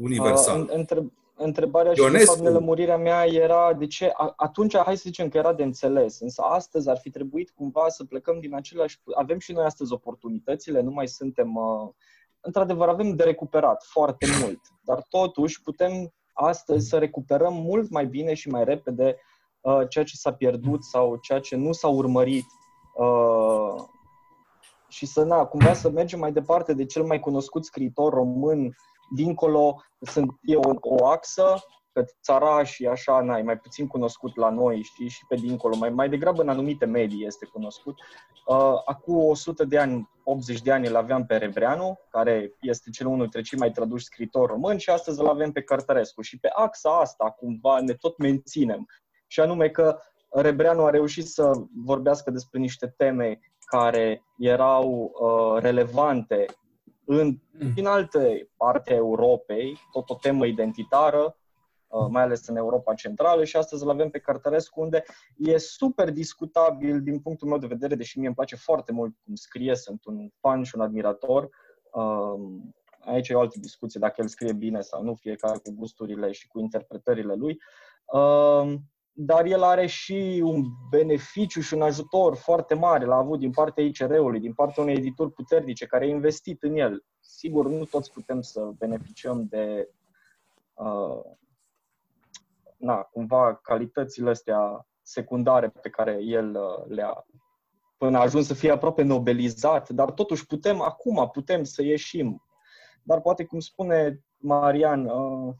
universal. Uh, între, întrebarea Ionescu. și, de fapt, nelămurirea mea era de ce, atunci, hai să zicem că era de înțeles, însă astăzi ar fi trebuit cumva să plecăm din același, avem și noi astăzi oportunitățile, nu mai suntem uh, într-adevăr, avem de recuperat foarte mult, dar totuși putem astăzi să recuperăm mult mai bine și mai repede uh, ceea ce s-a pierdut sau ceea ce nu s-a urmărit uh, și să, na, cumva să mergem mai departe de cel mai cunoscut scriitor român dincolo, sunt, e o, o axă că țara și așa, na, e mai puțin cunoscut la noi, știi, și pe dincolo, mai, mai degrabă în anumite medii este cunoscut. Uh, acum 100 de ani, 80 de ani îl aveam pe Rebreanu, care este cel unul dintre cei mai traduși scritori români și astăzi îl avem pe Cărtărescu. Și pe axa asta, cumva, ne tot menținem. Și anume că Rebreanu a reușit să vorbească despre niște teme care erau uh, relevante în, din alte parte a Europei, tot o temă identitară, Uh, mai ales în Europa Centrală și astăzi îl avem pe Cărtărescu unde e super discutabil din punctul meu de vedere, deși mie îmi place foarte mult cum scrie, sunt un fan și un admirator. Um, aici e o altă discuție dacă el scrie bine sau nu, fiecare cu gusturile și cu interpretările lui. Um, dar el are și un beneficiu și un ajutor foarte mare l-a avut din partea ICR-ului, din partea unei edituri puternice care a investit în el. Sigur, nu toți putem să beneficiem de uh, na, cumva calitățile astea secundare pe care el uh, le-a până a ajuns să fie aproape nobelizat, dar totuși putem acum, putem să ieșim. Dar poate, cum spune Marian, uh,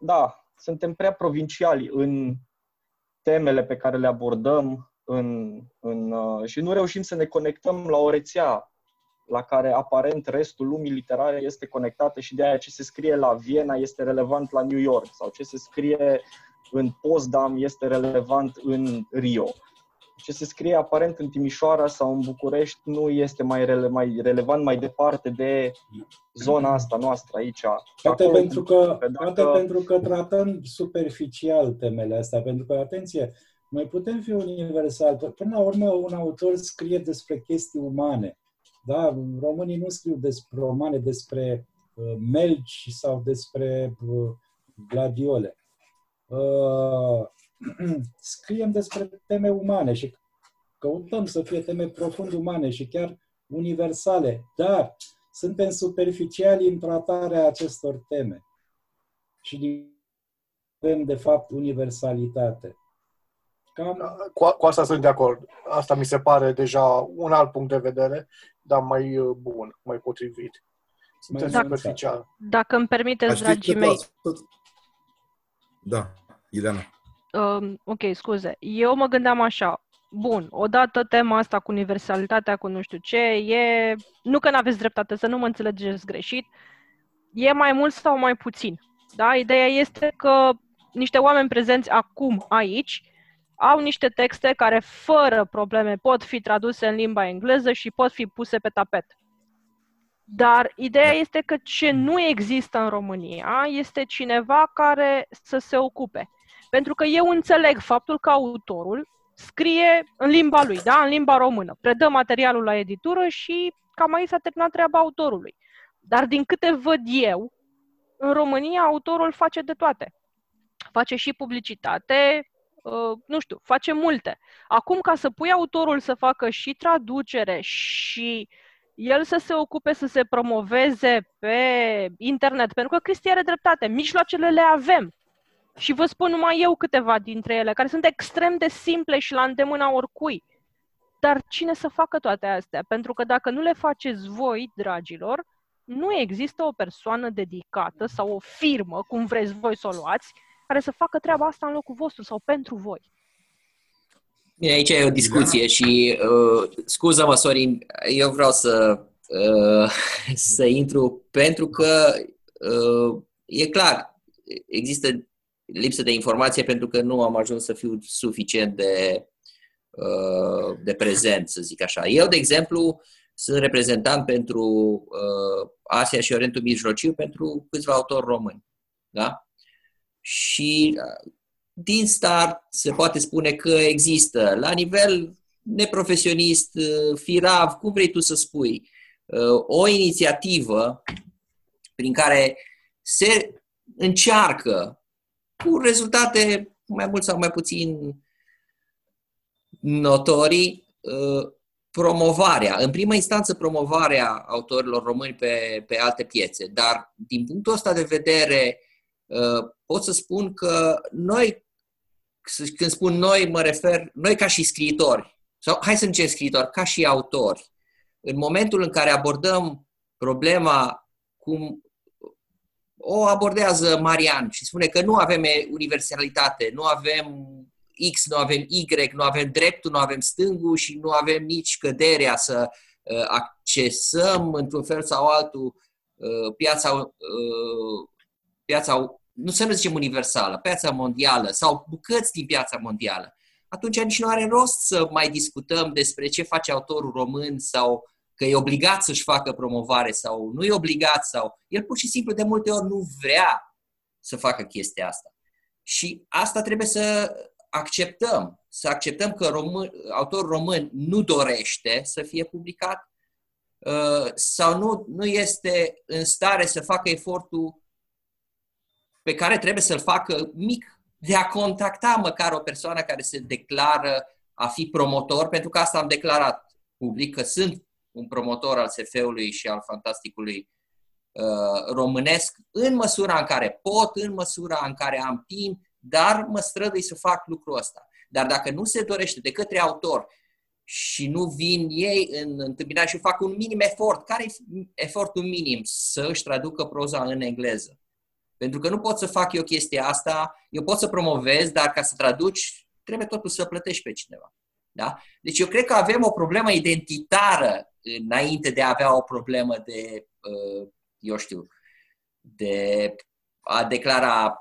da, suntem prea provinciali în temele pe care le abordăm în, în, uh, și nu reușim să ne conectăm la o rețea la care aparent restul lumii literare este conectată și de aia ce se scrie la Viena este relevant la New York sau ce se scrie în Potsdam este relevant în Rio. Ce se scrie aparent în Timișoara sau în București nu este mai, rele, mai relevant mai departe de zona asta noastră aici. Poate, Acolo, pentru că, dacă- poate pentru că tratăm superficial temele astea, pentru că, atenție, noi putem fi universal. P- Până la urmă, un autor scrie despre chestii umane. Da? Românii nu scriu despre romane, despre uh, melci sau despre uh, gladiole. Uh, scriem despre teme umane și căutăm să fie teme profund umane și chiar universale, dar suntem superficiali în tratarea acestor teme și avem, de fapt, universalitate. Cam Cu, cu asta sunt de acord. Asta mi se pare deja un alt punct de vedere, dar mai uh, bun, mai potrivit. Suntem Mai superficial. Dacă îmi permiteți, Dar știți dragii că mei, tot- Da, Ileana. Um, ok, scuze. Eu mă gândeam așa. Bun, odată tema asta cu universalitatea, cu nu știu ce, e... Nu că n-aveți dreptate, să nu mă înțelegeți greșit. E mai mult sau mai puțin. Da? Ideea este că niște oameni prezenți acum aici au niște texte care fără probleme pot fi traduse în limba engleză și pot fi puse pe tapet. Dar ideea este că ce nu există în România este cineva care să se ocupe. Pentru că eu înțeleg faptul că autorul scrie în limba lui, da? în limba română. Predă materialul la editură și cam aici s-a terminat treaba autorului. Dar din câte văd eu, în România autorul face de toate. Face și publicitate, uh, nu știu, face multe. Acum, ca să pui autorul să facă și traducere și el să se ocupe să se promoveze pe internet, pentru că Cristi are dreptate, mijloacele le avem. Și vă spun numai eu câteva dintre ele, care sunt extrem de simple și la îndemâna oricui. Dar cine să facă toate astea? Pentru că dacă nu le faceți voi, dragilor, nu există o persoană dedicată sau o firmă, cum vreți voi să o luați, care să facă treaba asta în locul vostru sau pentru voi. Bine, aici e o discuție și uh, scuză-mă, Sorin, eu vreau să, uh, să intru pentru că uh, e clar, există lipsă de informație pentru că nu am ajuns să fiu suficient de, uh, de prezent, să zic așa. Eu, de exemplu, sunt reprezentant pentru uh, Asia și Orientul Mijlociu pentru câțiva autori români. Da? Și uh, din start se poate spune că există, la nivel neprofesionist, uh, firav, cum vrei tu să spui, uh, o inițiativă prin care se încearcă cu rezultate mai mult sau mai puțin notorii uh, promovarea, în primă instanță promovarea autorilor români pe, pe alte piețe, dar din punctul ăsta de vedere pot să spun că noi când spun noi, mă refer, noi ca și scriitori, sau hai să zicem scriitori, ca și autori, în momentul în care abordăm problema cum o abordează Marian și spune că nu avem universalitate, nu avem X, nu avem Y, nu avem dreptul, nu avem stângul și nu avem nici căderea să accesăm într-un fel sau altul piața, piața nu să nu zicem universală, piața mondială sau bucăți din piața mondială, atunci nici nu are rost să mai discutăm despre ce face autorul român sau că e obligat să-și facă promovare sau nu e obligat sau el pur și simplu de multe ori nu vrea să facă chestia asta. Și asta trebuie să acceptăm, să acceptăm că român, autorul român nu dorește să fie publicat sau nu, nu este în stare să facă efortul pe care trebuie să-l facă mic, de a contacta măcar o persoană care se declară a fi promotor, pentru că asta am declarat public, că sunt un promotor al SF-ului și al fantasticului uh, românesc, în măsura în care pot, în măsura în care am timp, dar mă strădui să fac lucrul ăsta. Dar dacă nu se dorește de către autor și nu vin ei în întâmpinare și fac un minim efort, care e efortul minim? Să își traducă proza în engleză. Pentru că nu pot să fac eu chestia asta, eu pot să promovez, dar ca să traduci, trebuie totul să plătești pe cineva. Da? Deci eu cred că avem o problemă identitară înainte de a avea o problemă de, eu știu, de a declara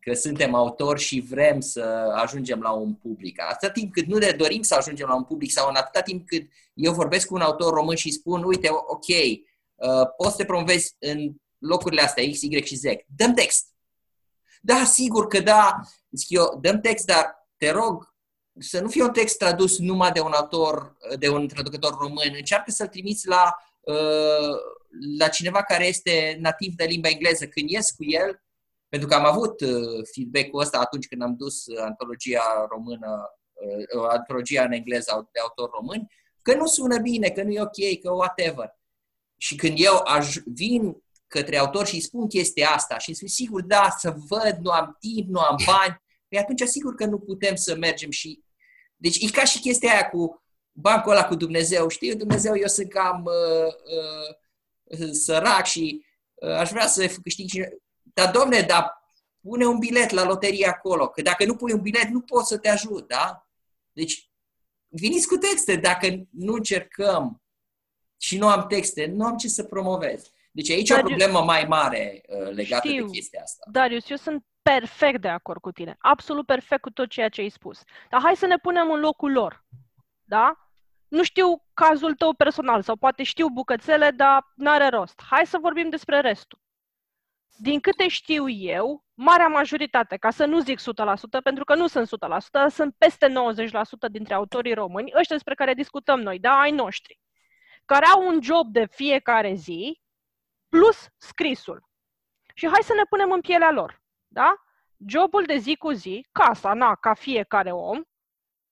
că suntem autori și vrem să ajungem la un public. Atâta timp cât nu ne dorim să ajungem la un public sau în atâta timp cât eu vorbesc cu un autor român și spun, uite, ok, uh, poți să te promovezi în locurile astea, X, Y și Z. Dăm text. Da, sigur că da. Zic eu, dăm text, dar te rog să nu fie un text tradus numai de un autor, de un traducător român. Încearcă să-l trimiți la, uh, la cineva care este nativ de limba engleză. Când ies cu el, pentru că am avut uh, feedback-ul ăsta atunci când am dus antologia română, uh, antologia în engleză de autor român, că nu sună bine, că nu e ok, că whatever. Și când eu aș vin către autor și îi spun chestia asta și îi spun, sigur, da, să văd, nu am timp, nu am bani, pe atunci sigur că nu putem să mergem și... Deci e ca și chestia aia cu bancul ăla cu Dumnezeu. Știu, Dumnezeu, eu sunt cam uh, uh, sărac și uh, aș vrea să câștig și... Dar, domne, dar pune un bilet la loterie acolo, că dacă nu pui un bilet, nu pot să te ajut, da? Deci, veniți cu texte. Dacă nu încercăm și nu am texte, nu am ce să promovez. Deci aici Darius, e o problemă mai mare uh, legată știu, de chestia asta. Darius, eu sunt perfect de acord cu tine. Absolut perfect cu tot ceea ce ai spus. Dar hai să ne punem în locul lor. Da? Nu știu cazul tău personal sau poate știu bucățele, dar n-are rost. Hai să vorbim despre restul. Din câte știu eu, marea majoritate, ca să nu zic 100%, pentru că nu sunt 100%, sunt peste 90% dintre autorii români, ăștia despre care discutăm noi, da, ai noștri, care au un job de fiecare zi plus scrisul. Și hai să ne punem în pielea lor. Da? Jobul de zi cu zi, casa, na, ca fiecare om,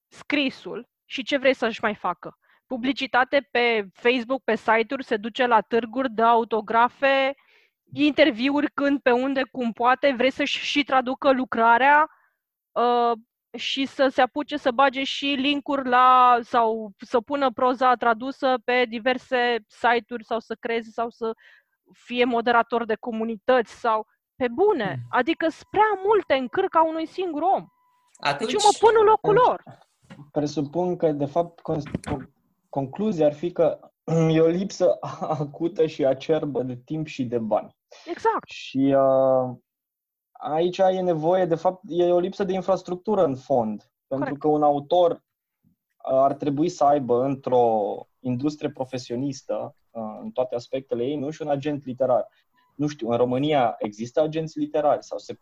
scrisul și ce vrei să-și mai facă. Publicitate pe Facebook, pe site-uri, se duce la târguri, dă autografe, interviuri când, pe unde, cum poate, vrei să-și și traducă lucrarea uh, și să se apuce să bage și linkuri la sau să pună proza tradusă pe diverse site-uri sau să creeze sau să fie moderator de comunități sau pe bune. Hmm. Adică sunt prea multe în cârca unui singur om. Atunci, deci eu mă pun în locul lor. Presupun că, de fapt, concluzia ar fi că e o lipsă acută și acerbă de timp și de bani. Exact. Și uh, aici e nevoie, de fapt, e o lipsă de infrastructură în fond. Pentru Corect. că un autor ar trebui să aibă într-o industrie profesionistă, uh, în toate aspectele ei, nu și un agent literar. Nu știu, în România există agenți literari sau se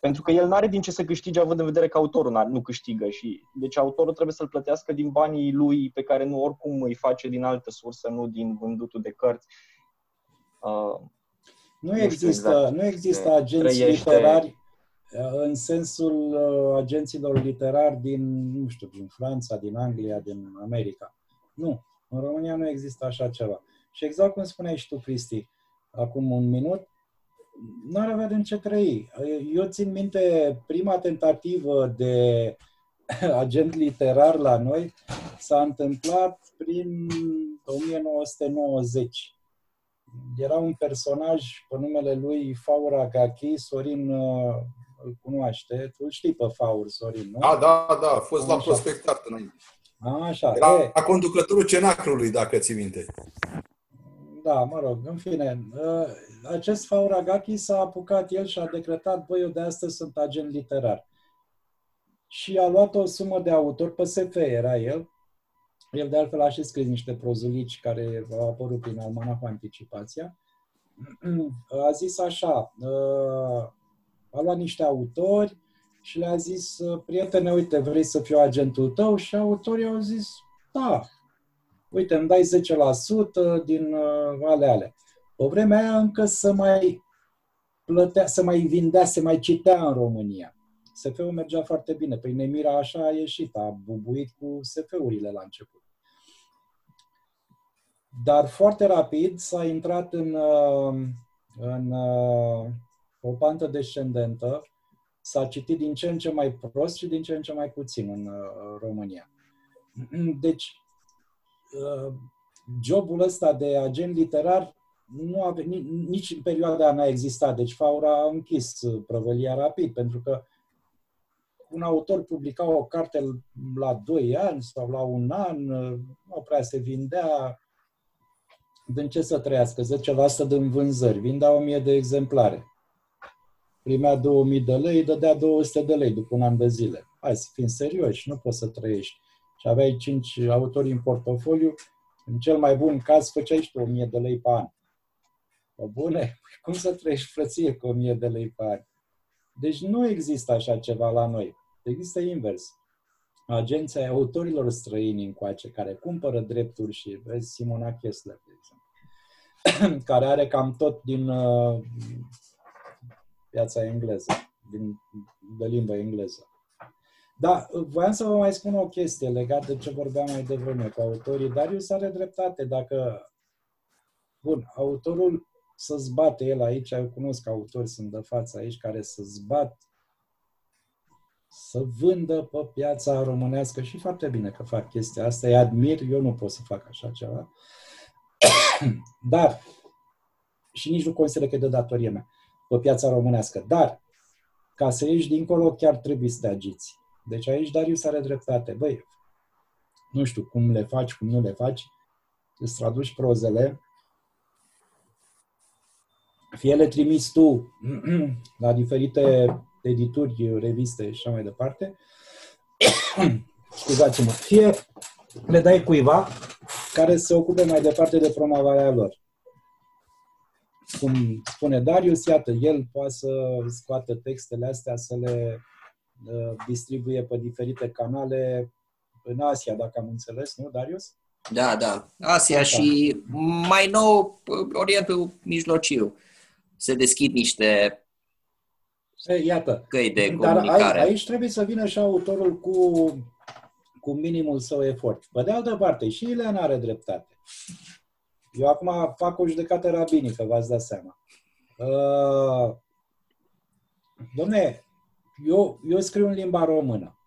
pentru că el nu are din ce să câștige având în vedere că autorul nu câștigă și deci autorul trebuie să-l plătească din banii lui pe care nu oricum îi face din altă sursă, nu din vândutul de cărți. Uh, nu, nu există, exact nu există agenți trăiește... literari în sensul uh, agenților literari din, nu știu, din Franța, din Anglia, din America. Nu, în România nu există așa ceva. Și exact cum spuneai și tu, Cristi, acum un minut, nu ar avea din ce trăi. Eu țin minte prima tentativă de agent literar la noi s-a întâmplat prin 1990. Era un personaj pe numele lui Faura Gachi, Sorin uh, îl cunoaște, tu știi pe Faur, Sorin, nu? Da, da, da, a fost Așa. la prospectat înainte. Așa. Era e. conducătorul cenaclului, dacă ți minte. Da, mă rog, în fine. Uh, acest Fauragaki s-a apucat el și a decretat, băi, eu de astăzi sunt agent literar. Și a luat o sumă de autor, pe SF era el, el de altfel a și scris niște prozulici care au apărut prin Almanacul Anticipația. A zis așa, uh, a luat niște autori și le-a zis, prietene, uite, vrei să fiu agentul tău? Și autorii au zis, da, uite, îmi dai 10% din uh, ale alea. Pe vremea aia încă să mai plătea, să mai vindea, să mai citea în România. SF-ul mergea foarte bine. Păi Nemira așa a ieșit, a bubuit cu SF-urile la început. Dar foarte rapid s-a intrat în, uh, în uh, o pantă descendentă, s-a citit din ce în ce mai prost și din ce în ce mai puțin în România. Deci, Uh, jobul ăsta de agent literar nu a, nici în perioada n-a existat. Deci Faura a închis uh, prăvălia rapid, pentru că un autor publica o carte la 2 ani sau la un an, uh, nu prea se vindea. Din ce să trăiască? 10% din vânzări. Vindea 1000 de exemplare. primea 2000 de lei, dădea 200 de lei după un an de zile. Hai să fim serioși, nu poți să trăiești. Și aveai 5 autori în portofoliu, în cel mai bun caz făceai și tu 1000 de lei pe an. O bune? Cum să trăiești frăție cu 1000 de lei pe an? Deci nu există așa ceva la noi. Există invers. Agenția autorilor străini încoace, care cumpără drepturi și vezi Simona Kessler, de exemplu, care are cam tot din uh, piața engleză, din, de limba engleză. Da, voiam să vă mai spun o chestie legată de ce vorbeam mai devreme cu autorii. Darius are dreptate. Dacă, bun, autorul să zbate el aici, eu cunosc autori, sunt de față aici, care să zbat să vândă pe piața românească și foarte bine că fac chestia asta, îi admir, eu nu pot să fac așa ceva. Dar, și nici nu consider că e de datorie mea, pe piața românească. Dar, ca să ieși dincolo, chiar trebuie să te agiți. Deci aici Darius are dreptate. Băi, nu știu cum le faci, cum nu le faci, îți traduci prozele, fie le trimiți tu la diferite edituri, reviste și așa mai departe, scuzați-mă, fie le dai cuiva care se ocupe mai departe de promovarea lor. Cum spune Darius, iată, el poate să scoată textele astea, să le uh, distribuie pe diferite canale în Asia, dacă am înțeles, nu, Darius? Da, da. Asia și mai nou Orientul Mijlociu. Se deschid niște E, iată. căi de Dar comunicare. aici, aici trebuie să vină și autorul cu, cu minimul său efort. Pe de altă parte, și Ileana are dreptate. Eu acum fac o judecată rabinică, v-ați dat seama. Uh, domne, eu, eu scriu în limba română.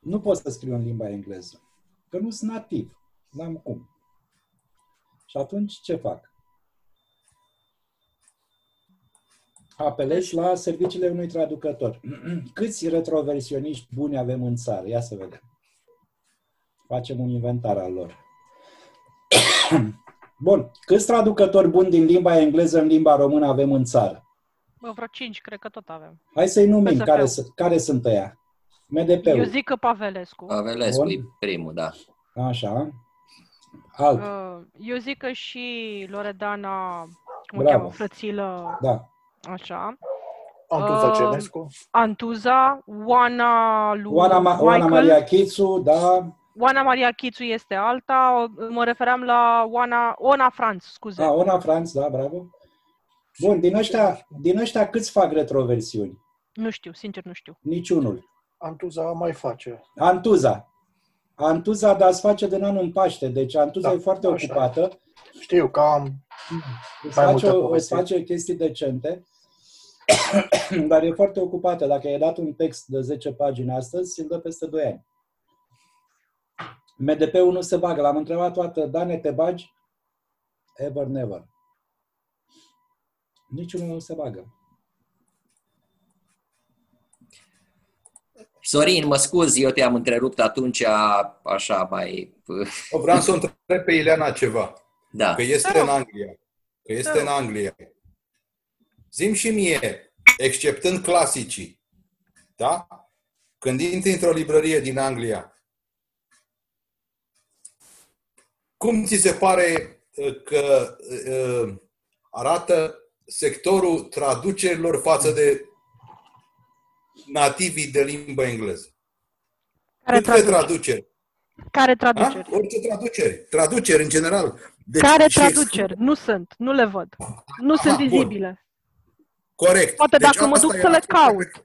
Nu pot să scriu în limba engleză. Că nu sunt nativ. N-am cum. Și atunci ce fac? apelezi la serviciile unui traducător. Câți retroversioniști buni avem în țară? Ia să vedem. Facem un inventar al lor. Bun. Câți traducători buni din limba engleză în limba română avem în țară? Bă, vreo 5, cred că tot avem. Hai să-i numim. să Care, fiu. sunt- care sunt ăia? Eu MDP-ul. zic că Pavelescu. Pavelescu Bun. e primul, da. Așa. Alt. Uh, Eu zic că și Loredana, cum o Bravo. cheamă, frățilă, Da. așa, Antuza Um, Cenescu. Antuza, Oana lui Oana, Ma- Oana Michael, Maria Chițu, da. Oana Maria Chițu este alta, mă refeream la Oana, Ona Franț, scuze. A, Ona Franț, da, bravo. Bun, din ăștia, din ăștia câți fac retroversiuni? Nu știu, sincer nu știu. Niciunul. Antuza mai face. Antuza. Antuza, dar îți face din anul în Paște, deci Antuza Da, e foarte așa. ocupată. Știu că am Îți Mai face, multe o, îți povestiri. face chestii decente, dar e foarte ocupată. Dacă i-ai dat un text de 10 pagini astăzi, îl dă peste 2 ani. MDP-ul nu se bagă. L-am întrebat toată, Dane, te bagi? Ever, never. Niciunul nu se bagă. Sorin, mă scuzi, eu te-am întrerupt atunci așa mai... Vreau să o întreb pe Ileana ceva. Da. Că este în Anglia. Că este în Anglia. Zim și mie, exceptând clasicii, da? Când intri într-o librărie din Anglia, cum ți se pare uh, că uh, arată sectorul traducerilor față de nativii de limbă engleză? Care Câte traduceri? traduceri? Care A? traduceri? Orice traduceri. Traduceri, în general. Deci, Care și traduceri? Nu sunt, nu le văd. Nu sunt bun. vizibile. Corect. Poate dacă mă asta duc e să le aspectul caut. Pe,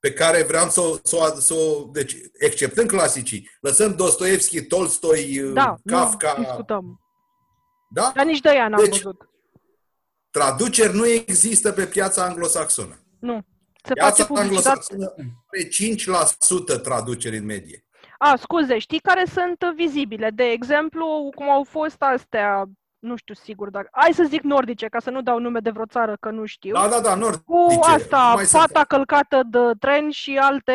pe care vreau să o... Să o, să o deci, exceptând clasicii, lăsăm Dostoevski, Tolstoi, Da, Kafka, nu discutăm. da? Dar nici de ea n-am Deci- văzut. Traduceri nu există pe piața anglosaxonă. Nu. Se face Piața publicitate. anglosaxonă are 5% traduceri în medie. A, scuze, știi care sunt vizibile? De exemplu, cum au fost astea, nu știu sigur, dar hai să zic nordice, ca să nu dau nume de vreo țară, că nu știu. Da, da, da, nord. Cu zice, asta, mai sunt- fata călcată de tren și alte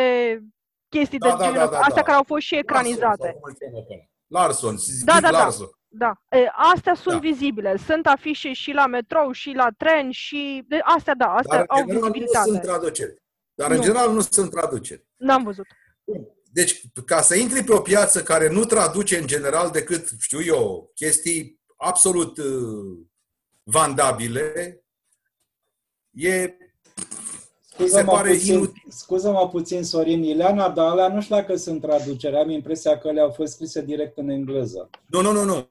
chestii Da, de da, genul da, ăsta, da, astea da. care au fost și Larson, ecranizate. sau cum îl cheamă pe ăla. Larson, Da, da, da. Larson. Da. E, astea sunt Da. vizibile. Sunt afișe și la metrou, și la tren, și... De, astea, da, astea Dar au în general nu vizibilitate. sunt traduceri. Dar în Nu. general nu sunt traduceri. N-am văzut. Deci, ca să intri pe o piață care nu traduce în general decât, știu eu, chestii absolut uh, vandabile, e se Scuză-mă pare puțin, inutil. scuză-mă puțin, Sorin Ileana, dar alea nu știu dacă sunt traducere. Am impresia că le au fost scrise direct în engleză. Nu, nu, nu, nu.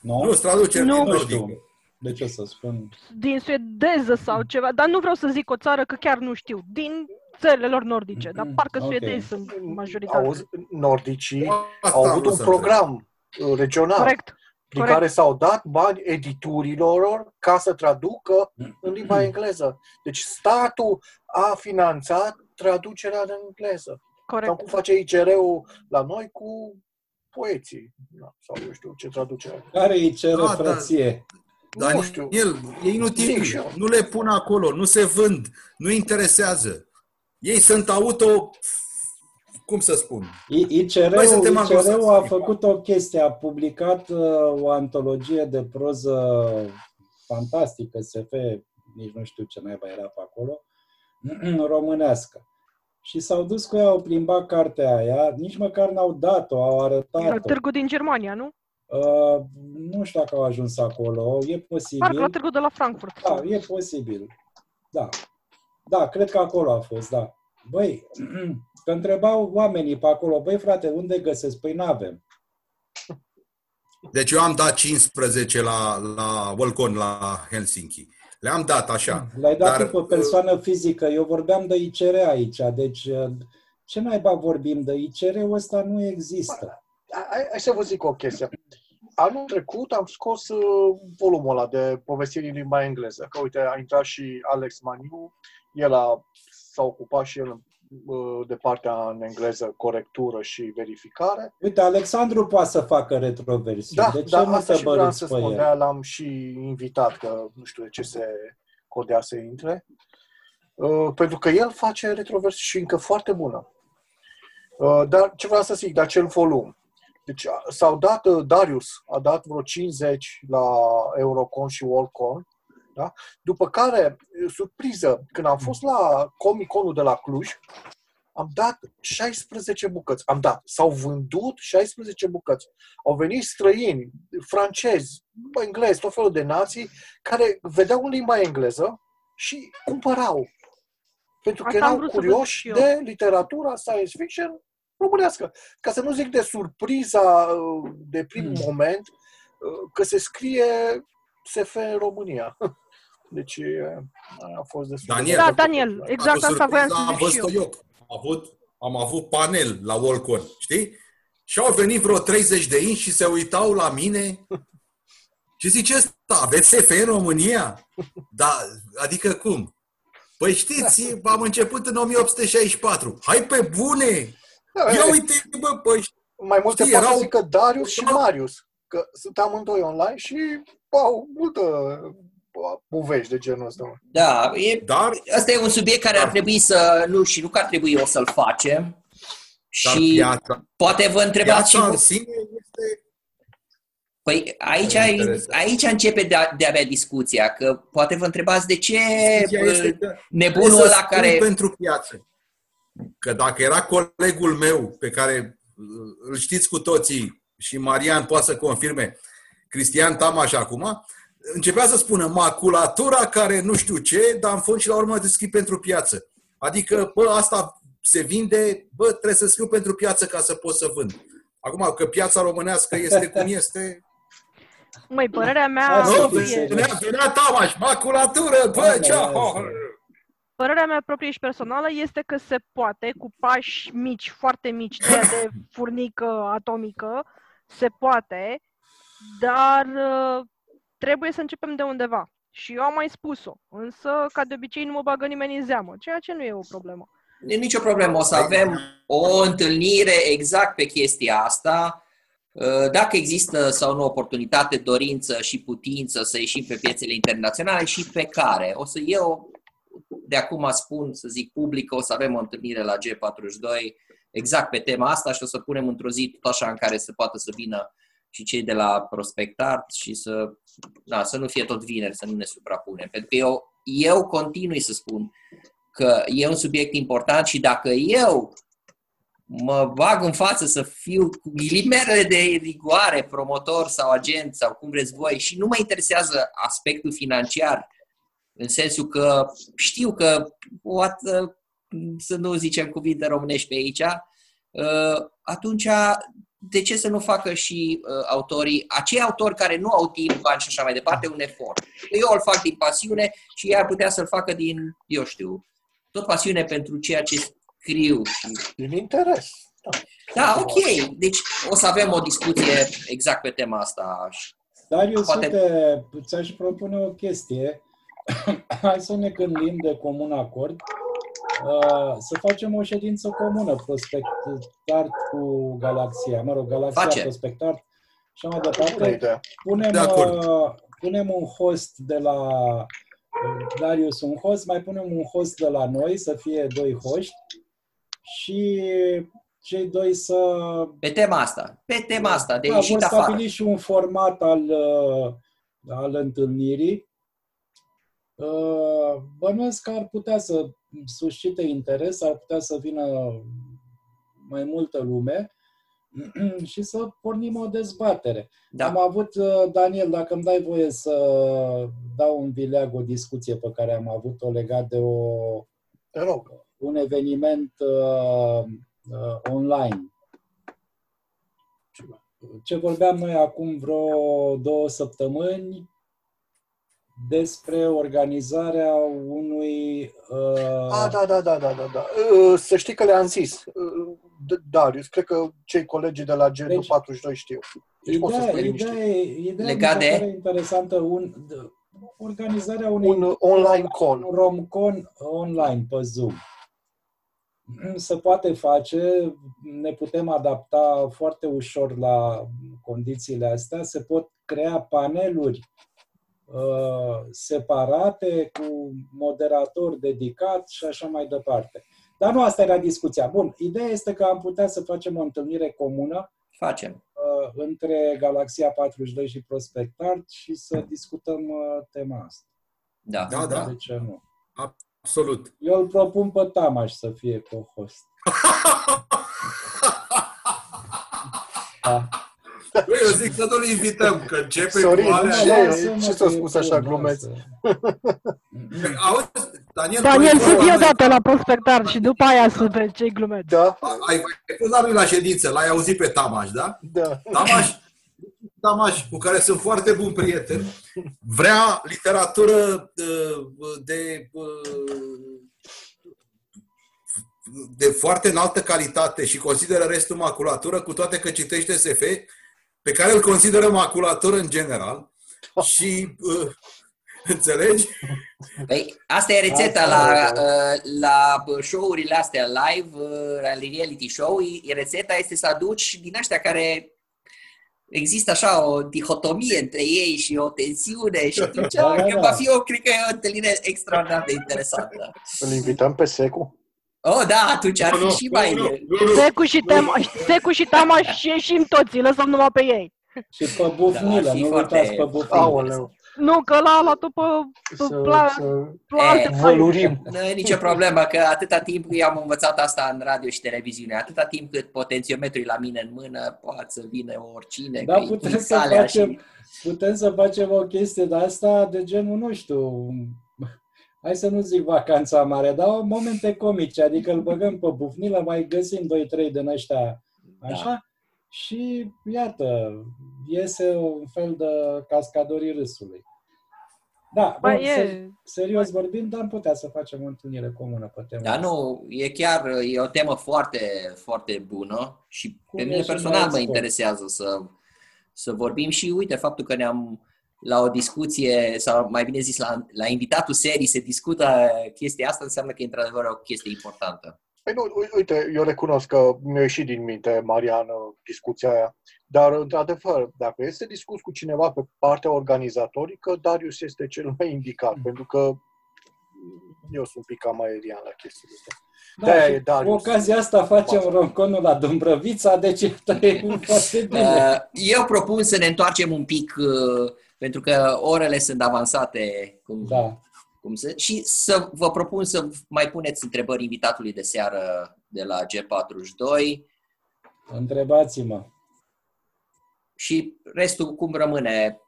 Nu? Nu, sunt traduceri Nu. din Nu nordică. știu. De ce să spun? Din suedeză sau ceva, dar nu vreau să zic o țară că chiar nu știu. Din țările lor nordice, dar parcă Ok. suedezi sunt majoritatea. Auzi, nordicii Asta au am avut vrut un să program uh, regional Corect. Prin corect. care s-au dat bani editurilor ca să traducă în limba engleză. Deci statul a finanțat traducerea în engleză. Sau Corect. cum face ICR-ul la noi cu poeții. Da, sau eu știu ce traducere. Care îi cere Da, da. frăție? Dar Nu știu. el, e inutil. Zic și eu. Nu le pun acolo, nu se vând, nu interesează. Ei sunt auto... Cum să spun? I- ICR-ul, Noi suntem ICR-ul a anglosaxoni. făcut o chestie, a publicat uh, o antologie de proză fantastică, SF, nici nu știu ce naiba era pe acolo, românească. Și s-au dus cu ea, au plimbat cartea aia, nici măcar n-au dat-o, au La arătat-o. târgul din Germania, nu? Uh, nu știu dacă au ajuns acolo, e posibil. Parcă la târgul de la Frankfurt. Da, e posibil. Da. Da, cred că acolo a fost, da. Băi, că întrebau oamenii pe acolo, băi frate, unde găsesc? Păi n-avem. Deci eu am dat 15 la, la Volcon, la Helsinki. Le-am dat așa. L-ai dat Dar, tu pe persoană fizică, eu vorbeam de ICR aici, deci uh, ce naiba vorbim de ICR-ul ăsta nu există. Hai, hai să vă zic o chestie. Anul trecut am scos uh, volumul ăla de povestiri în limba engleză. Că uite, a intrat și Alex Maniu, el a, s-a ocupat și el uh, de partea în engleză, corectură și verificare. Uite, Alexandru poate să facă retroversiuni, Da, de ce da, nu asta te și vreau băruți să pe spun, el? de l-am și invitat, că nu știu de ce se codea să intre, uh, pentru că el face retroversi și încă foarte bună. Uh, dar ce vreau să zic, de acel volum. Deci a- s-au dat, uh, Darius a dat vreo 50 la Eurocon și Worldcon, da? după care, uh, surpriză, când am fost la Comic-Conul de la Cluj, am dat 16 bucăți. Am dat. S-au vândut 16 bucăți. Au venit străini, francezi, englezi, tot felul de nații, care vedeau în limba engleză și cumpărau. Pentru că Asta am erau vrut să văd curioși și eu. de literatura science fiction românească. Ca să nu zic de surpriza uh, de prim Hmm. moment uh, că se scrie SF în România. Deci e, a fost destul Daniel. Da, de Daniel, exact Cu asta voiam surpriza să am zic și eu. văzut eu. Am avut, am avut panel la Volcon, știi? Și au venit vreo 30 de inși și se uitau la mine și zice, ăsta, aveți SF în România? Da, adică cum? Păi știți, am început în 1864. Hai pe bune! Da, Ia e, uite, bă, păi, mai multe știi, poate să erau- zică Darius și Marius, că sunt amândoi online și au multă bă, povești de genul ăsta. Da, e, dar, asta e un subiect care ar trebui să, nu, și nu că ar trebui o să-l facem. dar Și piața, poate vă întrebați și piața în voi- sine este... Păi aici, E interesant. aici începe de, de abia discuția, că poate vă întrebați de ce Discuția bă, este că nebunul Trebuie să ăla spun care... pentru piață. Că dacă era colegul meu, pe care uh, îl știți cu toții, și Marian poate să confirme, Cristian Tamaș acum, începea să spună maculatura care nu știu ce, dar în fond și la urmă te scrii pentru piață. Adică, bă, asta se vinde, bă, trebuie să scriu pentru piață ca să pot să vând. Acum, că piața românească este cum este, Măi, părerea mea, Asta nu, fie serios. venea, venea Tamaș, maculatură, bă, Da, ce da, da. părerea mea proprie și personală este că se poate, cu pași mici, foarte mici, de, aia de furnică atomică, se poate, dar uh, trebuie să începem de undeva. Și eu am mai spus-o, însă, ca de obicei, nu mă bagă nimeni în zeamă, ceea ce nu e o problemă. Nu e nicio problemă, o să avem o întâlnire exact pe chestia asta. Uh, Dacă există sau nu oportunitate, dorință și putință să ieșim pe piețele internaționale și pe care. O să eu, de acum spun, să zic public, o să avem o întâlnire la G42 exact pe tema asta și o să punem într-o zi tot așa în care să poată să vină și cei de la Prospectart și să, da, să nu fie tot vineri, să nu ne suprapunem. Pentru că eu, eu continui să spun că e un subiect important și dacă eu mă bag în față să fiu cu ghilimele de rigoare, promotor sau agent sau cum vreți voi și nu mă interesează aspectul financiar, în sensul că știu că poate să nu zicem cuvinte românești pe aici, uh, atunci de ce să nu facă și uh, autorii, acei autori care nu au timp, bani și așa mai departe, un efort? Eu îl fac din pasiune și ei ar putea să-l facă din, eu știu, tot pasiune pentru ceea ce scriu. Din interes. Da. Da, ok. Deci o să avem o discuție exact pe tema asta. Darius, Poate- uite, ți-aș propune o chestie. Hai să ne gândim de comun acord uh, să facem o ședință comună, Prospectart cu Galaxia, mă rog, Galaxia Face. Prospectart și așa mai Bună departe. idee. Punem, De acord. uh, punem un host de la uh, Darius, un host, mai punem un host de la noi, să fie doi hoști și cei doi să Pe tema asta. Pe tema asta, de da, ieșit vor afară. stabili și un format al, uh, al întâlnirii. Uh, Bănuiesc că ar putea să suscite interes, ar putea să vină mai multă lume și să pornim o dezbatere. Da. Am avut, uh, Daniel, dacă îmi dai voie să dau un vileag o discuție pe care am avut-o legat de o, Te rog. un eveniment uh, uh, online. Ce vorbeam noi acum vreo două săptămâni despre organizarea unui... Uh, Ah, da, da, da, da, da, da. Uh, Să știi că le-am zis. Uh, D- Darius, cred că cei colegi de la Deci- G42 știu. Deci poți să Ideea, spui liniștit. ideea, ideea Legat mi se de? pare interesantă, un, d- organizarea unei Un online con. un romcon online pe Zoom. Se poate face, ne putem adapta foarte ușor la condițiile astea, se pot crea paneluri uh, separate cu moderator dedicat și așa mai departe. Dar nu asta era discuția. Bun, ideea este că am putea să facem o întâlnire comună Facem. uh, între Galaxia 42 și Prospectart și să discutăm uh, tema asta. Da. Da, da. De ce nu? Absolut. Eu îl propun pe Tamaș să fie co-host. Da. Băi, eu zic să nu-l invităm, că începe Sorin, cu alea. ce- Lasă-mă ce că ți-a e spus bun, așa, glumeț? lasă. Auzi, Daniel, Daniel, tu ai sunt fost eu la- dată la prospectar și după aia să vezi ce-i glumeț. Da, Ai, ai fost la noi la ședință, l-ai auzit pe Tamaș, da? da. Tamaș, Tamaș, cu care sunt foarte bun prieten, vrea literatură uh, de, uh, de foarte înaltă calitate și consideră restul maculatură, cu toate că citește SF, pe care îl consideră maculatură în general. Și uh, înțelegi? Păi, asta e rețeta Asta la, e, uh, la show-urile astea live, uh, la reality show. E- Rețeta este să aduci din astea care există așa o dihotomie între ei și o tensiune și atunci Da, da, că da. va fi o, cred că e o întâlnire extraordinar de interesantă. Îl invităm pe Secu. Oh, da, atunci ar Nu, nu, fi și mai... nu, nu, nu, nu. Secu și, tema, Secu și Tamaș și ieșim toți, lăsăm numai pe ei. Și pe bufnilă, Da, ar fi nu foarte- uitați pe bufnilă. Aoleu. Nu, că ăla a luat-o pe, pe Să, pla, să pe alte Eh, planuri. vălurim. Nu e nicio problemă, că atâta timp eu am învățat asta în radio și televiziune, atâta timp cât potențiometrul e la mine în mână, poate să vină oricine, Da, că e putem din să calea facem, și... putem să facem o chestie de asta de genul, nu știu, hai să nu zic vacanța mare, dar momente comice, adică îl băgăm pe bufnilă, mai găsim 2-3 din ăștia așa Da. și iată, iese un fel de cascadorii râsului. Da, Bă, bun, e, ser- serios vorbind, am putea să facem o întâlnire comună pe tema Da, asta. nu, e chiar e o temă foarte, foarte bună și Cum pe e mine și personal mai mă sport. interesează să, să vorbim și uite, faptul că ne-am la o discuție, sau mai bine zis, la, la invitatul serii se discută chestia asta, înseamnă că e într-adevăr o chestie importantă. Păi nu, u- uite, eu recunosc că mi-a ieșit din minte, Mariană, discuția aia, dar, într-adevăr, dacă este discuț cu cineva pe partea organizatorică, Darius este cel mai indicat, pentru că eu sunt un pic cam aerian la chestiile astea. Da, De-aia și e Darius. cu ocazia asta facem Baza. ronconul la Dumbrăvița, deci e foarte bine. Uh, Eu propun să ne întoarcem un pic, uh, pentru că orele sunt avansate, cum, Da. cum se, și să vă propun să mai puneți întrebări invitatului de seară de la G42 Întrebați-mă. și restul cum rămâne.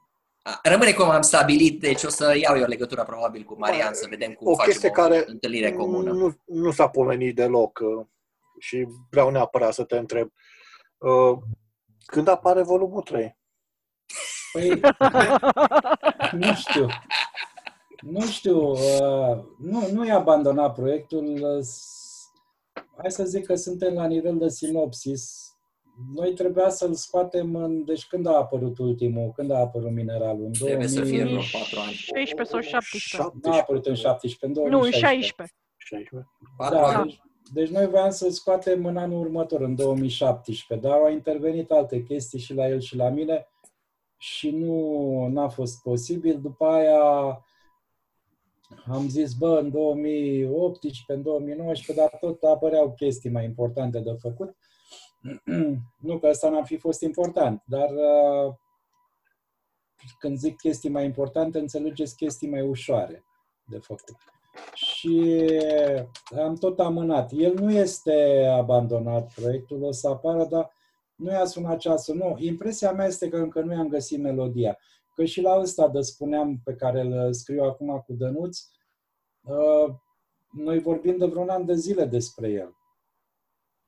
A, Rămâne cum am stabilit, deci o să iau eu legătura probabil cu Marian să vedem cum o facem chestie o care întâlnire comună. Nu, nu s-a pomenit deloc uh, și vreau neapărat să te întreb. Uh, Când apare volumul 3? Păi, nu știu. Nu știu. uh, Nu, nu e abandonat proiectul. uh, s- Hai să zic că suntem la nivel de sinopsis. Noi trebuia să-l scoatem în... Deci când a apărut ultimul? Când a apărut mineralul? În Trebuie să fie 2000... vreo 4 ani. 16 sau 17. Nu a apărut în 17, în Nu, în 2016. 16. 16. 4 Da, ani. deci, deci noi voiam să-l scoatem în anul următor, în 2017, dar au intervenit alte chestii și la el și la mine și nu n-a fost posibil. După aia am zis, bă, în 2018, în 2019, dar tot apăreau chestii mai importante de făcut. nu că ăsta n-ar fi fost important, dar uh, când zic chestii mai importante, înțelegeți chestii mai ușoare de făcut. Și am tot amânat. El nu este abandonat, proiectul o să apară, dar nu i-a sunat ceasul. Nu, impresia mea este că încă nu i-am găsit melodia. Că și la ăsta de spuneam pe care îl scriu acum cu Dănuț, uh, noi vorbim de vreun an de zile despre el.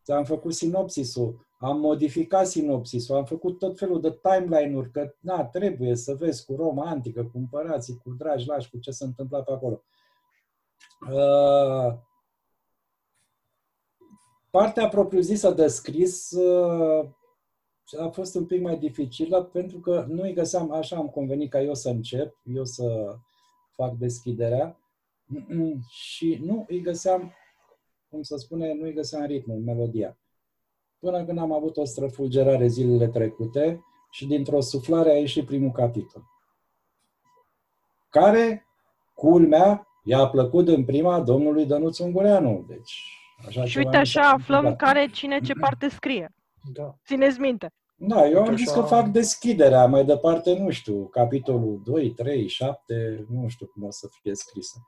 Am făcut sinopsisul, am modificat sinopsisul, am făcut tot felul de timeline-uri, că na, trebuie să vezi cu Roma antică, cu împărații, cu dragi lași, cu ce se întâmpla pe acolo. Uh, partea propriu-zisă de scris uh, a fost un pic mai dificilă pentru că nu îi găseam, așa am convenit ca eu să încep, eu să fac deschiderea și nu îi găseam, cum să spune, nu îi găseam ritmul, melodia. Până când am avut o străfulgerare zilele trecute și dintr-o suflare a ieșit primul capitol. Care, culmea, i-a plăcut în prima domnului Dănuț Ungureanu. Deci, așa Și ceva uite mi s-a așa aflăm întâmplat. care, cine ce parte scrie. Da. Țineți minte. Da, eu am Uite zis așa- că fac deschiderea, mai departe nu știu, capitolul 2, 3, 7, nu știu cum o să fie scrisă.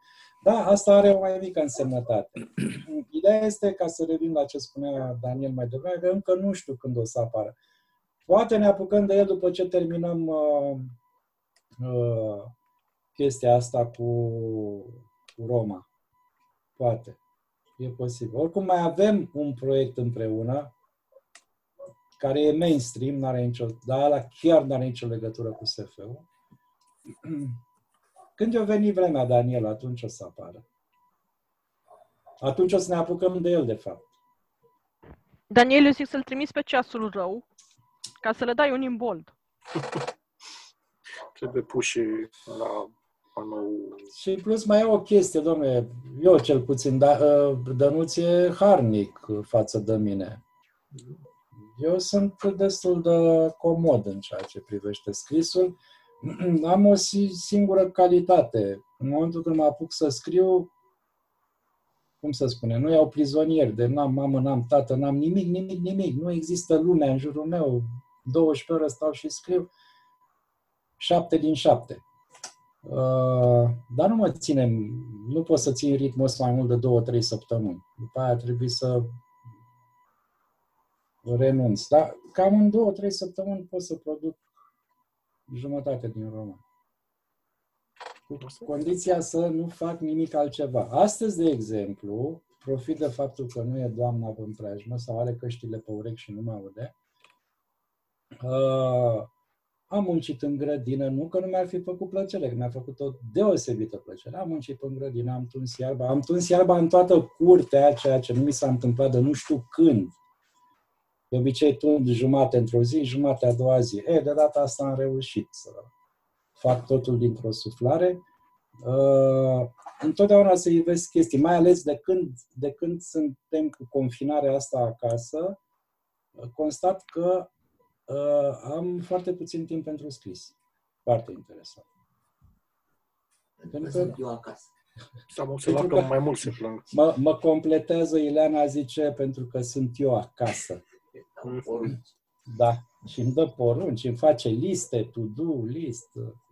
Da, asta are o mai mică însemnătate. Ideea este, ca să revin la ce spunea Daniel mai devreme, că încă nu știu când o să apară. Poate ne apucăm de el după ce terminăm uh, uh, chestia asta cu, cu Roma. Poate. E posibil. Oricum mai avem un proiect împreună care e mainstream, n-are nicio, dar ăla chiar n-are nicio legătură cu SF-ul. Când o veni vremea, Daniel, atunci o să apară. Atunci o să ne apucăm de el, de fapt. Daniel, eu zic să-l trimiți pe ceasul rău ca să le dai un imbold. Trebuie puși la anul... Și în plus mai e o chestie, domnule, eu cel puțin, da, ă, Dănuț e harnic față de mine. Eu sunt destul de comod în ceea ce privește scrisul. Am o si- singură calitate. În momentul când mă apuc să scriu, cum să spune, nu iau prizonieri, de n-am mamă, n-am tată, n-am nimic, nimic, nimic. Nu există lumea în jurul meu. 12 ore stau și scriu. 7 din 7. Uh, dar nu mă ținem, nu pot să țin ritmul ăsta mai mult de 2-3 săptămâni. După aia trebuie să renunț. Dar cam în 2-3 săptămâni pot să produc jumătate din roman. Cu condiția să nu fac nimic altceva. Astăzi, de exemplu, profit de faptul că nu e doamna în preajmă sau are căștile pe urechi și nu mă aude. Uh, am muncit în grădină, nu că nu mi-ar fi făcut plăcere, că mi-a făcut o deosebită plăcere. Am muncit în grădină, am tuns iarba, am tuns iarba în toată curtea, ceea ce nu mi s-a întâmplat de nu știu când. De obicei tund jumate într-o zi, jumate a doua zi. E, de data asta am reușit să fac totul dintr-o suflare. Uh, întotdeauna să ivesc chestii, mai ales de când, de când suntem cu confinarea asta acasă, constat că uh, am foarte puțin timp pentru scris. Foarte interesant. Pentru că eu acasă. Sau să Pentru facă că- mai mult se plâng. Mă, mă completează Ileana, zice, pentru că sunt eu acasă. Da. Și îmi dă porunci, îmi face liste, to-do list.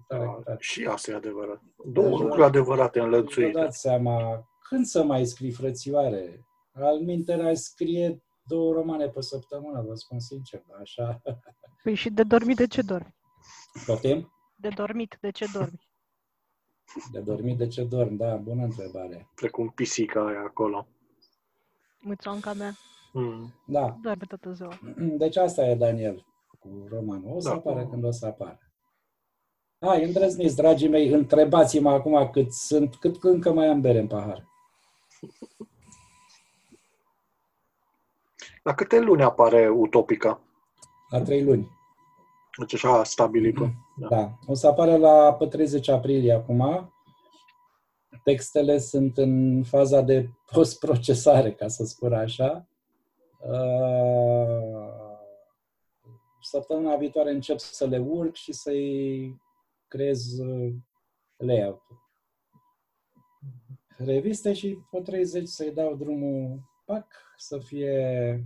Tare, Da, tare. și asta e adevărat. Două Deci, lucruri adevărate Vă înlănțuite. dați seama, când să mai scrii frățioare? Al minterea scrie două romane pe săptămână, vă spun sincer, dar așa. Păi și de dormit, de ce dormi? Poftim? De dormit, de ce dormi? De dormit, de ce dorm? Da, bună întrebare. Precum pisica aia acolo. Muțonca mea, Mm. Da, doarme toată ziua. deci asta e Daniel cu romanul. O să Da. apară când o să apară. Hai, îndrăzniți, dragii mei, întrebați-mă acum cât sunt, cât încă mai am bere în pahar. La câte luni apare Utopica? La trei luni. Deci așa stabilită. Da. Da. O să apară la pe 30 aprilie acum. Textele sunt în faza de post-procesare, ca să spun așa. Uh, Săptămâna viitoare încep să le urc și să-i creez uh, layout reviste și pe 30 să-i dau drumul pac, să fie...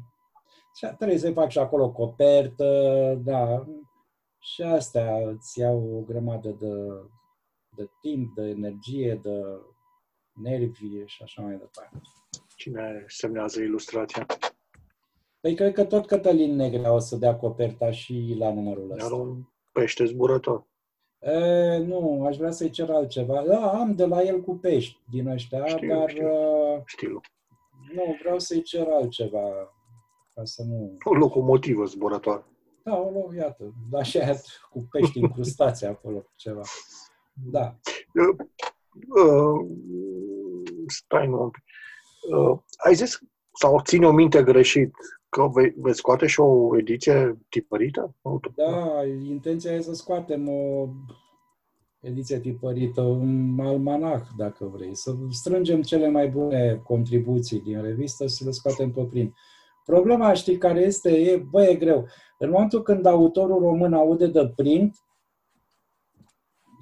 Și trebuie să-i fac și acolo copertă, da, și astea îți iau o grămadă de, de timp, de energie, de nervi și așa mai departe. Cine semnează ilustrația? Păi cred că tot Cătălin Negrea o să dea coperta și la numărul Iar ăsta. un pește zburător. E, nu, aș vrea să-i cer altceva. Da, am de la el cu pești din ăștia, Știu, dar știu. uh, Stilul. nu, vreau să-i cer altceva. Ca să nu... O locomotivă zburătoare. Da, o luăm, iată, dar și aia cu pești incrustați acolo, ceva. Da. Uh, uh, stai nu un pic. Uh, ai zis, sau ține o minte greșit, că vei, veți scoate și o ediție tipărită? Da, intenția e să scoatem o ediție tipărită, un almanach, dacă vrei, să strângem cele mai bune contribuții din revistă și să le scoatem pe plin. Problema, știi, care este, e, bă, e greu. În momentul când autorul român aude de print,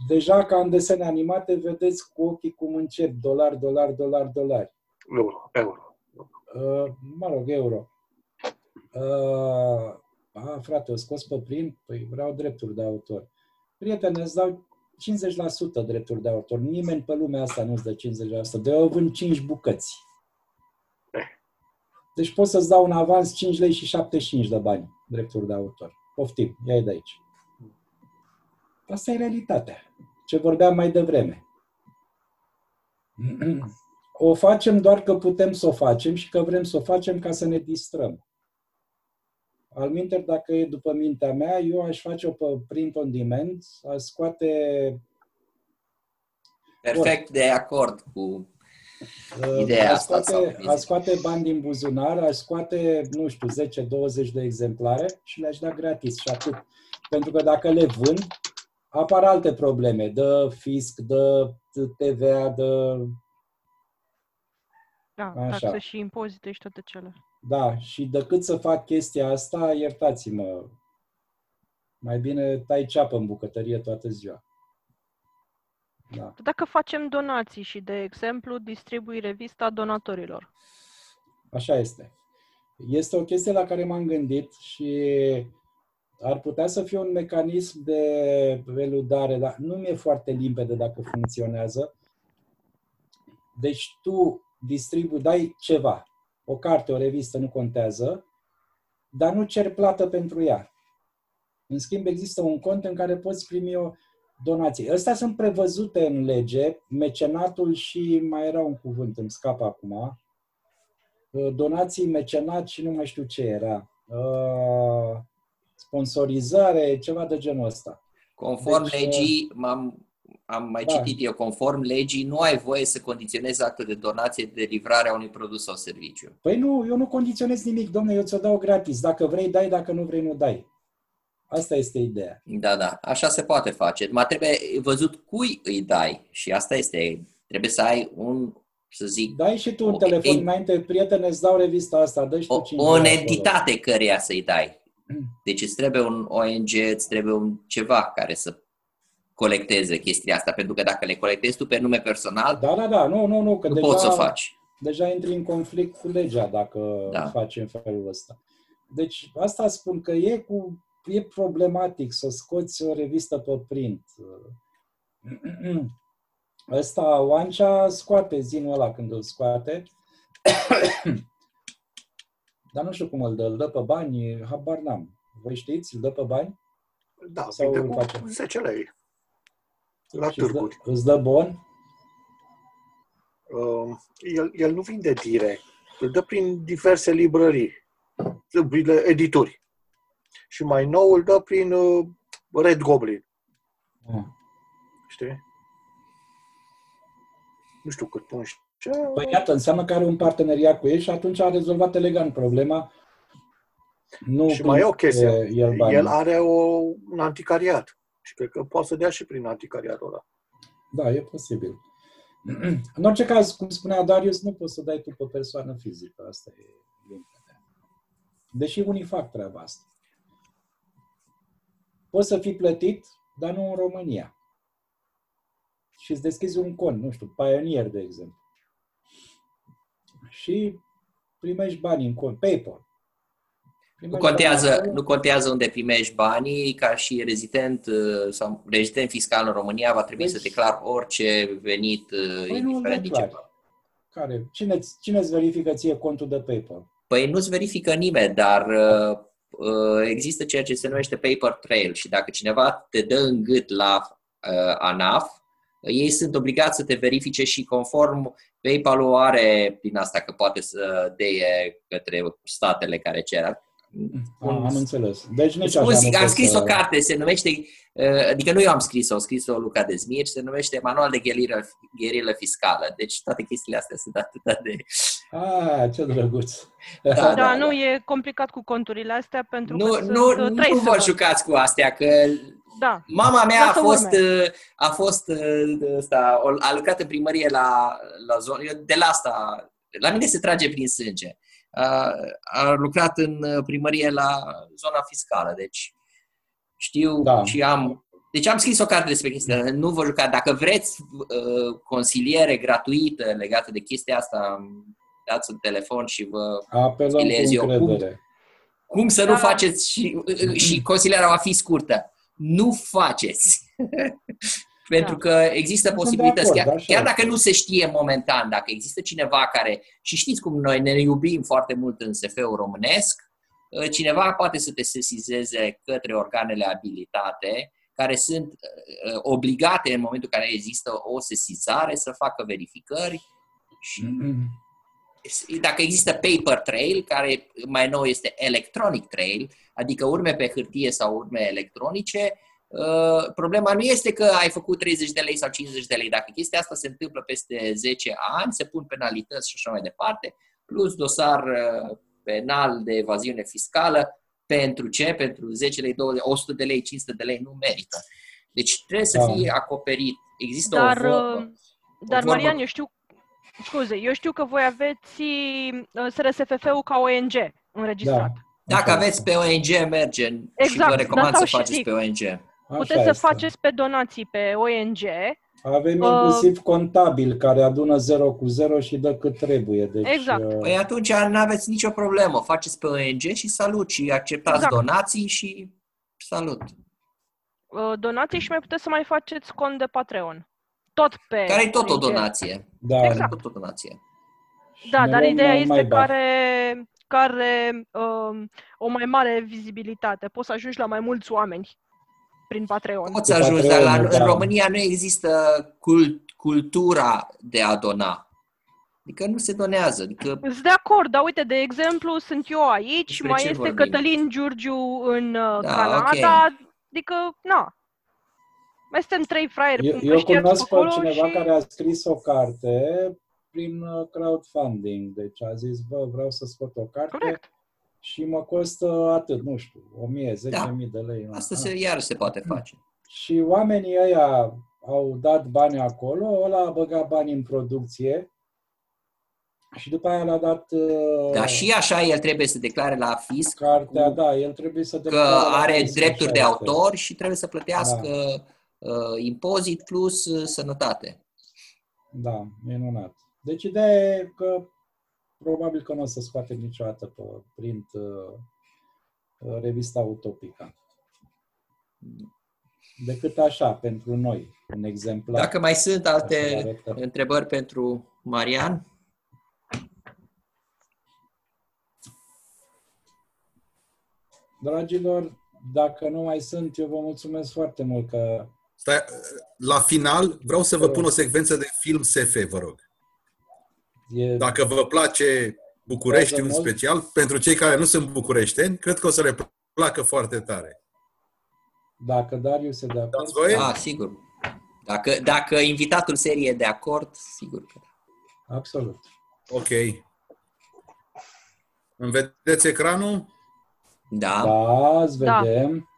deja ca în desene animate vedeți cu ochii cum încep, dolar, dolar, dolar, dolari. Euro, euro. Uh, mă rog, euro. Uh, a, frate, o scos pe plin? Păi vreau drepturi de autor. Prietene, îți dau 50% drepturi de autor. Nimeni pe lumea asta nu-ți dă 50%. De eu vând 5 bucăți. Deci pot să-ți dau un avans 5 lei și 75 de bani drepturi de autor. Poftim, ia de aici. Asta e realitatea. Ce vorbeam mai devreme. O facem doar că putem să o facem și că vrem să o facem ca să ne distrăm. Al minter, dacă e după mintea mea, eu aș face-o pe print on demand, aș scoate Perfect de acord cu uh, Ideea aș asta scoate, sau aș scoate bani din buzunar, aș scoate, nu știu, 10-20 de exemplare și le-aș da gratis și atât. Pentru că dacă le vând, apar alte probleme, de fisc, de TVA, de Da, Așa. taxe și impozite și toate cele. Da, și decât să fac chestia asta, iertați-mă, mai bine tai ceapă în bucătărie toată ziua. Da. Dacă facem donații și, de exemplu, distribui revista donatorilor. Așa este. Este o chestie la care m-am gândit și ar putea să fie un mecanism de eludare, dar nu mi-e foarte limpede dacă funcționează. Deci tu distribui, dai ceva, o carte, o revistă, nu contează, dar nu cer plată pentru ea. În schimb, există un cont în care poți primi o donație. Astea sunt prevăzute în lege, mecenatul și mai era un cuvânt, îmi scapă acum, donații, mecenat și nu mai știu ce era. Uh, Sponsorizare, ceva de genul ăsta. Conform Deci, legii, m-am, am mai da. citit eu, conform legii, nu ai voie să condiționezi actul de donație de livrarea unui produs sau serviciu. Păi nu, eu nu condiționez nimic, domne, eu ți-o dau gratis. Dacă vrei, dai, dacă nu vrei, nu dai. Asta este ideea. Da, da, așa se poate face. Mai trebuie văzut cui îi dai și asta este, trebuie să ai un, să zic, Dai și tu un O telefon en- înainte, prietene, îți dau revista asta, dă și tu o, 5 o lei acolo. entitate căreia să-i dai. Deci îți trebuie un ONG, îți trebuie un ceva care să colecteze chestia asta, pentru că dacă le colectezi tu pe nume personal, Da, da, da, nu, nu, nu, că nu deja, poți să o faci. deja intri în conflict cu legea dacă Da. faci în felul ăsta. Deci asta spun că e, cu, e problematic să scoți o revistă pe print. Ăsta, Oancea scoate zinul ăla când îl scoate, dar nu știu cum îl dă, îl dă pe bani, habar n-am. Voi știți, îl dă pe bani? Da, Sau vinde îl face? cu 10 lei. La Și îți dă, târguri. îți dă bon? Uh, el, el nu vinde direct. Îl dă prin diverse librării, prin edituri. Și mai nou îl dă prin uh, Red Goblin. Ah. Știi? Nu știu cât pun și ce. Păi iată, înseamnă că are un parteneriat cu ei și atunci a rezolvat elegant problema. Nu Și mai e o prin- chestie. e, El, banii. El are o, un anticariat. Și cred că poate să dea și prin anticariatul ăla. Da, e posibil. În orice caz, cum spunea Darius, nu poți să dai tu pe persoană fizică. Asta e limpede. Deși unii fac treaba asta. Poți să fii plătit, dar nu în România. Și îți deschizi un cont, nu știu, Pioneer, de exemplu. Și primești bani în cont, PayPal. Nu Primești contează, bani acolo. nu contează unde primești banii, ca și rezident uh, sau rezident fiscal în România va trebui Deci- să declar orice venit, uh, Păi nu îl indiferent din ce declari. Care? Cine, cine îți verifică ție contul de PayPal? Păi nu-ți verifică nimeni, dar uh, uh, există ceea ce se numește paper trail și dacă cineva te dă în gât la uh, ANAF, ei sunt obligați să te verifice și conform PayPal-ul are din asta că poate să deie către statele care cer. A, am înțeles. Deci nici așa Scuzi, nu am poți scris să- o carte, se numește, uh, adică nu eu am scris-o, au scris-o Luca Dezmir, se numește Manual de gherilă, gherilă fiscală. Deci toate chestiile astea sunt atât de... Ah, ce drăguț. Da, Da, da, nu da. e complicat cu conturile astea pentru Nu, că nu, sunt uh, nu trei vă să- jucați cu astea, că Da. Mama mea a Lasă fost, urme. uh, a fost uh, ăsta, o- a lucrat în primărie la, la zonă, eu de la asta, la mine se trage prin sânge. A, a lucrat în uh, primărie la zona fiscală, deci știu Da. și am deci am scris o carte despre chestia asta. Nu vă jucați. Dacă vreți uh, consiliere gratuită legată de chestia asta, dați un telefon și vă Apelăm cu stilez eu. Cum, încredere. cum să nu Da. faceți și, și consilierea va fi scurtă. Nu faceți. Pentru Da. că există Sunt de posibilități, acord, chiar, așa chiar este. dacă nu se știe momentan, dacă există cineva care, și știți cum noi ne iubim foarte mult în SF-ul românesc, uh, cineva poate să te sesizeze către organele abilitate care sunt uh, obligate în momentul în care există o sesizare să facă verificări și dacă există paper trail, care mai nou este electronic trail, adică urme pe hârtie sau urme electronice, uh, problema nu este că ai făcut 30 de lei sau 50 de lei. Dacă chestia asta se întâmplă peste 10 ani, se pun penalități și așa mai departe, plus dosar uh, penal de evaziune fiscală. Pentru ce? Pentru 10 lei, 20, 100 de lei, 500 de lei nu merită. Deci trebuie să Da. fie acoperit. Există Dar, o vorbă. uh, dar vorbă- Marian, eu știu, scuze, eu știu că voi aveți uh, SRSFF-ul ca ONG înregistrat. Da. Dacă Așa aveți este. pe ONG, merge și Exact, vă dar recomand stau să și faceți zic. pe ONG. Așa Puteți să este. faceți pe donații pe ONG. Avem Uh, inclusiv contabil care adună 0 cu 0 și dă cât trebuie. Deci, Exact. uh, Păi atunci nu aveți nicio problemă. Faceți pe ONG și salut și acceptați Exact. donații și salut. uh, Donații și mai puteți să mai faceți cont de Patreon. Tot pe Care e tot o ONG. donație. da. Exact. Tot o donație. Da, Ne dar luăm ideea mai este bani. care, care um, o mai mare vizibilitate. Poți să ajungi la mai mulți oameni prin Patreon. Poți să Cu ajungi, dar la, Patreonul, în da. România nu există cult, cultura de a dona. Adică nu se donează. Adică Sunt de acord, dar uite, de exemplu, sunt eu aici, Despre mai ce este vorbim? Cătălin Giurgiu în uh, Da, Canada, ok. adică, na. Mai suntem trei fraieri Eu, eu împrăștiați cunosc pe acolo cineva și... care a scris o carte prin uh, crowdfunding. Deci a zis, bă, vreau să scot o carte Corect. Și mă costă atât, nu știu, 1000, 10.000 Da. de lei. asta Ah. se, iar se poate face. Și oamenii ăia au dat bani acolo, ăla a băgat bani în producție și după aia l-a dat uh, Dar și așa el trebuie să declare la fisc cartea, cu- da, el trebuie să că declare la are fisc, drepturi așa de este. autor și trebuie să plătească uh, impozit plus uh, sănătate. Da, minunat. Deci ideea e că probabil că nu o să scoatem niciodată pe print uh, uh, revista Utopica. Decât așa, pentru noi, un exemplar. Dacă mai sunt Așa alte arată. întrebări pentru Marian, Dragilor, dacă nu mai sunt, eu vă mulțumesc foarte mult că Stai, la final, vreau să vă pun o secvență de film SF, vă rog. E Dacă vă place București în Foarte mult. special, pentru cei care nu sunt bucureșteni, cred că o să le placă foarte tare. dacă Darius e de acord. Dați voie? da, sigur. Dacă, dacă invitatul serie e de acord, sigur că da. Absolut. Ok. Îmi vedeți ecranul? Da, Da, îți Da. vedem.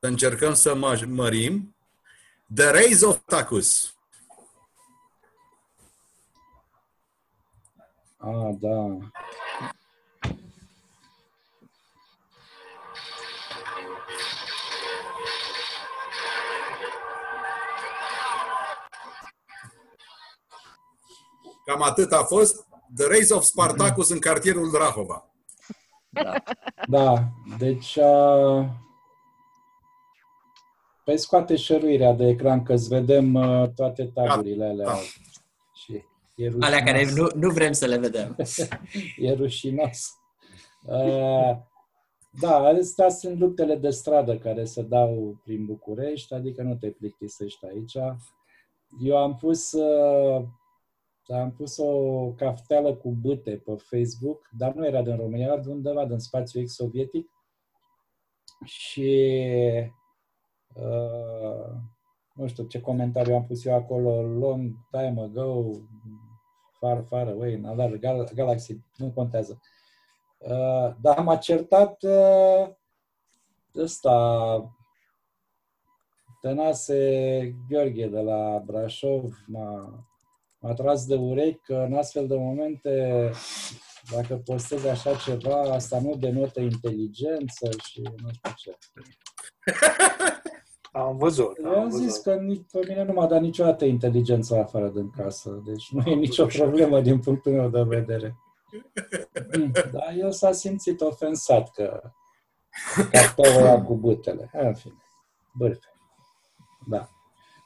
Să încercăm să mă- mărim. The Rays of Tacus. Ah, da. Cam atât a fost. The Rays of Spartacus în cartierul Rahova. da. Da, deci uh, pe scoate șăruirea de ecran că îți vedem uh, toate taburile alea. Da. Și e Alea care rușinos. nu, nu vrem să le vedem. e rușinos. Uh, da, astea sunt luptele de stradă care se dau prin București, adică nu te plictisești aici. Eu am pus, uh, am pus o cafteală cu bâte pe Facebook, dar nu era din România, era de undeva din spațiu ex-sovietic. Și uh, nu știu ce comentariu am pus eu acolo, long time ago, far, far away, in another gal- galaxy, nu contează. Uh, dar m-a certat uh, ăsta, Tănase Gheorghe de la Brașov, m-a, m-a tras de urechi că în astfel de momente, dacă postezi așa ceva, asta nu denotă inteligență și nu știu ce. Am văzut. Eu am zis că nici, pe mine nu m-a dat niciodată inteligența afară din casă, deci nu e nicio problemă din punctul meu de vedere. Mm, Dar el s-a simțit ofensat că cartofa cu butele. În fine, bârfe. Da.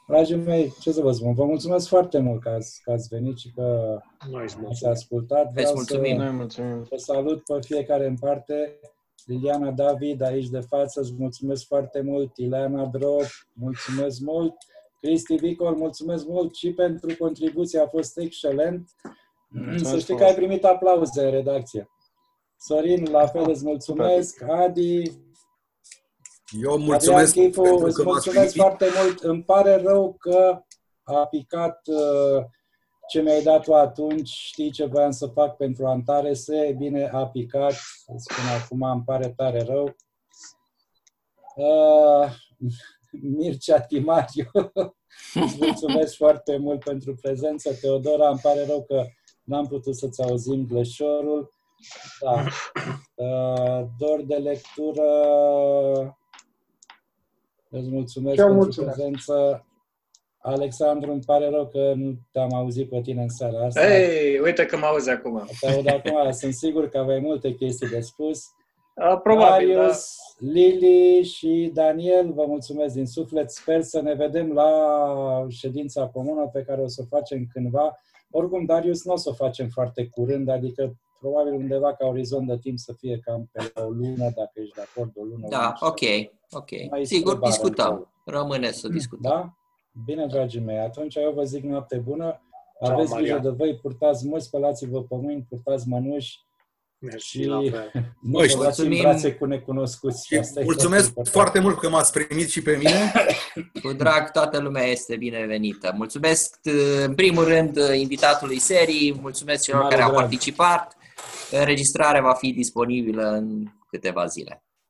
Dragii mei, ce să vă spun, vă mulțumesc foarte mult că ați, că ați venit și că Noi îți ați mulțumim. ascultat. Îți Vreau mulțumim. să Noi mulțumim. Vă salut pe fiecare în parte. Liliana David, aici de față, îți mulțumesc foarte mult. Ileana Drop, mulțumesc mult. Cristi Vicol, mulțumesc mult și pentru contribuție, a fost excelent. Să știi că ai primit aplauze în redacție. Sorin, la fel îți mulțumesc. Adi, Eu Adrian mulțumesc Chifu, pentru îți că m-ați mulțumesc primit. foarte mult. Îmi pare rău că a picat uh, ce mi-ai dat tu atunci. Știi ce voiam să fac pentru Antares? E bine, a picat. Îți spun acum, îmi pare tare rău. Uh, Mircea Timariu, îți mulțumesc foarte mult pentru prezență. Teodora, îmi pare rău că n-am putut să-ți auzim gleșorul. Da. Uh, dor de lectură. Îți mulțumesc Eu pentru mulțumesc. prezență. Alexandru, îmi pare rău că nu te-am auzit pe tine în seara asta. Ei, uite că mă auzi acum. Te aud acum, sunt sigur că aveai multe chestii de spus. A, probabil, da. Marius, Lili și Daniel, vă mulțumesc din suflet. Sper să ne vedem la ședința comună pe care o să o facem cândva. Oricum, Darius, nu o să o facem foarte curând, adică probabil undeva ca orizont de timp să fie cam pe o lună, dacă ești de acord, o lună. Da, lună și ok, ceva. ok. Mai Sigur, spre vară, discutăm. încolo. Rămâne să discutăm. Da? Bine, dragii mei, atunci eu vă zic noapte bună. Aveți Maria. grijă de voi, purtați mulți, spălați-vă pe mâini, purtați mănuși Mersi, și la fel. nu Băi, vă dați în mulțumim. brațe cu necunoscuți. Și Asta e mulțumesc important. foarte mult că m-ați primit și pe mine. Cu drag, toată lumea este binevenită. Mulțumesc, în primul rând, invitatului serii, mulțumesc celor Mare care au drag. participat. Înregistrarea va fi disponibilă în câteva zile.